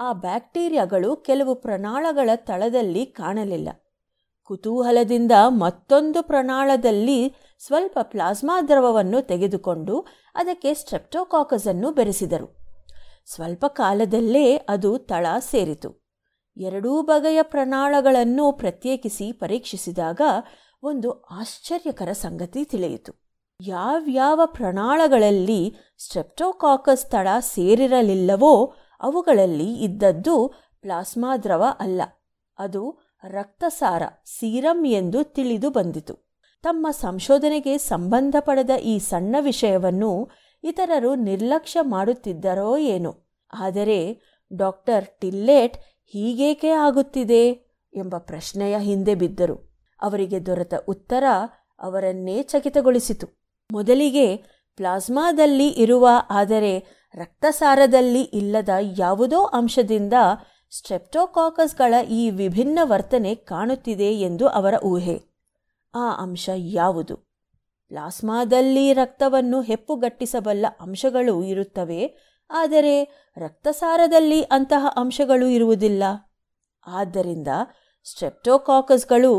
ಆ ಬ್ಯಾಕ್ಟೀರಿಯಾಗಳು ಕೆಲವು ಪ್ರಣಾಳಗಳ ತಳದಲ್ಲಿ ಕಾಣಲಿಲ್ಲ. ಕುತೂಹಲದಿಂದ ಮತ್ತೊಂದು ಪ್ರಣಾಳದಲ್ಲಿ ಸ್ವಲ್ಪ ಪ್ಲಾಸ್ಮಾ ದ್ರವವನ್ನು ತೆಗೆದುಕೊಂಡು ಅದಕ್ಕೆ ಸ್ಟ್ರೆಪ್ಟೋಕಾಕಸ್ ಅನ್ನು ಬೆರೆಸಿದರು. ಸ್ವಲ್ಪ ಕಾಲದಲ್ಲೇ ಅದು ತಳ ಸೇರಿತು. ಎರಡೂ ಬಗೆಯ ಪ್ರಣಾಳಗಳನ್ನು ಪ್ರತ್ಯೇಕಿಸಿ ಪರೀಕ್ಷಿಸಿದಾಗ ಒಂದು ಆಶ್ಚರ್ಯಕರ ಸಂಗತಿ ತಿಳಿಯಿತು. ಯಾವ್ಯಾವ ಪ್ರಣಾಳಗಳಲ್ಲಿ ಸ್ಟ್ರೆಪ್ಟೋಕಾಕಸ್ ತಳ ಸೇರಿರಲಿಲ್ಲವೋ ಅವುಗಳಲ್ಲಿ ಇದ್ದದ್ದು ಪ್ಲಾಸ್ಮಾ ದ್ರವ ಅಲ್ಲ, ಅದು ರಕ್ತಸಾರ, ಸೀರಂ ಎಂದು ತಿಳಿದು ಬಂದಿತು. ತಮ್ಮ ಸಂಶೋಧನೆಗೆ ಸಂಬಂಧಪಡದ ಈ ಸಣ್ಣ ವಿಷಯವನ್ನು ಇತರರು ನಿರ್ಲಕ್ಷ್ಯ ಮಾಡುತ್ತಿದ್ದರೋ ಏನೋ. ಆದರೆ ಡಾಕ್ಟರ್ ಟಿಲ್ಲೆಟ್ ಹೀಗೇಕೆ ಆಗುತ್ತಿದೆ ಎಂಬ ಪ್ರಶ್ನೆಯ ಹಿಂದೆ ಬಿದ್ದರು. ಅವರಿಗೆ ದೊರೆತ ಉತ್ತರ ಅವರನ್ನೇ ಚಕಿತಗೊಳಿಸಿತು. ಮೊದಲಿಗೆ ಪ್ಲಾಸ್ಮಾದಲ್ಲಿ ಇರುವ, ಆದರೆ ರಕ್ತಸಾರದಲ್ಲಿ ಇಲ್ಲದ ಯಾವುದೋ ಅಂಶದಿಂದ ಸ್ಟ್ರೆಪ್ಟೋಕಾಕಸ್ಗಳ ಈ ವಿಭಿನ್ನ ವರ್ತನೆ ಕಾಣುತ್ತಿದೆ ಎಂದು ಅವರ ಊಹೆ. ಆ ಅಂಶ ಯಾವುದು? ಪ್ಲಾಸ್ಮಾದಲ್ಲಿ ರಕ್ತವನ್ನು ಹೆಪ್ಪುಗಟ್ಟಿಸಬಲ್ಲ ಅಂಶಗಳು ಇರುತ್ತವೆ, ಆದರೆ ರಕ್ತಸಾರದಲ್ಲಿ ಅಂತಹ ಅಂಶಗಳು ಇರುವುದಿಲ್ಲ. ಆದ್ದರಿಂದ ಸ್ಟ್ರೆಪ್ಟೋಕಾಕಸ್ಗಳು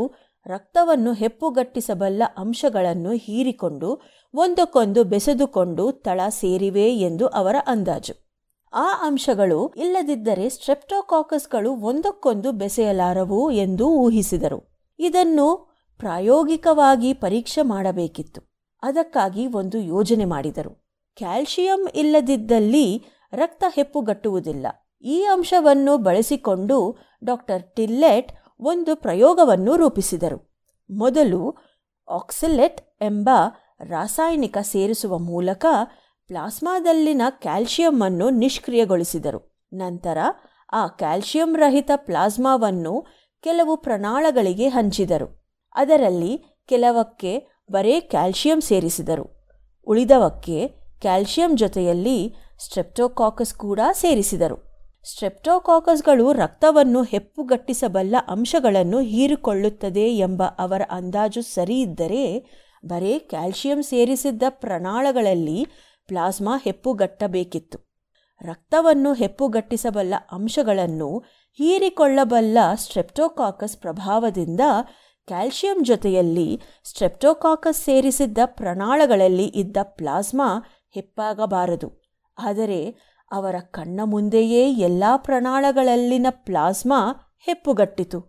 ರಕ್ತವನ್ನು ಹೆಪ್ಪುಗಟ್ಟಿಸಬಲ್ಲ ಅಂಶಗಳನ್ನು ಹೀರಿಕೊಂಡು ಒಂದಕ್ಕೊಂದು ಬೆಸೆದುಕೊಂಡು ತಳ ಸೇರಿವೆ ಎಂದು ಅವರ ಅಂದಾಜು. ಆ ಅಂಶಗಳು ಇಲ್ಲದಿದ್ದರೆ ಸ್ಟ್ರೆಪ್ಟೋಕಾಕಸ್ಗಳು ಒಂದಕ್ಕೊಂದು ಬೆಸೆಯಲಾರವು ಎಂದು ಊಹಿಸಿದರು. ಇದನ್ನು ಪ್ರಾಯೋಗಿಕವಾಗಿ ಪರೀಕ್ಷೆ ಮಾಡಬೇಕಿತ್ತು. ಅದಕ್ಕಾಗಿ ಒಂದು ಯೋಜನೆ ಮಾಡಿದರು. ಕ್ಯಾಲ್ಶಿಯಂ ಇಲ್ಲದಿದ್ದಲ್ಲಿ ರಕ್ತ ಹೆಪ್ಪುಗಟ್ಟುವುದಿಲ್ಲ. ಈ ಅಂಶವನ್ನು ಬಳಸಿಕೊಂಡು ಡಾಕ್ಟರ್ ಟಿಲ್ಲೆಟ್ ಒಂದು ಪ್ರಯೋಗವನ್ನು ರೂಪಿಸಿದರು. ಮೊದಲು ಆಕ್ಸಿಲೆಟ್ ಎಂಬ ರಾಸಾಯನಿಕ ಸೇರಿಸುವ ಮೂಲಕ ಪ್ಲಾಸ್ಮಾದಲ್ಲಿನ ಕ್ಯಾಲ್ಶಿಯಂ ಅನ್ನು ನಿಷ್ಕ್ರಿಯಗೊಳಿಸಿದರು. ನಂತರ ಆ ಕ್ಯಾಲ್ಶಿಯಂ ರಹಿತ ಪ್ಲಾಸ್ಮಾವನ್ನು ಕೆಲವು ಪ್ರಣಾಳಗಳಿಗೆ ಹಂಚಿದರು. ಅದರಲ್ಲಿ ಕೆಲವಕ್ಕೆ ಬರೇ ಕ್ಯಾಲ್ಸಿಯಂ ಸೇರಿಸಿದರು. ಉಳಿದವಕ್ಕೆ ಕ್ಯಾಲ್ಸಿಯಂ ಜೊತೆಯಲ್ಲಿ ಸ್ಟ್ರೆಪ್ಟೋಕಾಕಸ್ ಕೂಡ ಸೇರಿಸಿದರು. ಸ್ಟ್ರೆಪ್ಟೋಕಾಕಸ್ಗಳು ರಕ್ತವನ್ನು ಹೆಪ್ಪುಗಟ್ಟಿಸಬಲ್ಲ ಅಂಶಗಳನ್ನು ಹೀರಿಕೊಳ್ಳುತ್ತದೆ ಎಂಬ ಅವರ ಅಂದಾಜು ಸರಿಯಿದ್ದರೆ ಬರೇ ಕ್ಯಾಲ್ಸಿಯಂ ಸೇರಿಸಿದ್ದ ಪ್ರಣಾಳಗಳಲ್ಲಿ ಪ್ಲಾಸ್ಮಾ ಹೆಪ್ಪುಗಟ್ಟಬೇಕಿತ್ತು. ರಕ್ತವನ್ನು ಹೆಪ್ಪುಗಟ್ಟಿಸಬಲ್ಲ ಅಂಶಗಳನ್ನು ಹೀರಿಕೊಳ್ಳಬಲ್ಲ ಸ್ಟ್ರೆಪ್ಟೋಕಾಕಸ್ ಪ್ರಭಾವದಿಂದ ಕ್ಯಾಲ್ಸಿಯಂ ಜೊತೆಯಲ್ಲಿ ಸ್ಟ್ರೆಪ್ಟೋಕಾಕಸ್ ಸೇರಿಸಿದ್ದ ಪ್ರಣಾಳಗಳಲ್ಲಿ ಇದ್ದ ಪ್ಲಾಸ್ಮಾ ಹೆಪ್ಪಾಗಬಾರದು. ಆದರೆ ಅವರ ಕಣ್ಣ ಮುಂದೆಯೇ ಎಲ್ಲ ಪ್ರಣಾಳಗಳಲ್ಲಿನ ಪ್ಲಾಸ್ಮಾ ಹೆಪ್ಪುಗಟ್ಟಿತು.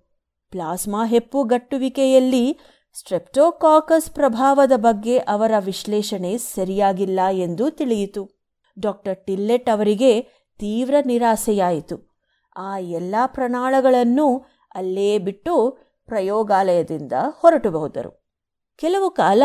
ಪ್ಲಾಸ್ಮಾ ಹೆಪ್ಪುಗಟ್ಟುವಿಕೆಯಲ್ಲಿ ಸ್ಟ್ರೆಪ್ಟೋಕಾಕಸ್ ಪ್ರಭಾವದ ಬಗ್ಗೆ ಅವರ ವಿಶ್ಲೇಷಣೆ ಸರಿಯಾಗಿಲ್ಲ ಎಂದು ತಿಳಿಯಿತು. ಡಾಕ್ಟರ್ ಟಿಲ್ಲೆಟ್ ಅವರಿಗೆ ತೀವ್ರ ನಿರಾಸೆಯಾಯಿತು. ಆ ಎಲ್ಲ ಪ್ರಣಾಳಗಳನ್ನು ಅಲ್ಲೇ ಬಿಟ್ಟು ಪ್ರಯೋಗಾಲಯದಿಂದ ಹೊರಟು ಹೋದರು ಕೆಲವು ಕಾಲ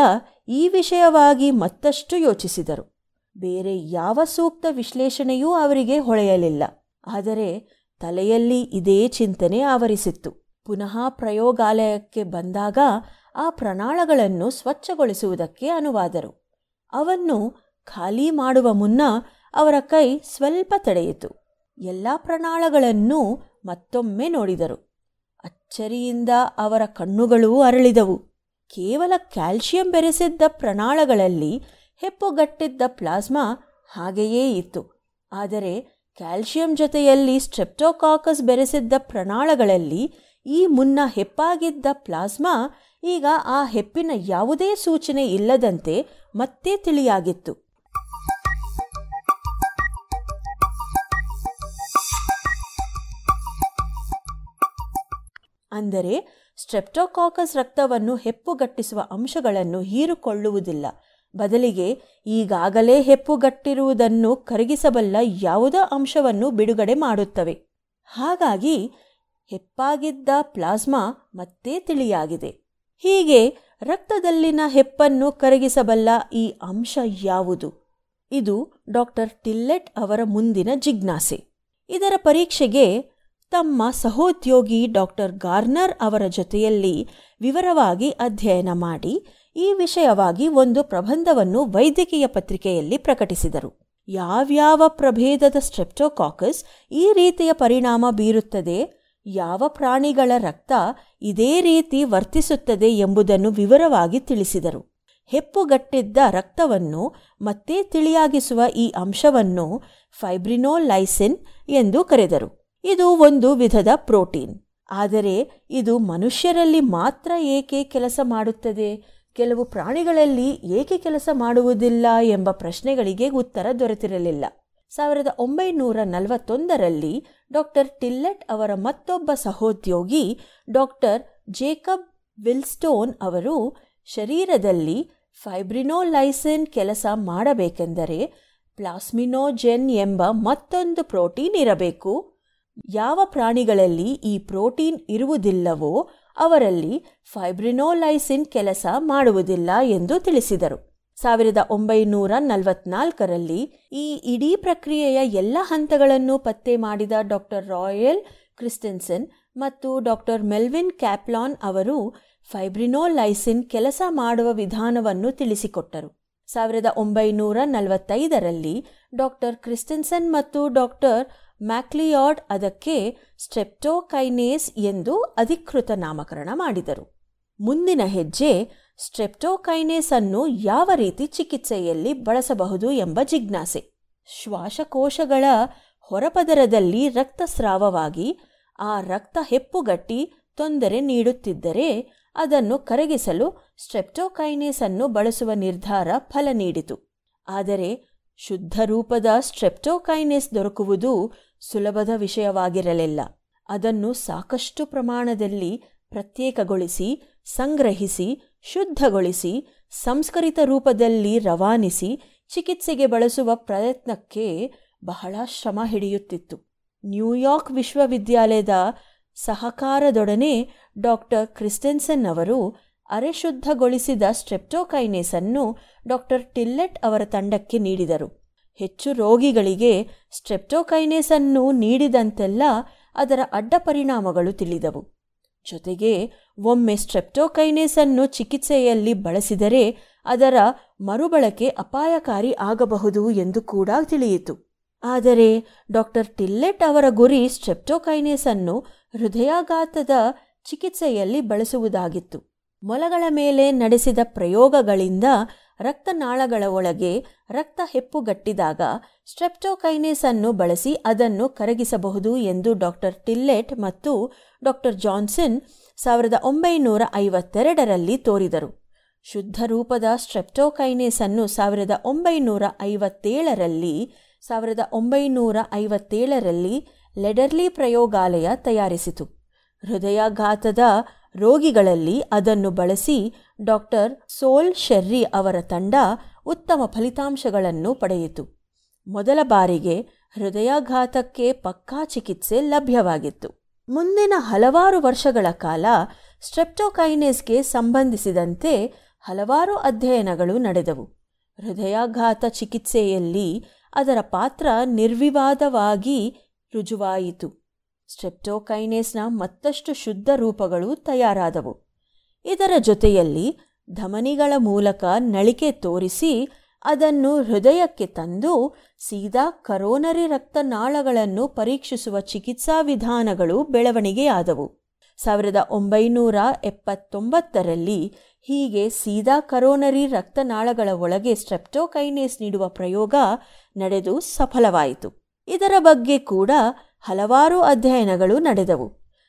ಈ ವಿಷಯವಾಗಿ ಮತ್ತಷ್ಟು ಯೋಚಿಸಿದರು. ಬೇರೆ ಯಾವ ಸೂಕ್ತ ವಿಶ್ಲೇಷಣೆಯೂ ಅವರಿಗೆ ಹೊಳೆಯಲಿಲ್ಲ. ಆದರೆ ತಲೆಯಲ್ಲಿ ಇದೇ ಚಿಂತನೆ ಆವರಿಸಿತ್ತು. ಪುನಃ ಪ್ರಯೋಗಾಲಯಕ್ಕೆ ಬಂದಾಗ ಆ ಪ್ರಣಾಳಗಳನ್ನು ಸ್ವಚ್ಛಗೊಳಿಸುವುದಕ್ಕೆ ಅನುವಾದರು. ಅವನ್ನು ಖಾಲಿ ಮಾಡುವ ಮುನ್ನ ಅವರ ಕೈ ಸ್ವಲ್ಪ ತಡೆಯಿತು. ಎಲ್ಲ ಪ್ರಣಾಳಗಳನ್ನೂ ಮತ್ತೊಮ್ಮೆ ನೋಡಿದರು. ಅಚ್ಚರಿಯಿಂದ ಅವರ ಕಣ್ಣುಗಳೂ ಅರಳಿದವು. ಕೇವಲ ಕ್ಯಾಲ್ಶಿಯಂ ಬೆರೆಸಿದ್ದ ಪ್ರಣಾಳಗಳಲ್ಲಿ ಹೆಪ್ಪುಗಟ್ಟಿದ್ದ ಪ್ಲಾಸ್ಮಾ ಹಾಗೆಯೇ ಇತ್ತು. ಆದರೆ ಕ್ಯಾಲ್ಸಿಯಂ ಜೊತೆಯಲ್ಲಿ ಸ್ಟ್ರೆಪ್ಟೋಕಾಕಸ್ ಬೆರೆಸಿದ್ದ ಪ್ರಣಾಳಗಳಲ್ಲಿ ಈ ಮುನ್ನ ಹೆಪ್ಪಾಗಿದ್ದ ಪ್ಲಾಸ್ಮಾ ಈಗ ಆ ಹೆಪ್ಪಿನ ಯಾವುದೇ ಸೂಚನೆ ಇಲ್ಲದಂತೆ ಮತ್ತೆ ತಿಳಿಯಾಗಿತ್ತು. ಅಂದರೆ ಸ್ಟ್ರೆಪ್ಟೋಕಾಕಸ್ ರಕ್ತವನ್ನು ಹೆಪ್ಪುಗಟ್ಟಿಸುವ ಅಂಶಗಳನ್ನು ಹೀರಿಕೊಳ್ಳುವುದಿಲ್ಲ. ಬದಲಿಗೆ ಈಗಾಗಲೇ ಹೆಪ್ಪುಗಟ್ಟಿರುವುದನ್ನು ಕರಗಿಸಬಲ್ಲ ಯಾವುದೋ ಅಂಶವನ್ನು ಬಿಡುಗಡೆ ಮಾಡುತ್ತವೆ. ಹಾಗಾಗಿ ಹೆಪ್ಪಾಗಿದ್ದ ಪ್ಲಾಸ್ಮಾ ಮತ್ತೆ ತಿಳಿಯಾಗಿದೆ. ಹೀಗೆ ರಕ್ತದಲ್ಲಿನ ಹೆಪ್ಪನ್ನು ಕರಗಿಸಬಲ್ಲ ಈ ಅಂಶ ಯಾವುದು? ಇದು ಡಾಕ್ಟರ್ ಟಿಲ್ಲೆಟ್ ಅವರ ಮುಂದಿನ ಜಿಜ್ಞಾಸೆ. ಇದರ ಪರೀಕ್ಷೆಗೆ ತಮ್ಮ ಸಹೋದ್ಯೋಗಿ ಡಾಕ್ಟರ್ ಗಾರ್ನರ್ ಅವರ ಜೊತೆಯಲ್ಲಿ ವಿವರವಾಗಿ ಅಧ್ಯಯನ ಮಾಡಿ, ಈ ವಿಷಯವಾಗಿ ಒಂದು ಪ್ರಬಂಧವನ್ನು ವೈದ್ಯಕೀಯ ಪತ್ರಿಕೆಯಲ್ಲಿ ಪ್ರಕಟಿಸಿದರು. ಯಾವ್ಯಾವ ಪ್ರಭೇದದ ಸ್ಟ್ರೆಪ್ಟೋಕಾಕಸ್ ಈ ರೀತಿಯ ಪರಿಣಾಮ ಬೀರುತ್ತದೆ, ಯಾವ ಪ್ರಾಣಿಗಳ ರಕ್ತ ಇದೇ ರೀತಿ ವರ್ತಿಸುತ್ತದೆ ಎಂಬುದನ್ನು ವಿವರವಾಗಿ ತಿಳಿಸಿದರು. ಹೆಪ್ಪುಗಟ್ಟಿದ್ದ ರಕ್ತವನ್ನು ಮತ್ತೆ ತಿಳಿಯಾಗಿಸುವ ಈ ಅಂಶವನ್ನು ಫೈಬ್ರಿನೋಲೈಸಿನ್ ಎಂದು ಕರೆದರು. ಇದು ಒಂದು ವಿಧದ ಪ್ರೋಟೀನ್. ಆದರೆ ಇದು ಮನುಷ್ಯರಲ್ಲಿ ಮಾತ್ರ ಏಕೆ ಕೆಲಸ ಮಾಡುತ್ತದೆ? ಕೆಲವು ಪ್ರಾಣಿಗಳಲ್ಲಿ ಏಕೆ ಕೆಲಸ ಮಾಡುವುದಿಲ್ಲ ಎಂಬ ಪ್ರಶ್ನೆಗಳಿಗೆ ಉತ್ತರ ದೊರೆತಿರಲಿಲ್ಲ. ಸಾವಿರದ ಒಂಬೈನೂರ ನಲವತ್ತೊಂದರಲ್ಲಿ ಡಾಕ್ಟರ್ ಟಿಲ್ಲೆಟ್ ಅವರ ಮತ್ತೊಬ್ಬ ಸಹೋದ್ಯೋಗಿ ಡಾಕ್ಟರ್ ಜೇಕಬ್ ವಿಲ್ಸ್ಟೋನ್ ಅವರು ಶರೀರದಲ್ಲಿ ಫೈಬ್ರಿನೋಲೈಸಿನ್ ಕೆಲಸ ಮಾಡಬೇಕೆಂದರೆ ಪ್ಲಾಸ್ಮಿನೋಜೆನ್ ಎಂಬ ಮತ್ತೊಂದು ಪ್ರೋಟೀನ್ ಇರಬೇಕು. ಯಾವ ಪ್ರಾಣಿಗಳಲ್ಲಿ ಈ ಪ್ರೋಟೀನ್ ಇರುವುದಿಲ್ಲವೋ ಅವರಲ್ಲಿ ಫೈಬ್ರಿನೋಲೈಸಿನ್ ಕೆಲಸ ಮಾಡುವುದಿಲ್ಲ ಎಂದು ತಿಳಿಸಿದರು. ಸಾವಿರದ ಒಂಬೈನೂರ ನಲವತ್ನಾಲ್ಕರಲ್ಲಿ ಈ ಇಡೀ ಪ್ರಕ್ರಿಯೆಯ ಎಲ್ಲ ಹಂತಗಳನ್ನು ಪತ್ತೆ ಮಾಡಿದ ಡಾಕ್ಟರ್ ರಾಯಲ್ ಕ್ರಿಸ್ಟೆನ್ಸನ್ ಮತ್ತು ಡಾಕ್ಟರ್ ಮೆಲ್ವಿನ್ ಕ್ಯಾಪ್ಲಾನ್ ಅವರು ಫೈಬ್ರಿನೋಲೈಸಿನ್ ಕೆಲಸ ಮಾಡುವ ವಿಧಾನವನ್ನು ತಿಳಿಸಿಕೊಟ್ಟರು. ಸಾವಿರದ ಒಂಬೈನೂರ ನಲವತ್ತೈದರಲ್ಲಿ ಡಾಕ್ಟರ್ ಕ್ರಿಸ್ಟೆನ್ಸನ್ ಮತ್ತು ಡಾಕ್ಟರ್ ಮ್ಯಾಕ್ಲಿಯಾರ್ಡ್ ಅದಕ್ಕೆ ಸ್ಟ್ರೆಪ್ಟೋಕೈನೇಸ್ ಎಂದು ಅಧಿಕೃತ ನಾಮಕರಣ ಮಾಡಿದರು. ಮುಂದಿನ ಹೆಜ್ಜೆ ಸ್ಟ್ರೆಪ್ಟೋಕೈನೇಸ್ ಅನ್ನು ಯಾವ ರೀತಿ ಚಿಕಿತ್ಸೆಯಲ್ಲಿ ಬಳಸಬಹುದು ಎಂಬ ಜಿಜ್ಞಾಸೆ. ಶ್ವಾಸಕೋಶಗಳ ಹೊರಪದರದಲ್ಲಿ ರಕ್ತಸ್ರಾವವಾಗಿ ಆ ರಕ್ತ ಹೆಪ್ಪುಗಟ್ಟಿ ತೊಂದರೆ ನೀಡುತ್ತಿದ್ದರೆ ಅದನ್ನು ಕರಗಿಸಲು ಸ್ಟ್ರೆಪ್ಟೋಕೈನೇಸ್ ಅನ್ನು ಬಳಸುವ ನಿರ್ಧಾರ ಫಲ ನೀಡಿತು. ಆದರೆ ಶುದ್ಧ ರೂಪದ ಸ್ಟ್ರೆಪ್ಟೋಕೈನೇಸ್ ದೊರಕುವುದು ಸುಲಭದ ವಿಷಯವಾಗಿರಲಿಲ್ಲ. ಅದನ್ನು ಸಾಕಷ್ಟು ಪ್ರಮಾಣದಲ್ಲಿ ಪ್ರತ್ಯೇಕಗೊಳಿಸಿ, ಸಂಗ್ರಹಿಸಿ, ಶುದ್ಧಗೊಳಿಸಿ, ಸಂಸ್ಕರಿತ ರೂಪದಲ್ಲಿ ರವಾನಿಸಿ, ಚಿಕಿತ್ಸೆಗೆ ಬಳಸುವ ಪ್ರಯತ್ನಕ್ಕೆ ಬಹಳ ಶ್ರಮ ಹಿಡಿಯುತ್ತಿತ್ತು. ನ್ಯೂಯಾರ್ಕ್ ವಿಶ್ವವಿದ್ಯಾಲಯದ ಸಹಕಾರದೊಡನೆ ಡಾಕ್ಟರ್ ಕ್ರಿಸ್ಟೆನ್ಸನ್ ಅವರು ಅರೆಶುದ್ಧಗೊಳಿಸಿದ ಸ್ಟ್ರೆಪ್ಟೋಕೈನೇಸನ್ನು ಡಾಕ್ಟರ್ ಟಿಲ್ಲೆಟ್ ಅವರ ತಂಡಕ್ಕೆ ನೀಡಿದರು. ಹೆಚ್ಚು ರೋಗಿಗಳಿಗೆ ಸ್ಟ್ರೆಪ್ಟೋಕೈನೇಸ್ ಅನ್ನು ನೀಡಿದಂತೆಲ್ಲ ಅದರ ಅಡ್ಡ ಪರಿಣಾಮಗಳು ತಿಳಿದವು. ಜೊತೆಗೆ, ಒಮ್ಮೆ ಸ್ಟ್ರೆಪ್ಟೋಕೈನೇಸ್ ಅನ್ನು ಚಿಕಿತ್ಸೆಯಲ್ಲಿ ಬಳಸಿದರೆ ಅದರ ಮರುಬಳಕೆ ಅಪಾಯಕಾರಿ ಆಗಬಹುದು ಎಂದು ಕೂಡ ತಿಳಿಯಿತು. ಆದರೆ, ಡಾಕ್ಟರ್ ಟಿಲ್ಲೆಟ್ ಅವರ ಗುರಿ ಸ್ಟ್ರೆಪ್ಟೋಕೈನೇಸ್ ಅನ್ನು ಹೃದಯಾಘಾತದ ಚಿಕಿತ್ಸೆಯಲ್ಲಿ ಬಳಸುವುದಾಗಿತ್ತು. ಮೊಲಗಳ ಮೇಲೆ ನಡೆಸಿದ ಪ್ರಯೋಗಗಳಿಂದ ರಕ್ತನಾಳಗಳ ಒಳಗೆ ರಕ್ತ ಹೆಪ್ಪುಗಟ್ಟಿದಾಗ ಸ್ಟ್ರೆಪ್ಟೋಕೈನೇಸ್ ಅನ್ನು ಬಳಸಿ ಅದನ್ನು ಕರಗಿಸಬಹುದು ಎಂದು ಡಾಕ್ಟರ್ ಟಿಲ್ಲೆಟ್ ಮತ್ತು ಡಾಕ್ಟರ್ ಜಾನ್ಸನ್ ಸಾವಿರದ ಒಂಬೈನೂರ ಐವತ್ತೆರಡರಲ್ಲಿ ತೋರಿದರು. ಶುದ್ಧ ರೂಪದ ಸ್ಟ್ರೆಪ್ಟೋಕೈನೇಸ್ ಅನ್ನು ಸಾವಿರದ ಒಂಬೈನೂರ ಐವತ್ತೇಳರಲ್ಲಿ, ಸಾವಿರದ ಒಂಬೈನೂರ ಐವತ್ತೇಳರಲ್ಲಿ ಲೆಡರ್ಲಿ ಪ್ರಯೋಗಾಲಯ ತಯಾರಿಸಿತು. ಹೃದಯಾಘಾತದ ರೋಗಿಗಳಲ್ಲಿ ಅದನ್ನು ಬಳಸಿ ಡಾಕ್ಟರ್ ಸೋಲ್ ಶೆರ್ರಿ ಅವರ ತಂಡ ಉತ್ತಮ ಫಲಿತಾಂಶಗಳನ್ನು ಪಡೆಯಿತು. ಮೊದಲ ಬಾರಿಗೆ ಹೃದಯಾಘಾತಕ್ಕೆ ಪಕ್ಕಾ ಚಿಕಿತ್ಸೆ ಲಭ್ಯವಾಗಿತ್ತು. ಮುಂದಿನ ಹಲವಾರು ವರ್ಷಗಳ ಕಾಲ ಸ್ಟ್ರೆಪ್ಟೋಕೈನೇಸ್ಗೆ ಸಂಬಂಧಿಸಿದಂತೆ ಹಲವಾರು ಅಧ್ಯಯನಗಳು ನಡೆದವು. ಹೃದಯಾಘಾತ ಚಿಕಿತ್ಸೆಯಲ್ಲಿ ಅದರ ಪಾತ್ರ ನಿರ್ವಿವಾದವಾಗಿ ರುಜುವಾಯಿತು. ಸ್ಟ್ರೆಪ್ಟೋಕೈನೇಸ್ನ ಮತ್ತಷ್ಟು ಶುದ್ಧ ರೂಪಗಳು ತಯಾರಾದವು. ಇದರ ಜೊತೆಯಲ್ಲಿ ಧಮನಿಗಳ ಮೂಲಕ ನಳಿಕೆ ತೋರಿಸಿ ಅದನ್ನು ಹೃದಯಕ್ಕೆ ತಂದು ಸೀದಾ ಕರೋನರಿ ರಕ್ತನಾಳಗಳನ್ನು ಪರೀಕ್ಷಿಸುವ ಚಿಕಿತ್ಸಾ ವಿಧಾನಗಳು ಬೆಳವಣಿಗೆಯಾದವು. ಸಾವಿರದ ಒಂಬೈನೂರ ಎಪ್ಪತ್ತೊಂಬತ್ತರಲ್ಲಿ ಹೀಗೆ ಸೀದಾ ಕರೋನರಿ ರಕ್ತನಾಳಗಳ ಒಳಗೆ ಸ್ಟ್ರೆಪ್ಟೋಕೈನೇಸ್ ನೀಡುವ ಪ್ರಯೋಗ ನಡೆದು ಸಫಲವಾಯಿತು. ಇದರ ಬಗ್ಗೆ ಕೂಡ ಹಲವಾರು ಅಧ್ಯಯನಗಳು ನಡೆದವು.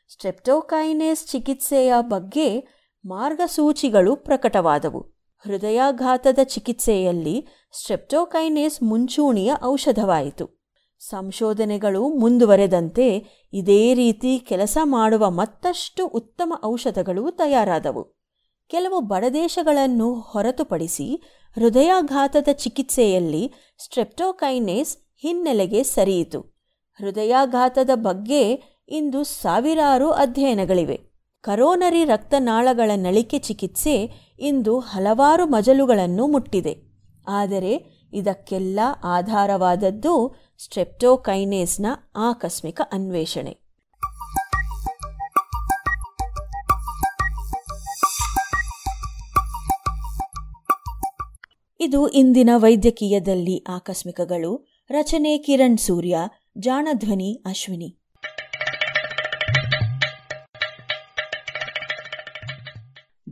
ಸ್ಟ್ರೆಪ್ಟೋಕೈನೇಸ್ ಚಿಕಿತ್ಸೆಯ ಬಗ್ಗೆ ಮಾರ್ಗಸೂಚಿಗಳು ಪ್ರಕಟವಾದವು. ಹೃದಯಾಘಾತದ ಚಿಕಿತ್ಸೆಯಲ್ಲಿ ಸ್ಟ್ರೆಪ್ಟೋಕೈನೇಸ್ ಮುಂಚೂಣಿಯ ಔಷಧವಾಯಿತು. ಸಂಶೋಧನೆಗಳು ಮುಂದುವರೆದಂತೆ ಇದೇ ರೀತಿ ಕೆಲಸ ಮಾಡುವ ಮತ್ತಷ್ಟು ಉತ್ತಮ ಔಷಧಗಳು ತಯಾರಾದವು. ಕೆಲವು ಬಡದೇಶಗಳನ್ನು ಹೊರತುಪಡಿಸಿ ಹೃದಯಾಘಾತದ ಚಿಕಿತ್ಸೆಯಲ್ಲಿ ಸ್ಟ್ರೆಪ್ಟೋಕೈನೇಸ್ ಹಿನ್ನೆಲೆಗೆ ಸರಿಯಿತು. ಹೃದಯಾಘಾತದ ಬಗ್ಗೆ ಇಂದು ಸಾವಿರಾರು ಅಧ್ಯಯನಗಳಿವೆ. ಕರೋನರಿ ರಕ್ತನಾಳಗಳ ನಳಿಕೆ ಚಿಕಿತ್ಸೆ ಇಂದು ಹಲವಾರು ಮಜಲುಗಳನ್ನು ಮುಟ್ಟಿದೆ. ಆದರೆ ಇದಕ್ಕೆಲ್ಲ ಆಧಾರವಾದದ್ದು ಸ್ಟ್ರೆಪ್ಟೋಕೈನೇಸ್ನ ಆಕಸ್ಮಿಕ ಅನ್ವೇಷಣೆ. ಇದು ಇಂದಿನ ವೈದ್ಯಕೀಯದಲ್ಲಿ ಆಕಸ್ಮಿಕಗಳು. ರಚನೆ ಕಿರಣ್ ಸೂರ್ಯ, ಜಾಣಧ್ವನಿ ಅಶ್ವಿನಿ.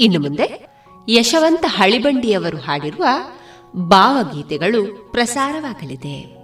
ಇನ್ನು ಮುಂದೆ ಯಶವಂತ ಹಳಿಬಂಡಿಯವರು ಹಾಡಿರುವ ಭಾವಗೀತೆಗಳು ಪ್ರಸಾರವಾಗಲಿದೆ.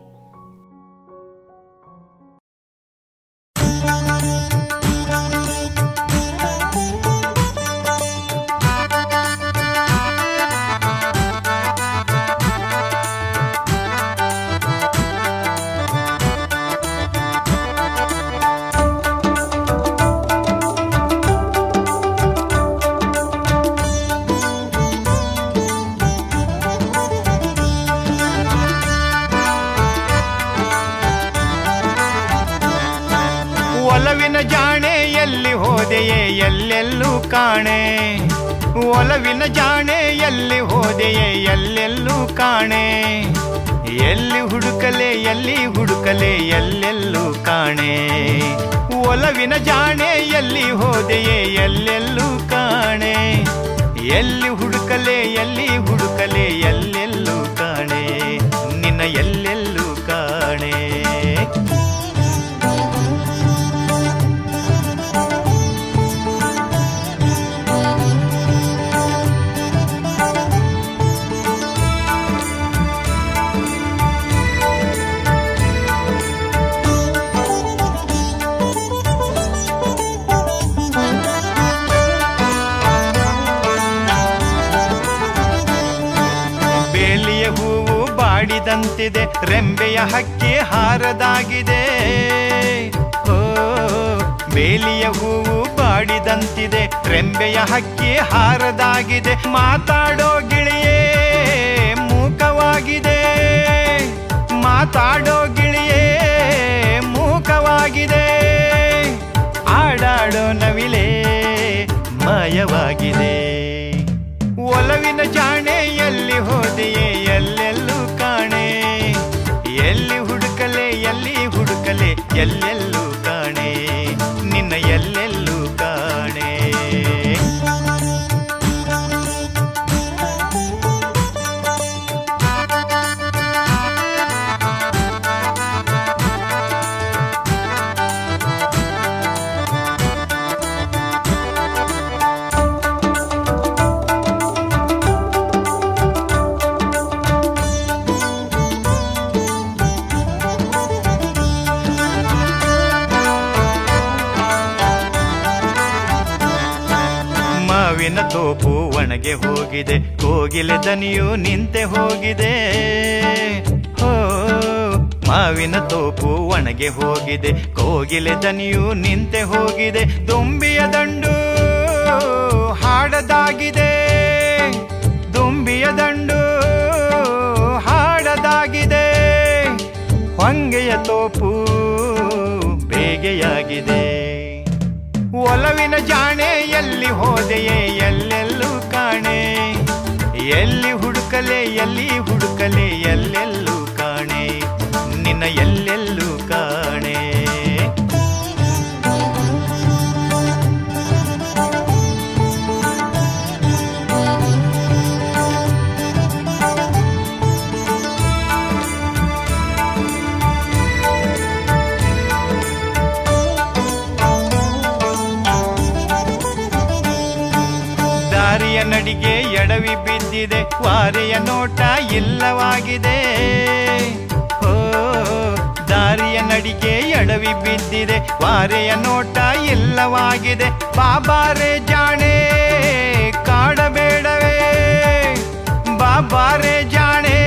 ಒಲವಿನ ಜಾಣೆ ಎಲ್ಲಿ ಹೋದೆಯೇ ಎಲ್ಲೆಲ್ಲೂ ಕಾಣೆ. ಎಲ್ಲಿ ಹುಡುಕಲೆ ಎಲ್ಲಿ ಹುಡುಕಲೆ ಎಲ್ಲೆಲ್ಲೂ ಬಾಡಿದಂತಿದೆ ರೆಂಬೆಯ ಹಕ್ಕಿ ಹಾರದಾಗಿದೆ. ಓ, ಬೇಲಿಯ ಹೂವು ಬಾಡಿದಂತಿದೆ, ರೆಂಬೆಯ ಹಕ್ಕಿ ಹಾರದಾಗಿದೆ. ಮಾತಾಡೋ ಗಿಳಿಯೇ, ಮೂಕವಾಗಿದೆ. ಮಾತಾಡೋ ಗಿಳಿಯೇ, ಮೂಕವಾಗಿದೆ. ಆಡಾಡೋ ನವಿಲೇ, ಮಾಯವಾಗಿದೆ. ಒಲವಿನ ಜಾಣೆಯಲ್ಲಿ ಹೋದೆಯೇ ಎಲ್ಲೆಲ್ಲೂ ಎಲ್ಲೆಲ್ಲೂ ಒಣಗೆ ಹೋಗಿದೆ. ಕೋಗಿಲೆ ದನಿಯು ನಿಂತೆ ಹೋಗಿದೆ. ಹೋ, ಮಾವಿನ ತೋಪು ಒಣಗೆ ಹೋಗಿದೆ. ಕೋಗಿಲೆ ದನಿಯು ನಿಂತೆ ಹೋಗಿದೆ. ತುಂಬಿಯ ದಂಡು ಹಾಡದಾಗಿದೆ. ತುಂಬಿಯ ದಂಡು ಹಾಡದಾಗಿದೆ. ಹೊಂಗೆಯ ತೋಪು ಬೇಗೆಯಾಗಿದೆ. ಒಲವಿನ ಜಾಣೆಯಲ್ಲಿ ಹೋದೆಯೇ ಎಲ್ಲೆಲ್ಲೂ ಎಲ್ಲಿ ಹುಡುಕಲೆ ಎಲ್ಲಿ ಹುಡುಕಲೆ ಎಲ್ಲೆಲ್ಲೂ ಎಡವಿ ಬಿದ್ದಿದೆ, ವಾರಿಯ ನೋಟ ಇಲ್ಲವಾಗಿದೆ ಓ, ದಾರಿಯ ನಡಿಗೆ ಎಡವಿ ಬಿದ್ದಿದೆ, ವಾರೆಯ ನೋಟ ಇಲ್ಲವಾಗಿದೆ ಬಾಬಾರೆ ಜಾಣೆ, ಕಾಡಬೇಡವೇ. ಬಾಬಾರೆ ಜಾಣೆ,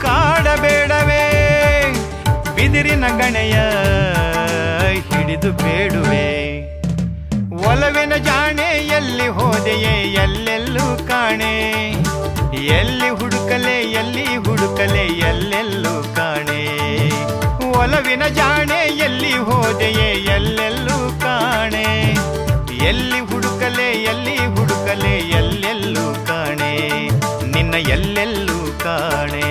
ಕಾಡಬೇಡವೇ. ಬಿದಿರಿನ ಗಣೆಯ ಹಿಡಿದು ಬೇಡುವೆ. ಒಲವಿನ ಜಾಣೆ ಎಲ್ಲಿ ಹೋದೆಯೇ, ಎಲ್ಲೆಲ್ಲೂ ಕಾಣೆ. ಎಲ್ಲಿ ಹುಡುಕಲೆ ಎಲ್ಲಿ ಹುಡುಕಲೆ, ಎಲ್ಲೆಲ್ಲೂ ಕಾಣೆ. ಒಲವಿನ ಜಾಣೆ, ಎಲ್ಲಿ ಹೋದೆಯೇ, ಎಲ್ಲೆಲ್ಲೂ ಕಾಣೆ. ಎಲ್ಲಿ ಹುಡುಕಲೆ ಎಲ್ಲಿ ಹುಡುಕಲೆ, ಎಲ್ಲೆಲ್ಲೂ ಕಾಣೆ. ನಿನ್ನ ಎಲ್ಲೆಲ್ಲೂ ಕಾಣೆ.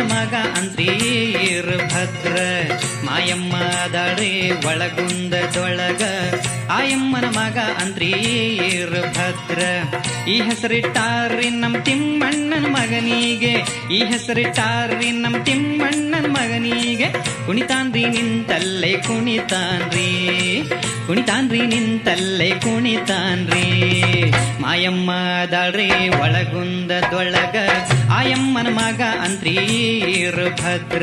ಮಗ ಅಂತ್ರಿ ಭದ್ರ. ಮಾಯಮ್ಮ ಅದಾಳ್ರಿ ಒಳಗುಂದದೊಳಗ ಆಯಮ್ಮನ ಮಗ ಅಂತ್ರಿ ಭದ್ರ ಈ ಹೆಸರಿಟ್ಟಾರ್ರಿ ನಮ್ ತಿಮ್ಮಣ್ಣನ ಮಗನಿಗೆ. ಈ ಹೆಸರಿಟ್ಟಾರ್ರಿ ನಮ್ ತಿಮ್ಮಣ್ಣನ ಮಗನಿಗೆ. ಕುಣಿತಾನ್ರಿ ನಿಂತಲ್ಲೇ ಕುಣಿತಾನ್ರಿ. ಕುಣಿತಾನ್ರಿ ನಿಂತಲ್ಲೇ ಕುಣಿತಾನ್ರಿ. ಮಾಯಮ್ಮ ದಾಳ್ರಿ ಒಳಗುಂದದೊಳಗ ಆಯಮ್ಮನ ಮಗ ಅಂತ್ರಿ ಭದ್ರ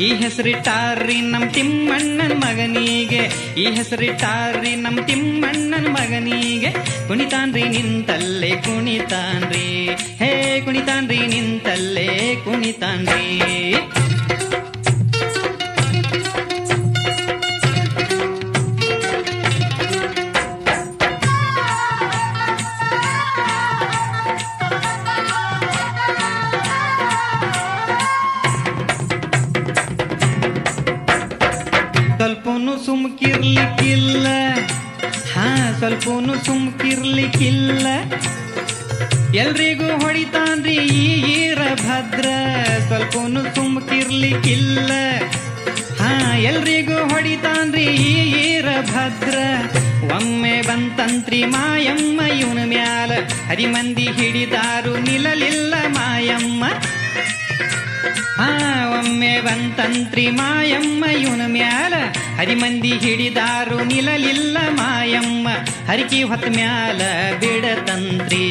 ಈ ಹೆಸರಿಟ್ಟಾರ್ರಿ ನಮ್ ತಿಮ್ಮಣ್ಣನ ಮಗನಿಗೆ. ಈ ಹೆಸರಿಟ್ಟಾರ್ರಿ ನಮ್ ತಿಮ್ಮಣ್ಣನ ಮಗನಿಗೆ. ಕುಣಿತಾನ್ರಿ ನಿಂತಲ್ಲೇ ಕುಣಿತಾನ್ರಿ. ಹೇ ಕುಣಿತಾನ್ರಿ ನಿಂತಲ್ಲೇ ಕುಣಿತಾನ್ರಿ. ಸುಮ್ಕಿರ್ಲಿಕ್ಕಿಲ್ಲ ಎಲ್ರಿಗೂ ಹೊಡಿತಾನ್ರಿ ಈರ ಭದ್ರ ಸ್ವಲ್ಪನು ಸುಮ್ಕಿರ್ಲಿಕ್ಕಿಲ್ಲ ಹಾ, ಎಲ್ರಿಗೂ ಹೊಡಿತಾನ್ರಿ ಈರ ಭದ್ರ ಒಮ್ಮೆ ಬಂತಂತ್ರಿ ಮಾಯಮ್ಮ, ಇವನ ಮ್ಯಾಲ ಹರಿಮಂದಿ ಹಿಡಿದಾರು ನಿಲ್ಲಲಿಲ್ಲ ಮಾಯಮ್ಮ. ಒಮ್ಮೆ ಬಂತಂತ್ರಿ ಮಾಯಮ್ಮ ಇವನ ಮ್ಯಾಲ ಹರಿಮಂದಿ ಹಿಡಿದಾರು ನಿಲ್ಲಲಿಲ್ಲ ಮಾಯಮ್ಮ ಹರಕಿ ಹೊತ್ತ ಮ್ಯಾಲ ಬಿಡತಂತ್ರಿ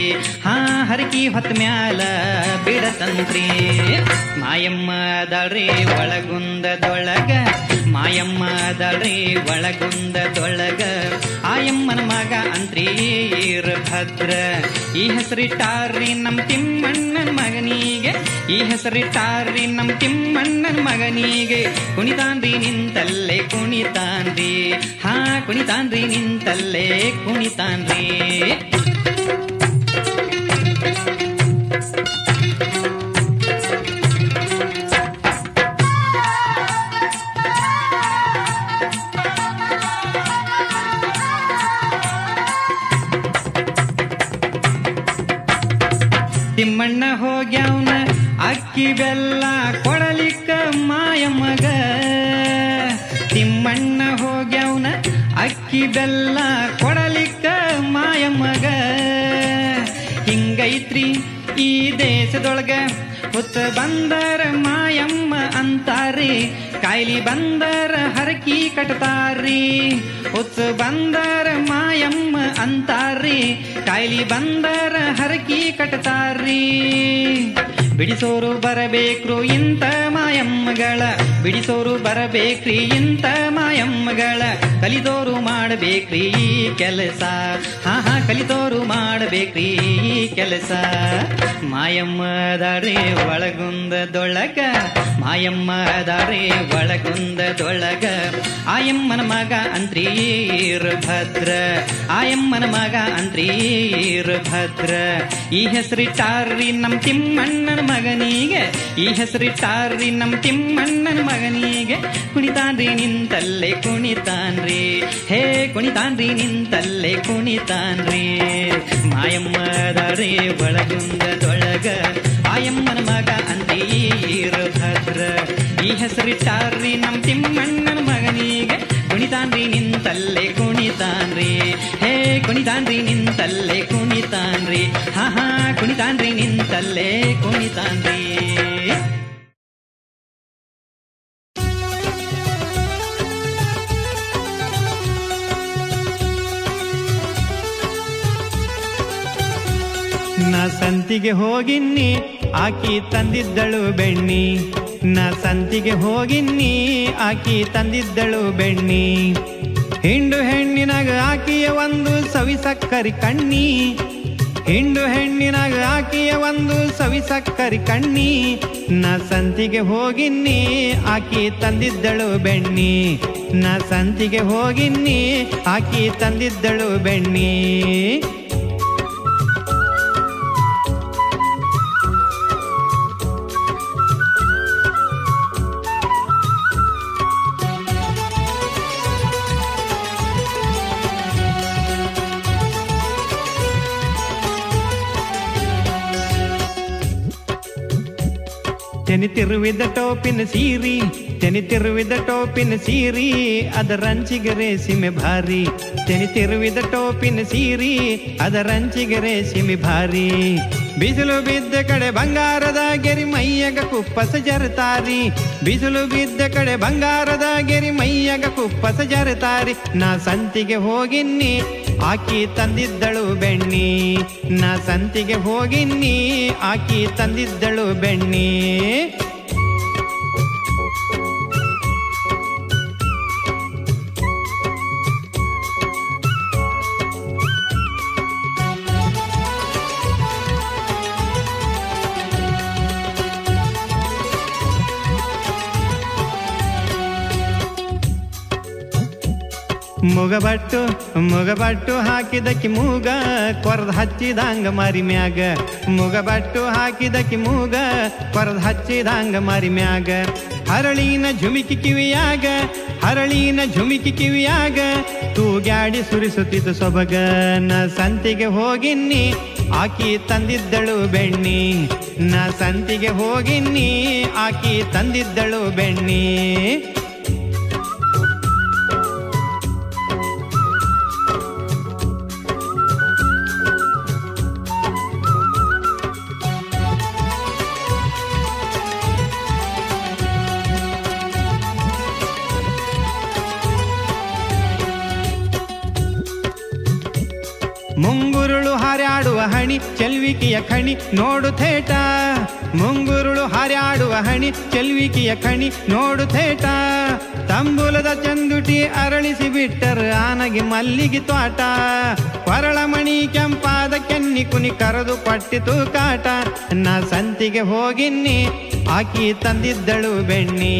ಹಾ ಹರಕಿ ಹೊತ್ತ ಮ್ಯಾಲ ಬಿಡತಂತ್ರಿ ಮಾಯಮ್ಮ ದಳ್ರಿ ಒಳಗುಂದದೊಳಗ ಮಾಯಮ್ಮ ದಳ್ರಿ ಒಳಗುಂದದೊಳಗ ಆಯಮ್ಮನ ಮಗ ಭದ್ರ. ಈ ಹೆಸರಿಟ್ಟಾರ್ರಿ ನಮ್ ತಿಮ್ಮಣ್ಣನ ಮಗನಿಗೆ. ಈ ಹೆಸರಿಟ್ಟಾರ್ರಿ ನಮ್ ತಿಮ್ಮಣ್ಣನ ಮಗನಿಗೆ. ಕುಣಿತಾನ್ರಿ ನಿಂತಲ್ಲೇ ಕುಣಿತಾನ್ರಿ. ಹಾ, ಕುಣಿತಾನ್ರಿ ನಿಂತಲ್ಲೇ ಕುಣಿತಾನ್ರಿ. ತಿಮ್ಮಣ್ಣ ಹೋಗ್ಯಾವ್ನ, ಅಕ್ಕಿ ಬೆಲ್ಲ ಕೊಡಲಿಕ್ಕ ಮಾಯಮ್ಮಗ ತಿಮ್ಮಣ್ಣ ಹೋಗ್ಯಾವ್ನ, ಅಕ್ಕಿ ಬೆಲ್ಲ ಕೊಡಲಿಕ್ಕ ಮಾಯಮ್ಮಗ ಹಿಂಗೈತ್ರಿ ಈ ದೇಶದೊಳಗ ಹುತ್ತ ಬಂದರ ಮಾಯಮ್ಮ ಅಂತಾರಿ ಕಾಯಿಲಿ ಬಂದರ ಹರಕಿ ಕಟ್ತಾರ್ರಿ, ಹುತ್ತ ಬಂದರ ಮಾಯಮ್ಮ ಅಂತಾರ್ರಿ, ಕಾಯಿಲಿ ಬಂದರ ಹರಕಿ ಕಟ್ತಾರ್ರಿ. ಬಿಡಿಸೋರು ಬರಬೇಕು ಇಂಥ ಮಾಯಮ್ಮಗಳ, ಬಿಡಿಸೋರು ಬರಬೇಕ್ರಿ ಇಂಥ ಮಾಯಮ್ಮಗಳ ಕಲಿದೋರು ಮಾಡಬೇಕ್ರಿ ಕೆಲಸ. ಹಾ ಹಾ ಕಲಿದೋರು ಮಾಡಬೇಕ್ರಿ ಕೆಲಸ. ಮಾಯಮ್ಮ ದಾಡ್ರಿ ಒಳಗುಂದದೊಳಗ ಮಾಯಮ್ಮ ದಾಡ್ರಿ ಒಳಗುಂದದೊಳಗ, ಆಯಮ್ಮನ ಮಗ ಅಂತ್ರೀರ್ ಭದ್ರ ಆಯಮ್ಮನ ಮಗ ಅಂತ್ರೀರ್ ಭದ್ರ ಈ ಹೆಸರಿಟ್ಟಾರ್ರಿ ನಮ್ ತಿಮ್ಮಣ್ಣನ ಮಗನಿಗೆ, ಈ ಹೆಸರಿಟ್ಟಾರ್ರಿ ನಮ್ ತಿಮ್ಮಣ್ಣನ ಮಗನಿಗೆ, ಕುಣಿತಾನ್ರಿ ನಿಂತಲ್ಲೆ ಕುಣಿತಾನ್ರಿ, ಹೇ ಕುಣಿತಾನ್ರಿ ನಿಂತಲ್ಲೆ ಕುಣಿತಾನ್ರಿ. ಮಾಯಮ್ಮ ದಾಡ್ರಿ ಒಳಗುಂದದೊಳಗ, ಆಯಮ್ಮನ ಮಗ ಅಂತೀರ ಭದ್ರ ಈ ಹೆಸರಿಟ್ಟಾರ್ರಿ ನಮ್ ತಿಮ್ಮಣ್ಣನ ಮಗನಿಗೆ. ಕುಣಿತಾನ್ರಿ ನಿಂತಲ್ಲೇ ಕುಣಿತಾನ್ರಿ. ಹೇ, ಕುಣಿತಾನ್ರಿ ನಿಂತಲ್ಲೇ ಕುಣಿತಾನ್ರಿ. ಹಾ ಹಾ, ಕುಣಿತಾನ್ರಿ ನಿಂತಲ್ಲೇ ಕುಣಿತಾನ್ರಿ. ನಾ ಸಂತಿಗೆ ಹೋಗಿನ್ನಿ, ಆಕಿ ತಂದಿದ್ದಳು ಬೆಣ್ಣಿ. ನಾ ಸಂತಿಗೆ ಹೋಗಿನ್ನಿ ಆಕಿ ತಂದಿದ್ದಳು ಬೆಣ್ಣಿ. ಹಿಂಡು ಹೆಣ್ಣಿನಾಗ ಆಕಿಯ ಒಂದು ಸವಿ ಸಕ್ಕರಿ ಕಣ್ಣಿ. ಹಿಂಡು ಹೆಣ್ಣಿನಾಗ ಆಕಿಯ ಒಂದು ಸವಿ ಸಕ್ಕರಿ ಕಣ್ಣಿ. ನಾ ಸಂತಿಗೆ ಹೋಗಿನ್ನಿ ಆಕಿ ತಂದಿದ್ದಳು ಬೆಣ್ಣಿ. ನಾ ಸಂತಿಗೆ ಹೋಗಿನ್ನಿ ಆಕಿ ತಂದಿದ್ದಳು ಬೆಣ್ಣಿ. ತೆನಿತಿರುವಿದ ಟೋಪಿನ ಸೀರಿ ತೆನಿತಿರುವಿದ ಟೋಪಿನ ಸೀರಿ ಅದರಂಚಿಗರೆ ಸಿಮೆ ಭಾರಿ. ತೆನಿತಿರುವಿದ ಟೋಪಿನ ಸೀರಿ ಅದರಂಚಿಗರೆ ಸಿಮೆ ಭಾರಿ. ಬಿಸಿಲು ಬಿದ್ದ ಕಡೆ ಬಂಗಾರದ ಗೆರಿ ಮೈಯಗ ಕುಪ್ಪಸ ಜರತಾರಿ. ಬಿಸಿಲು ಬಿದ್ದ ಕಡೆ ಬಂಗಾರದ ಗೆರಿ ಮೈಯಗ ಕುಪ್ಪಸ ಜರತಾರಿ. ನಾ ಸಂತಿಗೆ ಹೋಗಿನ್ನಿ, ಆಕಿ ತಂದಿದ್ದಳು ಬೆಣ್ಣಿ. ನಾ ಸಂತಿಗೆ ಹೋಗಿನ್ನಿ, ಆಕಿ ತಂದಿದ್ದಳು ಬೆಣ್ಣಿ. ಮುಗಬಟ್ಟು ಮುಗಬಟ್ಟು ಹಾಕಿದಕ್ಕಿ ಮೂಗ, ಕೊರದ್ ಹಚ್ಚಿದಂಗ ಮರಿ ಮ್ಯಾಗ. ಮುಗಬಟ್ಟು ಹಾಕಿದಕ್ಕಿ ಮೂಗ, ಕೊರದ್ ಹಚ್ಚಿದಂಗ ಮರಿ ಮ್ಯಾಗ. ಹರಳಿನ ಝುಮಿಕಿ ಕಿವಿಯಾಗ, ಹರಳಿನ ಝುಮಿಕಿ ಕಿವಿಯಾಗ, ತೂಗ್ಯಾಡಿ ಸುರಿಸುತ್ತಿದ್ದು ಸೊಬಗ ನ ಸಂತಿಗೆ ಹೋಗಿನ್ನಿ, ಆಕಿ ತಂದಿದ್ದಳು ಬೆಣ್ಣಿ. ನ ಸಂತಿಗೆ ಹೋಗಿನ್ನಿ, ಆಕಿ ತಂದಿದ್ದಳು ಬೆಣ್ಣಿ. ಚೆಲ್ವಿಕೆಯ ಖಣಿ ನೋಡು ಥೇಟ. ಮುಂಗುರುಳು ಹಾರ್ಯಾಡುವ ಹಣಿ ಚೆಲ್ವಿಕೆಯ ಖಣಿ ನೋಡು ಥೇಟ. ತಂಬುಲದ ಚಂದುಟಿ ಅರಳಿಸಿ ಬಿಟ್ಟರು ಆನಗೆ ಮಲ್ಲಿಗೆ ತ್ವಾಟ ಕೊರಳಮಣಿ ಕೆಂಪಾದ ಕೆನ್ನಿ ಕುನಿ ಕರೆದು ಪಟ್ಟಿತು ಕಾಟ. ನಾ ಸಂತಿಗೆ ಹೋಗಿನ್ನಿ, ಆಕಿ ತಂದಿದ್ದಳು ಬೆಣ್ಣಿ.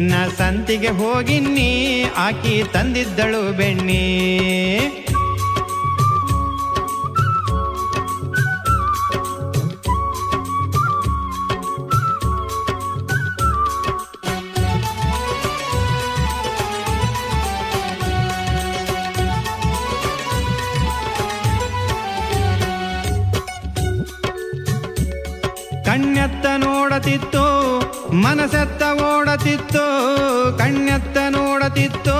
ನಾ ಸಂತಿಗೆ ಹೋಗಿನ್ನಿ, ಆಕಿ ತಂದಿದ್ದಳು ಬೆಣ್ಣಿ. ನೋಡತಿತ್ತು ಮನಸೆತ್ತ ಓಡತಿತ್ತು ಕಣ್ಣೆತ್ತ ನೋಡತಿತ್ತು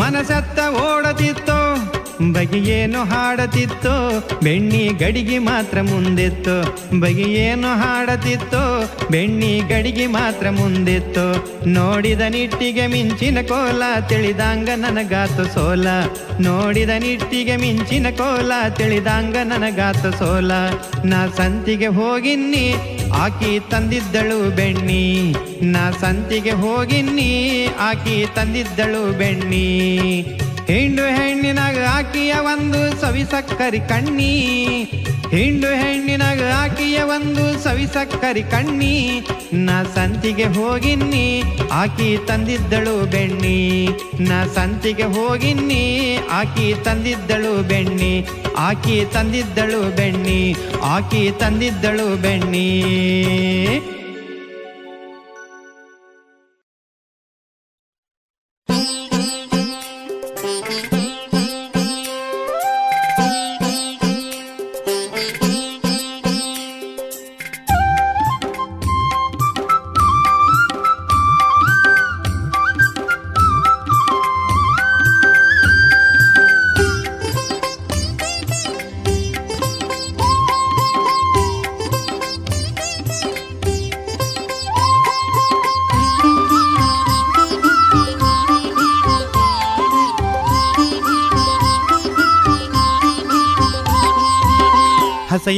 ಮನಸೆತ್ತ ಓಡತಿತ್ತು. ಬಗೆಯೇನು ಹಾಡತಿತ್ತು, ಬೆಣ್ಣಿ ಗಡಿಗೆ ಮಾತ್ರ ಮುಂದಿತ್ತು. ಬಗೆಯೇನು ಹಾಡತಿತ್ತು, ಬೆಣ್ಣಿ ಗಡಿಗೆ ಮಾತ್ರ ಮುಂದಿತ್ತು. ನೋಡಿದ ನಿಟ್ಟಿಗೆ ಮಿಂಚಿನ ಕೋಲ, ತಿಳಿದಾಂಗ ನನಗಾತು ಸೋಲ. ನೋಡಿದ ನಿಟ್ಟಿಗೆ ಮಿಂಚಿನ ಕೋಲ, ತಿಳಿದಾಂಗ ನನಗಾತು ಸೋಲ. ನಾ ಸಂತಿಗೆ ಹೋಗಿನ್ನಿ, ಆಕಿ ತಂದಿದ್ದಳು ಬೆಣ್ಣಿ. ನಾ ಸಂತಿಗೆ ಹೋಗಿನ್ನಿ, ಆಕಿ ತಂದಿದ್ದಳು ಬೆಣ್ಣಿ. ಹಿಂಡು ಹೆಣ್ಣಿನಾಗ ಆಕಿಯ ಒಂದು ಸವಿ ಸಕ್ಕರಿ ಕಣ್ಣಿ. ಹಿಂಡು ಹೆಣ್ಣಿನಾಗ ಆಕಿಯ ಒಂದು ಸವಿ ಸಕ್ಕರಿ ಕಣ್ಣಿ. ನಾ ಸಂತಿಗೆ ಹೋಗಿನ್ನಿ, ಆಕಿ ತಂದಿದ್ದಳು ಬೆಣ್ಣಿ. ನಾ ಸಂತಿಗೆ ಹೋಗಿನ್ನಿ, ಆಕಿ ತಂದಿದ್ದಳು ಬೆಣ್ಣಿ. ಆಕಿ ತಂದಿದ್ದಳು ಬೆಣ್ಣಿ, ಆಕಿ ತಂದಿದ್ದಳು ಬೆಣ್ಣಿ.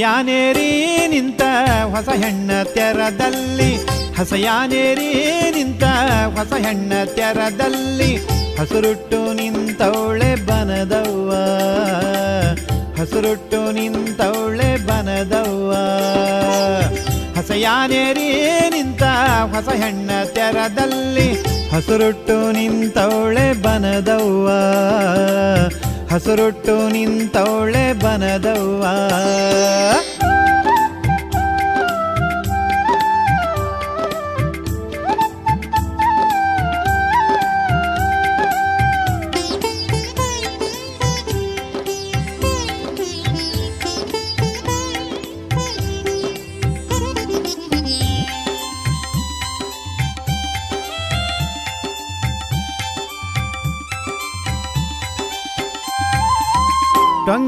ಹಸಯಾನೇರಿ ನಿಂತ ಹೊಸ ಹೆಣ್ಣ ತೆರದಲ್ಲಿ. ಹಸಯಾನೇರಿ ನಿಂತ ಹೊಸ ಹೆಣ್ಣ ತೆರದಲ್ಲಿ. ಹಸುರುಟ್ಟು ನಿಂತವಳೆ ಬನದವ್ವ. ಹಸುರುಟ್ಟು ನಿಂತವಳೆ ಬನದವ್ವ. ಹಸಯಾನೇರಿ ನಿಂತ ಹೊಸ ಹೆಣ್ಣ ತೆರದಲ್ಲಿ. ಹಸುರುಟ್ಟು ನಿಂತವಳೆ ಬನದವ್ವ. ಹಸುರುಟ್ಟು ನಿಂತವಳೆ ಬನದವ್ವ.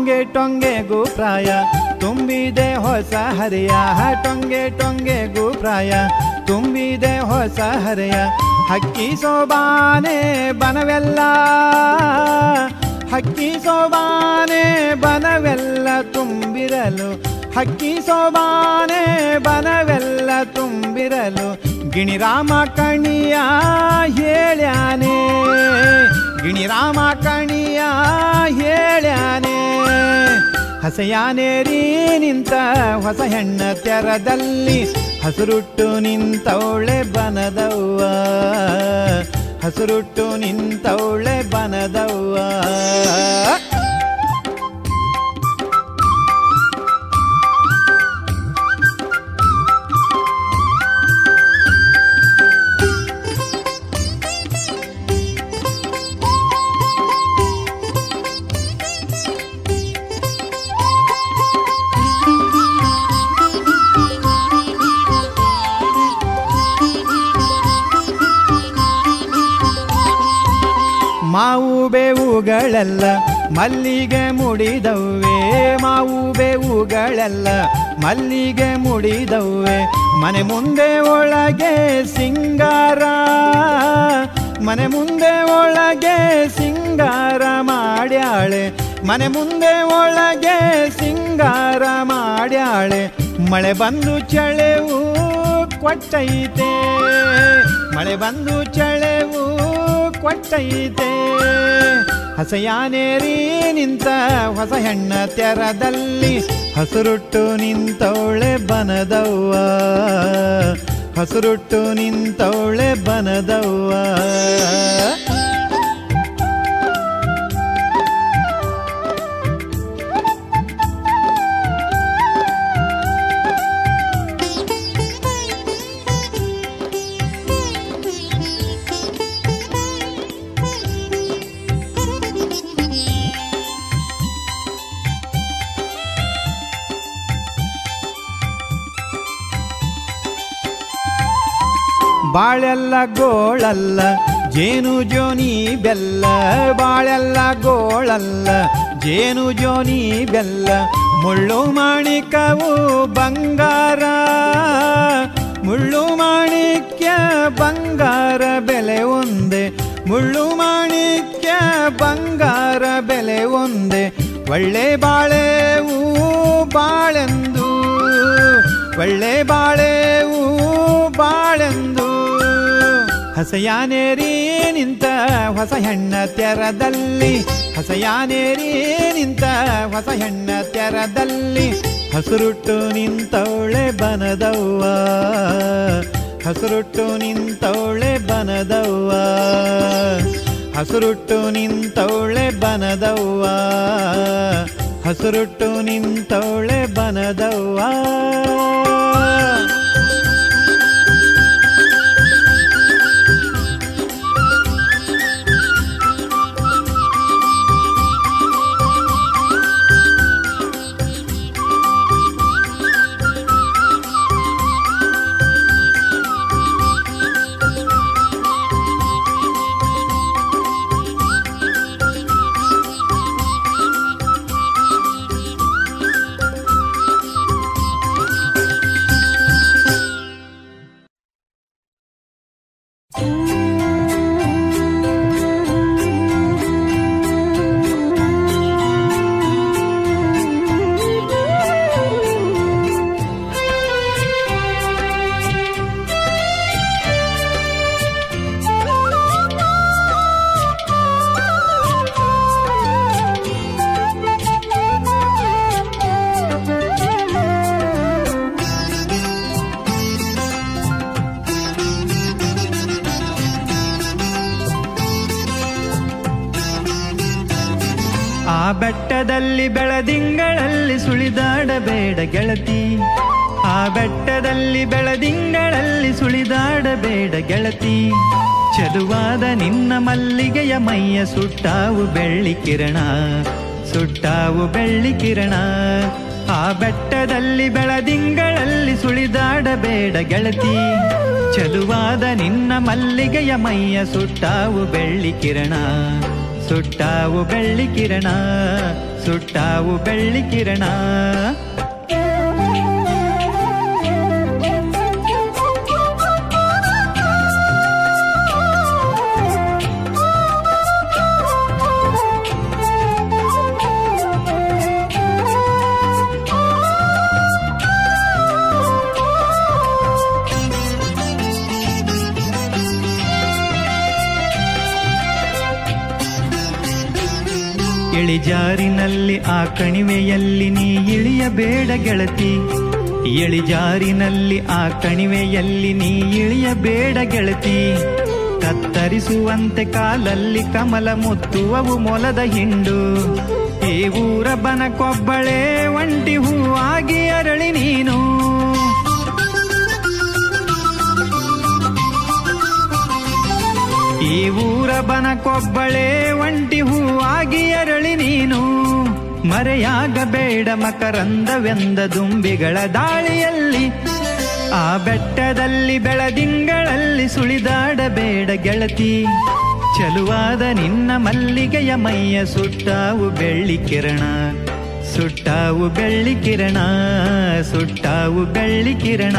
ಟೊಂಗೆ ಟೊಂಗೆಗೂ ಪ್ರಾಯ. ತುಂಬಿದೆ ಹೊಸ ಹರಿಯ. ಟೊಂಗೆ ಟೊಂಗೆಗೂ ಪ್ರಾಯ. ತುಂಬಿದೆ ಹೊಸ ಹರಿಯ. ಹಕ್ಕಿ ಸೋಬಾನೆ ಬನವೆಲ್ಲ. ಹಕ್ಕಿ ಸೋಬಾನೆ ಬನವೆಲ್ಲ ತುಂಬಿರಲು. ಹಕ್ಕಿ ಸೋಬಾನೆ ಬನವೆಲ್ಲ ತುಂಬಿರಲು. ಗಿಣಿರಾಮ ಕಣಿಯ ಹೇಳ್ಯಾನೆ. ಗಿಣಿರಾಮ ಕಣಿಯ ಹೇಳ್ಯಾನೆ ಹಸೆಯಾನೇರಿ ನಿಂತ ಹೊಸ ಹೆಣ್ಣ ತೆರದಲ್ಲಿ ಹಸುರುಟ್ಟು ನಿಂತವಳೆ ಬನದವ್ವ ಹಸುರುಟ್ಟು ನಿಂತವಳೆ ಬನದವ್ವ. ಮಾವು ಬೇವುಗಳೆಲ್ಲ ಮಲ್ಲಿಗೆ ಮುಡಿದವೆ ಮಾವು ಬೇವುಗಳೆಲ್ಲ ಮಲ್ಲಿಗೆ ಮುಡಿದವೆ ಮನೆ ಮುಂದೆ ಒಳಗೆ ಸಿಂಗಾರ. ಮನೆ ಮುಂದೆ ಒಳಗೆ ಸಿಂಗಾರ ಮಾಡ್ಯಾಳೆ. ಮನೆ ಮುಂದೆ ಒಳಗೆ ಸಿಂಗಾರ ಮಾಡ್ಯಾಳೆ. ಮಳೆ ಬಂದು ಚಳೆವು ಕೊಟ್ಟೈತೆ. ಮಳೆ ಬಂದು ಚಳೆವು ಕೊಟ್ಟೈತೆ. ಹಸೆಯಾನೇರಿ ನಿಂತ ಹೊಸ ಹೆಣ್ಣ ತೆರದಲ್ಲಿ ಹಸುರುಟ್ಟು ನಿಂತವಳೆ ಬನದವ್ವ. ಹಸುರುಟ್ಟು ನಿಂತವಳೆ ಬನದವ್ವ. ಬಾಳೆಲ್ಲ ಗೋಳಲ್ಲ, ಜೇನು ಜೋನಿ ಬೆಲ್ಲ. ಬಾಳೆಲ್ಲ ಗೋಳಲ್ಲ, ಜೇನು ಜೋನಿ ಬೆಲ್ಲ. ಮುಳ್ಳು ಮಾಣಿಕವು ಬಂಗಾರ, ಮುಳ್ಳು ಮಾಣಿಕ್ಯ ಬಂಗಾರ ಬೆಲೆ ಒಂದೇ. ಮುಳ್ಳು ಮಾಣಿಕ್ಯ ಬಂಗಾರ ಬೆಲೆ ಒಂದೇ. ಒಳ್ಳೆ ಬಾಳೆವು ಬಾಳೆಂದು, ಒಳ್ಳೆ ಬಾಳೆವು ಬಾಳೆಂದು. ಹಸೆಯಾನೇರಿ ನಿಂತ ಹೊಸ ಹೆಣ್ಣ ತೆರದಲ್ಲಿ. ಹಸಯಾನೇರಿ ನಿಂತ ಹೊಸ ಹೆಣ್ಣ ತೆರದಲ್ಲಿ. ಹಸುರುಟ್ಟು ನಿಂತವಳೆ ಬನದವ್ವ. ಹಸುರುಟ್ಟು ನಿಂತವಳೆ ಬನದವ್ವ. ಹಸುರುಟ್ಟು ನಿಂತವಳೆ ಬನದವ್ವ. ಹಸುರುಟ್ಟು ನಿಂತವಳೆ ಬನದವ್ವ. ಚದುವಾದ ನಿನ್ನ ಮಲ್ಲಿಗೆಯ ಮೈಯ ಸುಟ್ಟಾವು ಬೆಳ್ಳಿ ಕಿರಣ, ಸುಟ್ಟಾವು ಬೆಳ್ಳಿ ಕಿರಣ. ಆ ಬೆಟ್ಟದಲ್ಲಿ ಬೆಳದಿಂಗಳಲ್ಲಿ ಸುಳಿದಾಡಬೇಡ ಗೆಳತಿ. ಚಲುವಾದ ನಿನ್ನ ಮಲ್ಲಿಗೆಯ ಮೈಯ ಸುಟ್ಟಾವು ಬೆಳ್ಳಿ ಕಿರಣ, ಸುಟ್ಟಾವು ಬೆಳ್ಳಿ ಕಿರಣ, ಸುಟ್ಟಾವು ಬೆಳ್ಳಿ ಕಿರಣ. ಇಳಿಜಾರಿನಲ್ಲಿ ಆ ಕಣಿವೆಯಲ್ಲಿ ನೀ ಇಳಿಯಬೇಡ ಗೆಳತಿ. ಇಳಿಜಾರಿನಲ್ಲಿ ಆ ಕಣಿವೆಯಲ್ಲಿ ನೀ ಇಳಿಯಬೇಡ ಗೆಳತಿ. ಕತ್ತರಿಸುವಂತೆ ಕಾಲಲ್ಲಿ ಕಮಲ ಮುತ್ತುವವು ಮೊಲದ ಹಿಂಡು. ಈ ಊರ ಬನಕೊಬ್ಬಳೆ, ಒಂಟಿ ಹೂವಾಗಿ ಅರಳಿ ನೀನು. ಈ ಊರ ಬನಕೊಬ್ಬಳೆ ಒಂಟಿ ಹೂವಾಗಿ ಅರಳಿ ನೀನು. ಮರೆಯಾಗಬೇಡ ಮಕರಂದವೆಂದ ದುಂಬಿಗಳ ದಾಳಿಯಲ್ಲಿ. ಆ ಬೆಟ್ಟದಲ್ಲಿ ಬೆಳದಿಂಗಳಲ್ಲಿ ಸುಳಿದಾಡಬೇಡ ಗೆಳತಿ. ಚಲುವಾದ ನಿನ್ನ ಮಲ್ಲಿಗೆಯ ಮೈಯ ಸುಟ್ಟಾವು ಬೆಳ್ಳಿ ಕಿರಣ. ಸುಟ್ಟಾವು ಬೆಳ್ಳಿ ಕಿರಣ, ಸುಟ್ಟಾವು ಬೆಳ್ಳಿ ಕಿರಣ.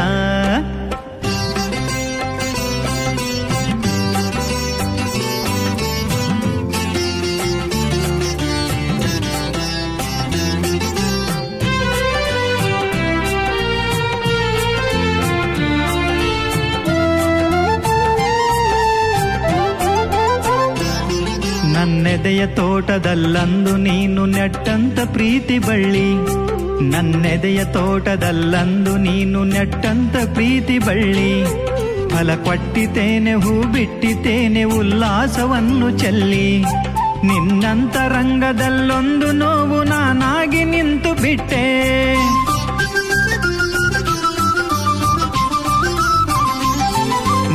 ನನ್ನೆದೆಯ ತೋಟದಲ್ಲಂದು ನೀನು ನೆಟ್ಟಂತ ಪ್ರೀತಿ ಬಳ್ಳಿ. ನನ್ನೆದೆಯ ತೋಟದಲ್ಲಂದು ನೀನು ನೆಟ್ಟಂತ ಪ್ರೀತಿ ಬಳ್ಳಿ. ಫಲ ಕೊಟ್ಟಿತೇನೆ ಹೂ ಬಿಟ್ಟಿತೇನೆ ಉಲ್ಲಾಸವನ್ನು ಚೆಲ್ಲಿ. ನಿನ್ನಂತರಂಗದಲ್ಲೊಂದು ನೋವು ನಾನಾಗಿ ನಿಂತು ಬಿಟ್ಟೆ.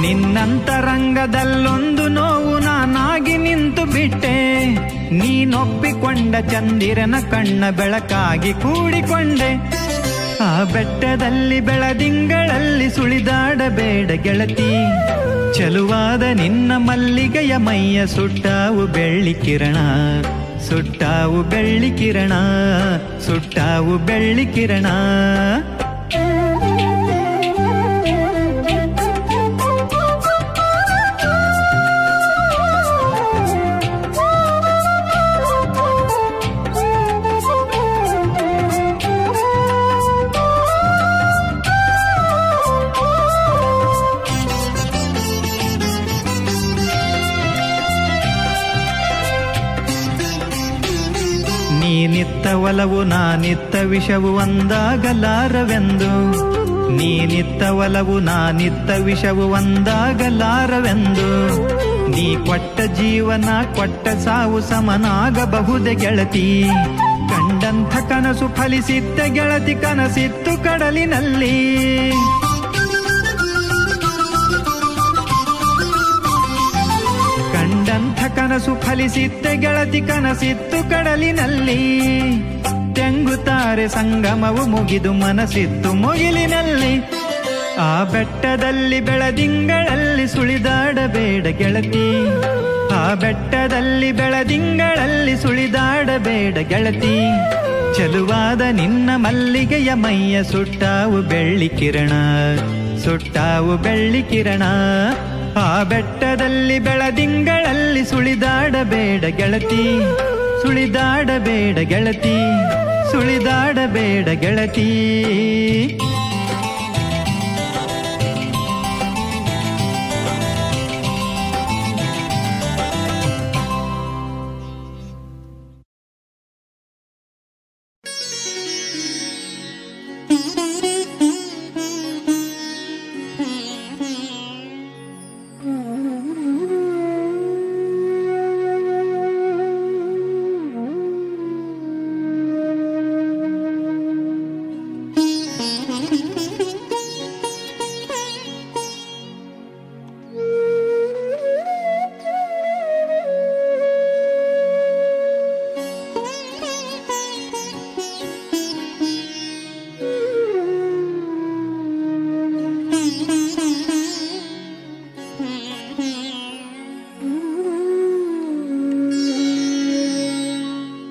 ನಿನ್ನಂತರಂಗದಲ್ಲೊಂದು ನೋವು ನಾನಾಗಿ ನಿಂತು ಬಿಟ್ಟೆ. ನೀನೊಪ್ಪಿಕೊಂಡ ಚಂದಿರನ ಕಣ್ಣ ಬೆಳಕಾಗಿ ಕೂಡಿಕೊಂಡೆ. ಆ ಬೆಟ್ಟದಲ್ಲಿ ಬೆಳದಿಂಗಳಲ್ಲಿ ಸುಳಿದಾಡಬೇಡ ಗೆಳತಿ. ಚಲುವಾದ ನಿನ್ನ ಮಲ್ಲಿಗೆಯ ಮೈಯ ಸುಟ್ಟಾವು ಬೆಳ್ಳಿ ಕಿರಣ, ಸುಟ್ಟಾವು ಬೆಳ್ಳಿ ಕಿರಣ, ಸುಟ್ಟಾವು ಬೆಳ್ಳಿ ಕಿರಣ. ಒಲವು ನಾನಿತ್ತ ವಿಷವು ಒಂದಾಗಲಾರವೆಂದು. ನೀನಿತ್ತ ಒಲವು ನಾನಿತ್ತ ವಿಷವು ಒಂದಾಗಲಾರವೆಂದು. ನೀ ಕೊಟ್ಟ ಜೀವನ, ಕೊಟ್ಟ ಸಾವು ಸಮನಾಗಬಹುದೇ ಗೆಳತಿ. ಕಂಡಂಥ ಕನಸು ಫಲಿಸಿತ್ತ ಗೆಳತಿ ಕನಸಿತ್ತು ಕಡಲಿನಲ್ಲಿ. ಕಂಡಂಥ ಕನಸು ಫಲಿಸಿದ್ದ ಗೆಳತಿ ಕನಸಿತ್ತು ಕಡಲಿನಲ್ಲಿ. ತೆಂಗುತ್ತಾರೆ ಸಂಗಮವು ಮುಗಿದು ಮನಸ್ಸಿತ್ತು ಮುಗಿಲಿನಲ್ಲಿ. ಆ ಬೆಟ್ಟದಲ್ಲಿ ಬೆಳದಿಂಗಳಲ್ಲಿ ಸುಳಿದಾಡಬೇಡ ಗೆಳತಿ. ಆ ಬೆಟ್ಟದಲ್ಲಿ ಬೆಳದಿಂಗಳಲ್ಲಿ ಸುಳಿದಾಡಬೇಡ ಗೆಳತಿ. ಚಲುವಾದ ನಿನ್ನ ಮಲ್ಲಿಗೆಯ ಮೈಯ ಸುಟ್ಟಾವು ಬೆಳ್ಳಿ ಕಿರಣ, ಸುಟ್ಟಾವು ಬೆಳ್ಳಿ ಕಿರಣ. ಆ ಬೆಟ್ಟದಲ್ಲಿ ಬೆಳದಿಂಗಳಲ್ಲಿ ಸುಳಿದಾಡಬೇಡ ಗೆಳತಿ ಸುಳಿದಾಡಬೇಡ ಗೆಳತಿ. ಸುಳಿದಾಡಬೇಡ ಗೆಳತಿ.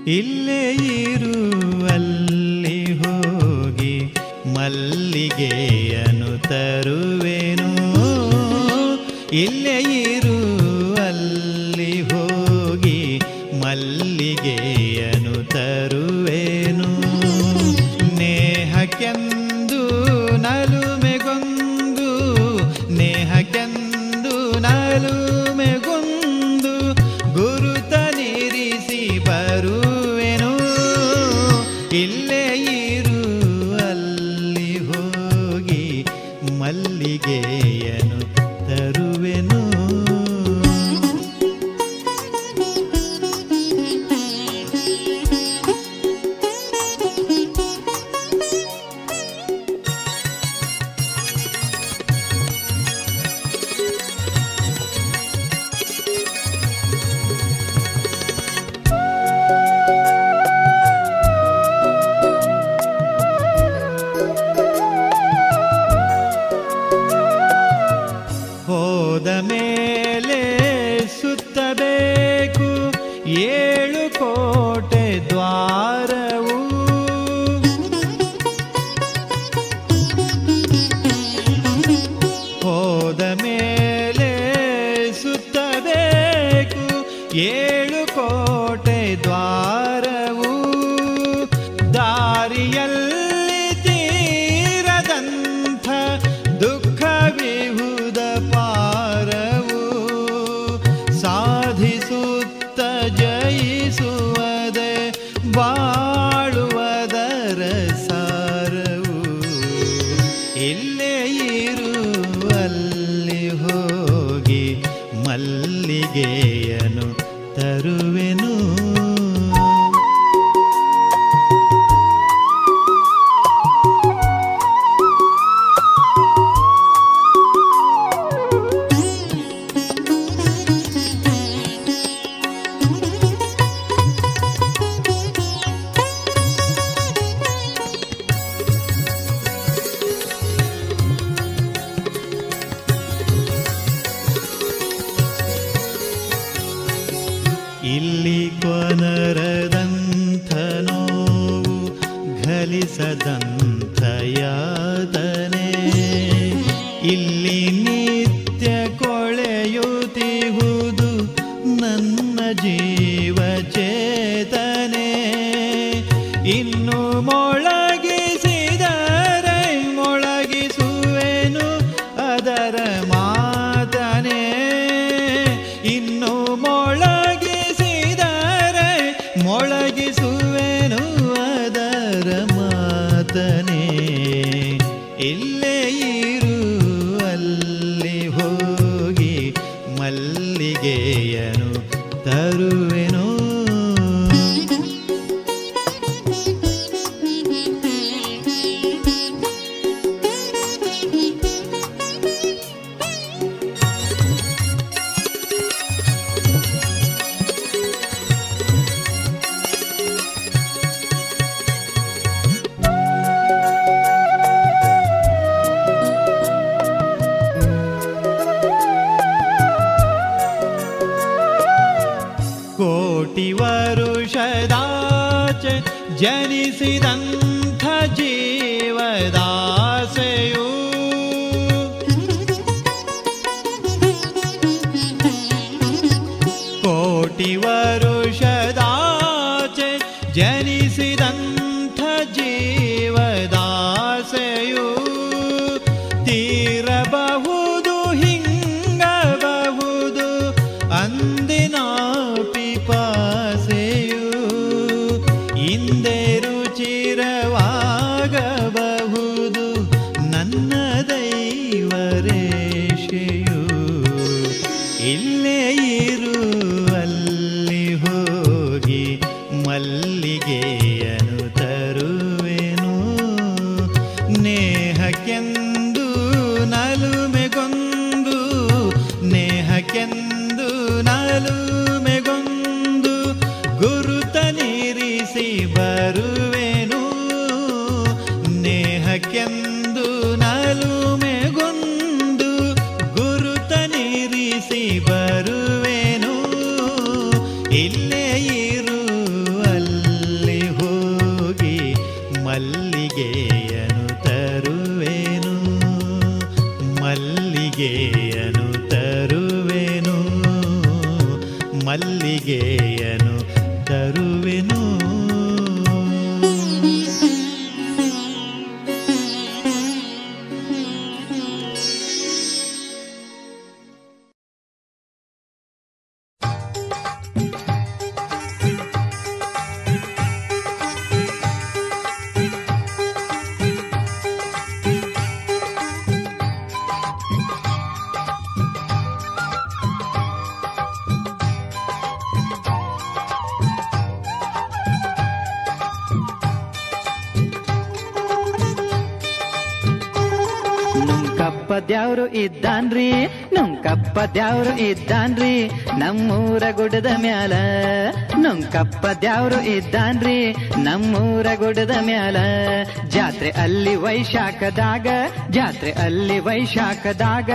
ಇಲ್ಲೇ ನಲುಮೆಗೊಂದು ನೇಹಕ್ಕೆಂದು ನಲುಮೆಗೊಂದು ಗುಡದ ಮ್ಯಾಲ. ನುಂಕಪ್ಪ ದ್ಯಾವ್ರು ಇದ್ದಾನ್ರಿ, ನಮ್ಮೂರ ಗುಡದ ಮ್ಯಾಲ. ಜಾತ್ರೆ ಅಲ್ಲಿ ವೈಶಾಖದಾಗ, ಜಾತ್ರೆ ಅಲ್ಲಿ ವೈಶಾಖದಾಗ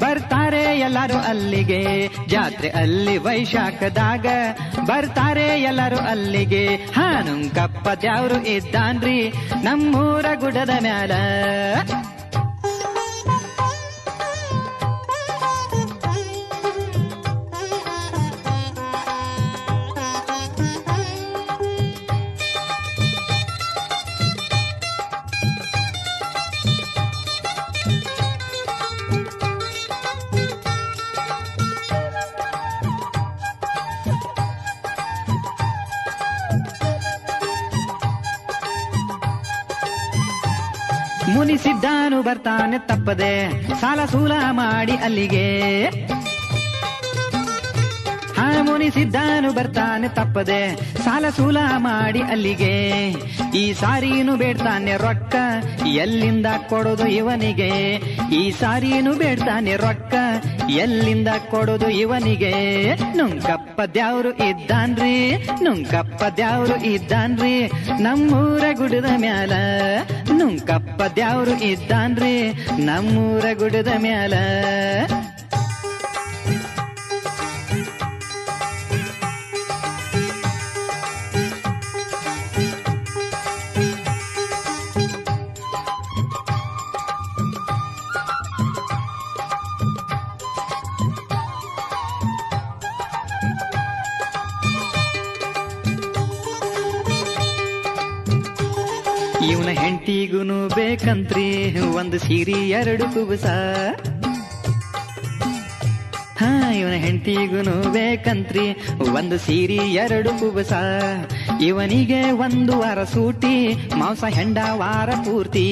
ಬರ್ತಾರೆ ಎಲ್ಲರೂ ಅಲ್ಲಿಗೆ. ಜಾತ್ರೆ ಅಲ್ಲಿ ವೈಶಾಖದಾಗ ಬರ್ತಾರೆ ಎಲ್ಲರೂ ಅಲ್ಲಿಗೆ. ಹಾ ನುಂಕಪ್ಪ ದ್ಯಾವ್ರು ಇದ್ದಾನ್ರಿ, ನಮ್ಮೂರ ಗುಡದ ಮ್ಯಾಲ. ತಪ್ಪದೆ ಸಾಲ ಸೂಲ ಮಾಡಿ ಅಲ್ಲಿಗೆ. ಹಾರ್ಮೋನಿಸಿದ್ದಾನು ಮುನಿಸಿದ್ದಾನು ಬರ್ತಾನೆ ತಪ್ಪದೆ ಸಾಲ ಸೂಲ ಮಾಡಿ ಅಲ್ಲಿಗೆ. ಈ ಸಾರಿನು ಬೇಡ್ತಾನೆ ರೊಕ್ಕ, ಎಲ್ಲಿಂದ ಕೊಡೋದು ಇವನಿಗೆ. ಈ ಸಾರಿನು ಬೇಡ್ತಾನೆ ರೊಕ್ಕ, ಎಲ್ಲಿಂದ ಕೊಡೋದು ಇವನಿಗೆ. ನುಂಗಪ್ಪ ದ್ಯಾವ್ರು ಇದ್ದಾನ್ರಿ, ನುಂಗಪ್ಪ ದ್ಯಾವ್ರು ಇದ್ದಾನ್ರಿ, ನಮ್ಮೂರ ಗುಡದ ಮ್ಯಾಲ. ನುಂಕಪ್ಪ ದ್ಯಾವ್ರು ಇದ್ದಾನ್ರಿ. ನಮ್ಮೂರ ಗುಡದ ಮ್ಯಾಲ ಬೇಕಂತ್ರಿ ಒಂದು ಸೀರಿ, ಎರಡು ಕುಬುಸ. ಹಾ, ಇವನ ಹೆಂಡತಿಗೂನು ಬೇಕಂತ್ರಿ, ಒಂದು ಸೀರಿ, ಎರಡು ಕುಬಸ. ಇವನಿಗೆ ಒಂದು ವಾರ ಸೂಟಿ, ಮಾಂಸ ಹೆಂಡ ವಾರ ಪೂರ್ತಿ.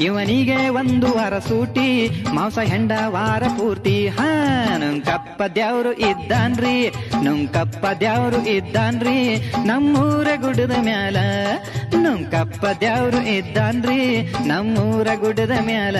ಇವನಿಗೆ ಒಂದು ವಾರ ಸೂಟಿ, ಮಾಂಸ ಹೆಂಡ ವಾರ ಪೂರ್ತಿ. ಹಾ, ನುಂಕಪ್ಪ ದ್ಯಾವ್ರು ಇದ್ದಾನ್ರಿ, ನುಂಕಪ್ಪ ದ್ಯಾವ್ರು ಇದ್ದಾನ್ರಿ, ನಮ್ಮೂರ ಗುಡ್ಡದ ಮ್ಯಾಲ. ನುಂಕಪ್ಪ ದ್ಯಾವ್ರು ಇದ್ದಾನ್ರಿ ನಮ್ಮೂರ ಗುಡ್ಡದ ಮ್ಯಾಲ.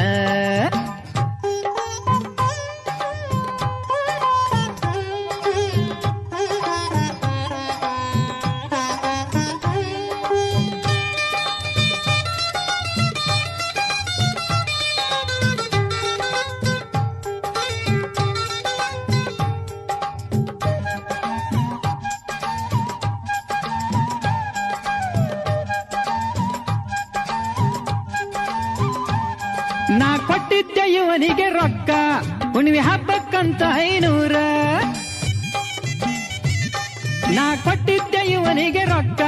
ಹಬ್ಬಕ್ಕಂತ ಐನೂರ. ನಾ ಕೊಟ್ಟಿದ್ದೆ ಇವನಿಗೆ ರೊಕ್ಕ.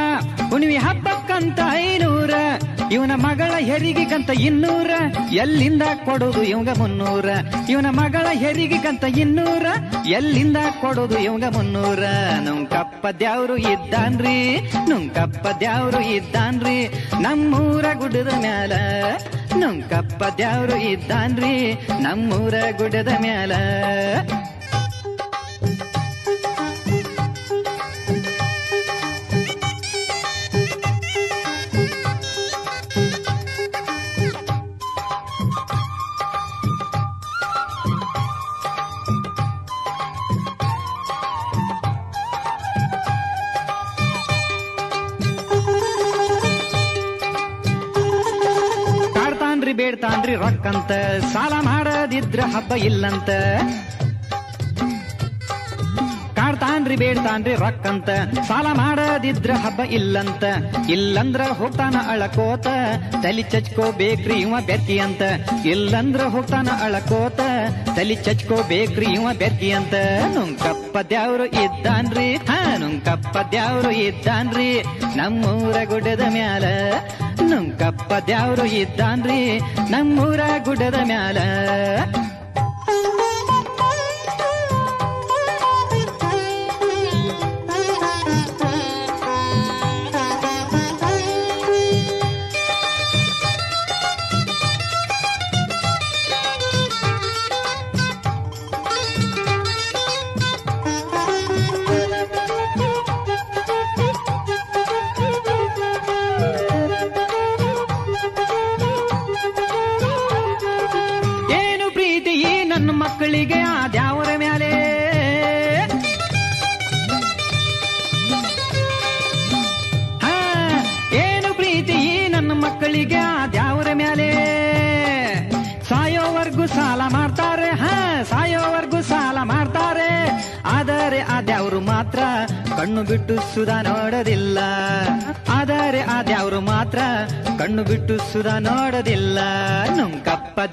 ಹುಣ್ಣಿಮೆ ಹಬ್ಬಕ್ಕಂತ ಐನೂರ. ಇವನ ಮಗಳ ಹೆರಿಗೆಗಂತ ಇನ್ನೂರ. ಎಲ್ಲಿಂದ ಕೊಡೋದು ಇವಂಗ ಮುನ್ನೂರ. ಇವನ ಮಗಳ ಹೆರಿಗೆಗಂತ ಇನ್ನೂರ. ಎಲ್ಲಿಂದ ಕೊಡೋದು ಇವಂಗ ಮುನ್ನೂರ. ಕಪ್ಪ ದ್ಯಾವ್ರು ಇದ್ದಾನ್ರಿ. ನುಂಕಪ್ಪ ದ್ಯಾವ್ರು ಇದ್ದಾನ್ರಿ. ನಮ್ಮೂರ ಗುಡ್ಡದ ಮ್ಯಾಲ. ನುಂಕಪ್ಪ ದ್ಯಾವ್ರು ಇದ್ದಾನ್ರಿ. ನಮ್ಮೂರ ಗುಡ್ಡದ ಮ್ಯಾಲ ಬೇಡ್ತಾನ್ರಿ ರೊಕ್ಕಂತ, ಸಾಲ ಮಾಡದಿದ್ರ ಹಬ್ಬ ಇಲ್ಲಂತ. ಕಾಡ್ತಾನ್ರಿ, ಬೇಡ್ತಾನ್ರಿ ರೊಕ್ಕಂತ, ಸಾಲ ಮಾಡದಿದ್ರ ಹಬ್ಬ ಇಲ್ಲಂತ. ಇಲ್ಲಂದ್ರ ಹೋಗ್ತಾನ ಅಳಕೋತ, ತಲಿ ಚಚ್ಕೋಬೇಕ್ರಿ ಇವ ಬೆರ್ಕಿ ಅಂತ ಇಲ್ಲಂದ್ರ ಹೋಗ್ತಾನ ಅಳಕೋತ, ತಲಿ ಚಚ್ಕೋಬೇಕ್ರಿ ಇವ ಬೆರ್ಕಿ ಅಂತ ನುಂಕಪ್ಪ ದ್ಯಾವ್ರು ಇದ್ದಾನ್ರಿ ಹಾ ನುಂಕಪ್ಪ ದ್ಯಾವ್ರು ಇದ್ದಾನ್ರಿ. ನಮ್ಮೂರ ಗುಡ್ಡದ ಮ್ಯಾಲ ನುಂಕಪ್ಪ ದ್ಯಾವ್ರು ಇದ್ದಾನ್ರಿ. ನಮ್ಮೂರ ಗುಡ್ಡದ ಮ್ಯಾಲ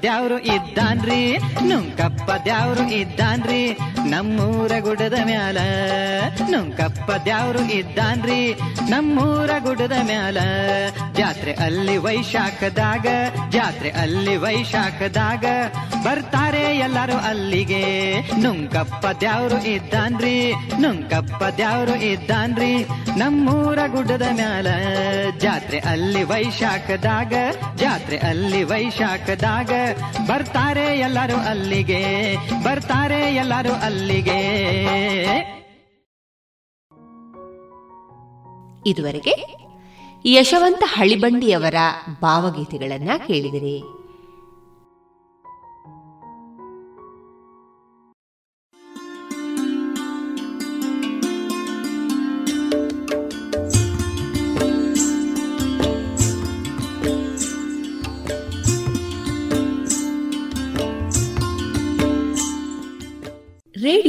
ದ್ಯಾವ್ರು ಇದ್ದಾನ್ರಿ, ನುಂಕಪ್ಪ ದ್ಯಾವ್ರು ಇದ್ದಾನ್ರಿ, ನಮ್ಮೂರ ಗುಡದ ಮ್ಯಾಲ. ನುಂಕಪ್ಪ ದ್ಯಾವ್ರು ಇದ್ದಾನ್ರಿ, ನಮ್ಮೂರ ಗುಡದ ಮ್ಯಾಲ. ಜಾತ್ರೆ ಅಲ್ಲಿ ವೈಶಾಖದಾಗ, ಜಾತ್ರೆ ಅಲ್ಲಿ ವೈಶಾಖದಾಗ ಬರ್ತಾರೆ ಎಲ್ಲರೂ ಅಲ್ಲಿಗೆ. ನುಂಕಪ್ಪ ದ್ಯಾವ್ರು ಇದ್ದಾನ್ರಿ ನುಂಕಪ್ಪ ದ್ಯಾವ್ರು ಇದ್ದಾನ್ರಿ. ನಮ್ಮೂರ ಗುಡ್ಡದ ಮ್ಯಾಲ ಜಾತ್ರೆ ಅಲ್ಲಿ ವೈಶಾಖದಾಗ, ಜಾತ್ರೆ ಅಲ್ಲಿ ವೈಶಾಖದಾಗ. ಬರ್ತಾರೆ ಎಲ್ಲರೂ ಅಲ್ಲಿಗೆ, ಬರ್ತಾರೆ ಎಲ್ಲರೂ ಅಲ್ಲಿಗೆ. ಇದುವರೆಗೆ ಯಶವಂತ ಹಳಿಬಂಡಿಯವರ ಭಾವಗೀತೆಗಳನ್ನ ಕೇಳಿದಿರಿ.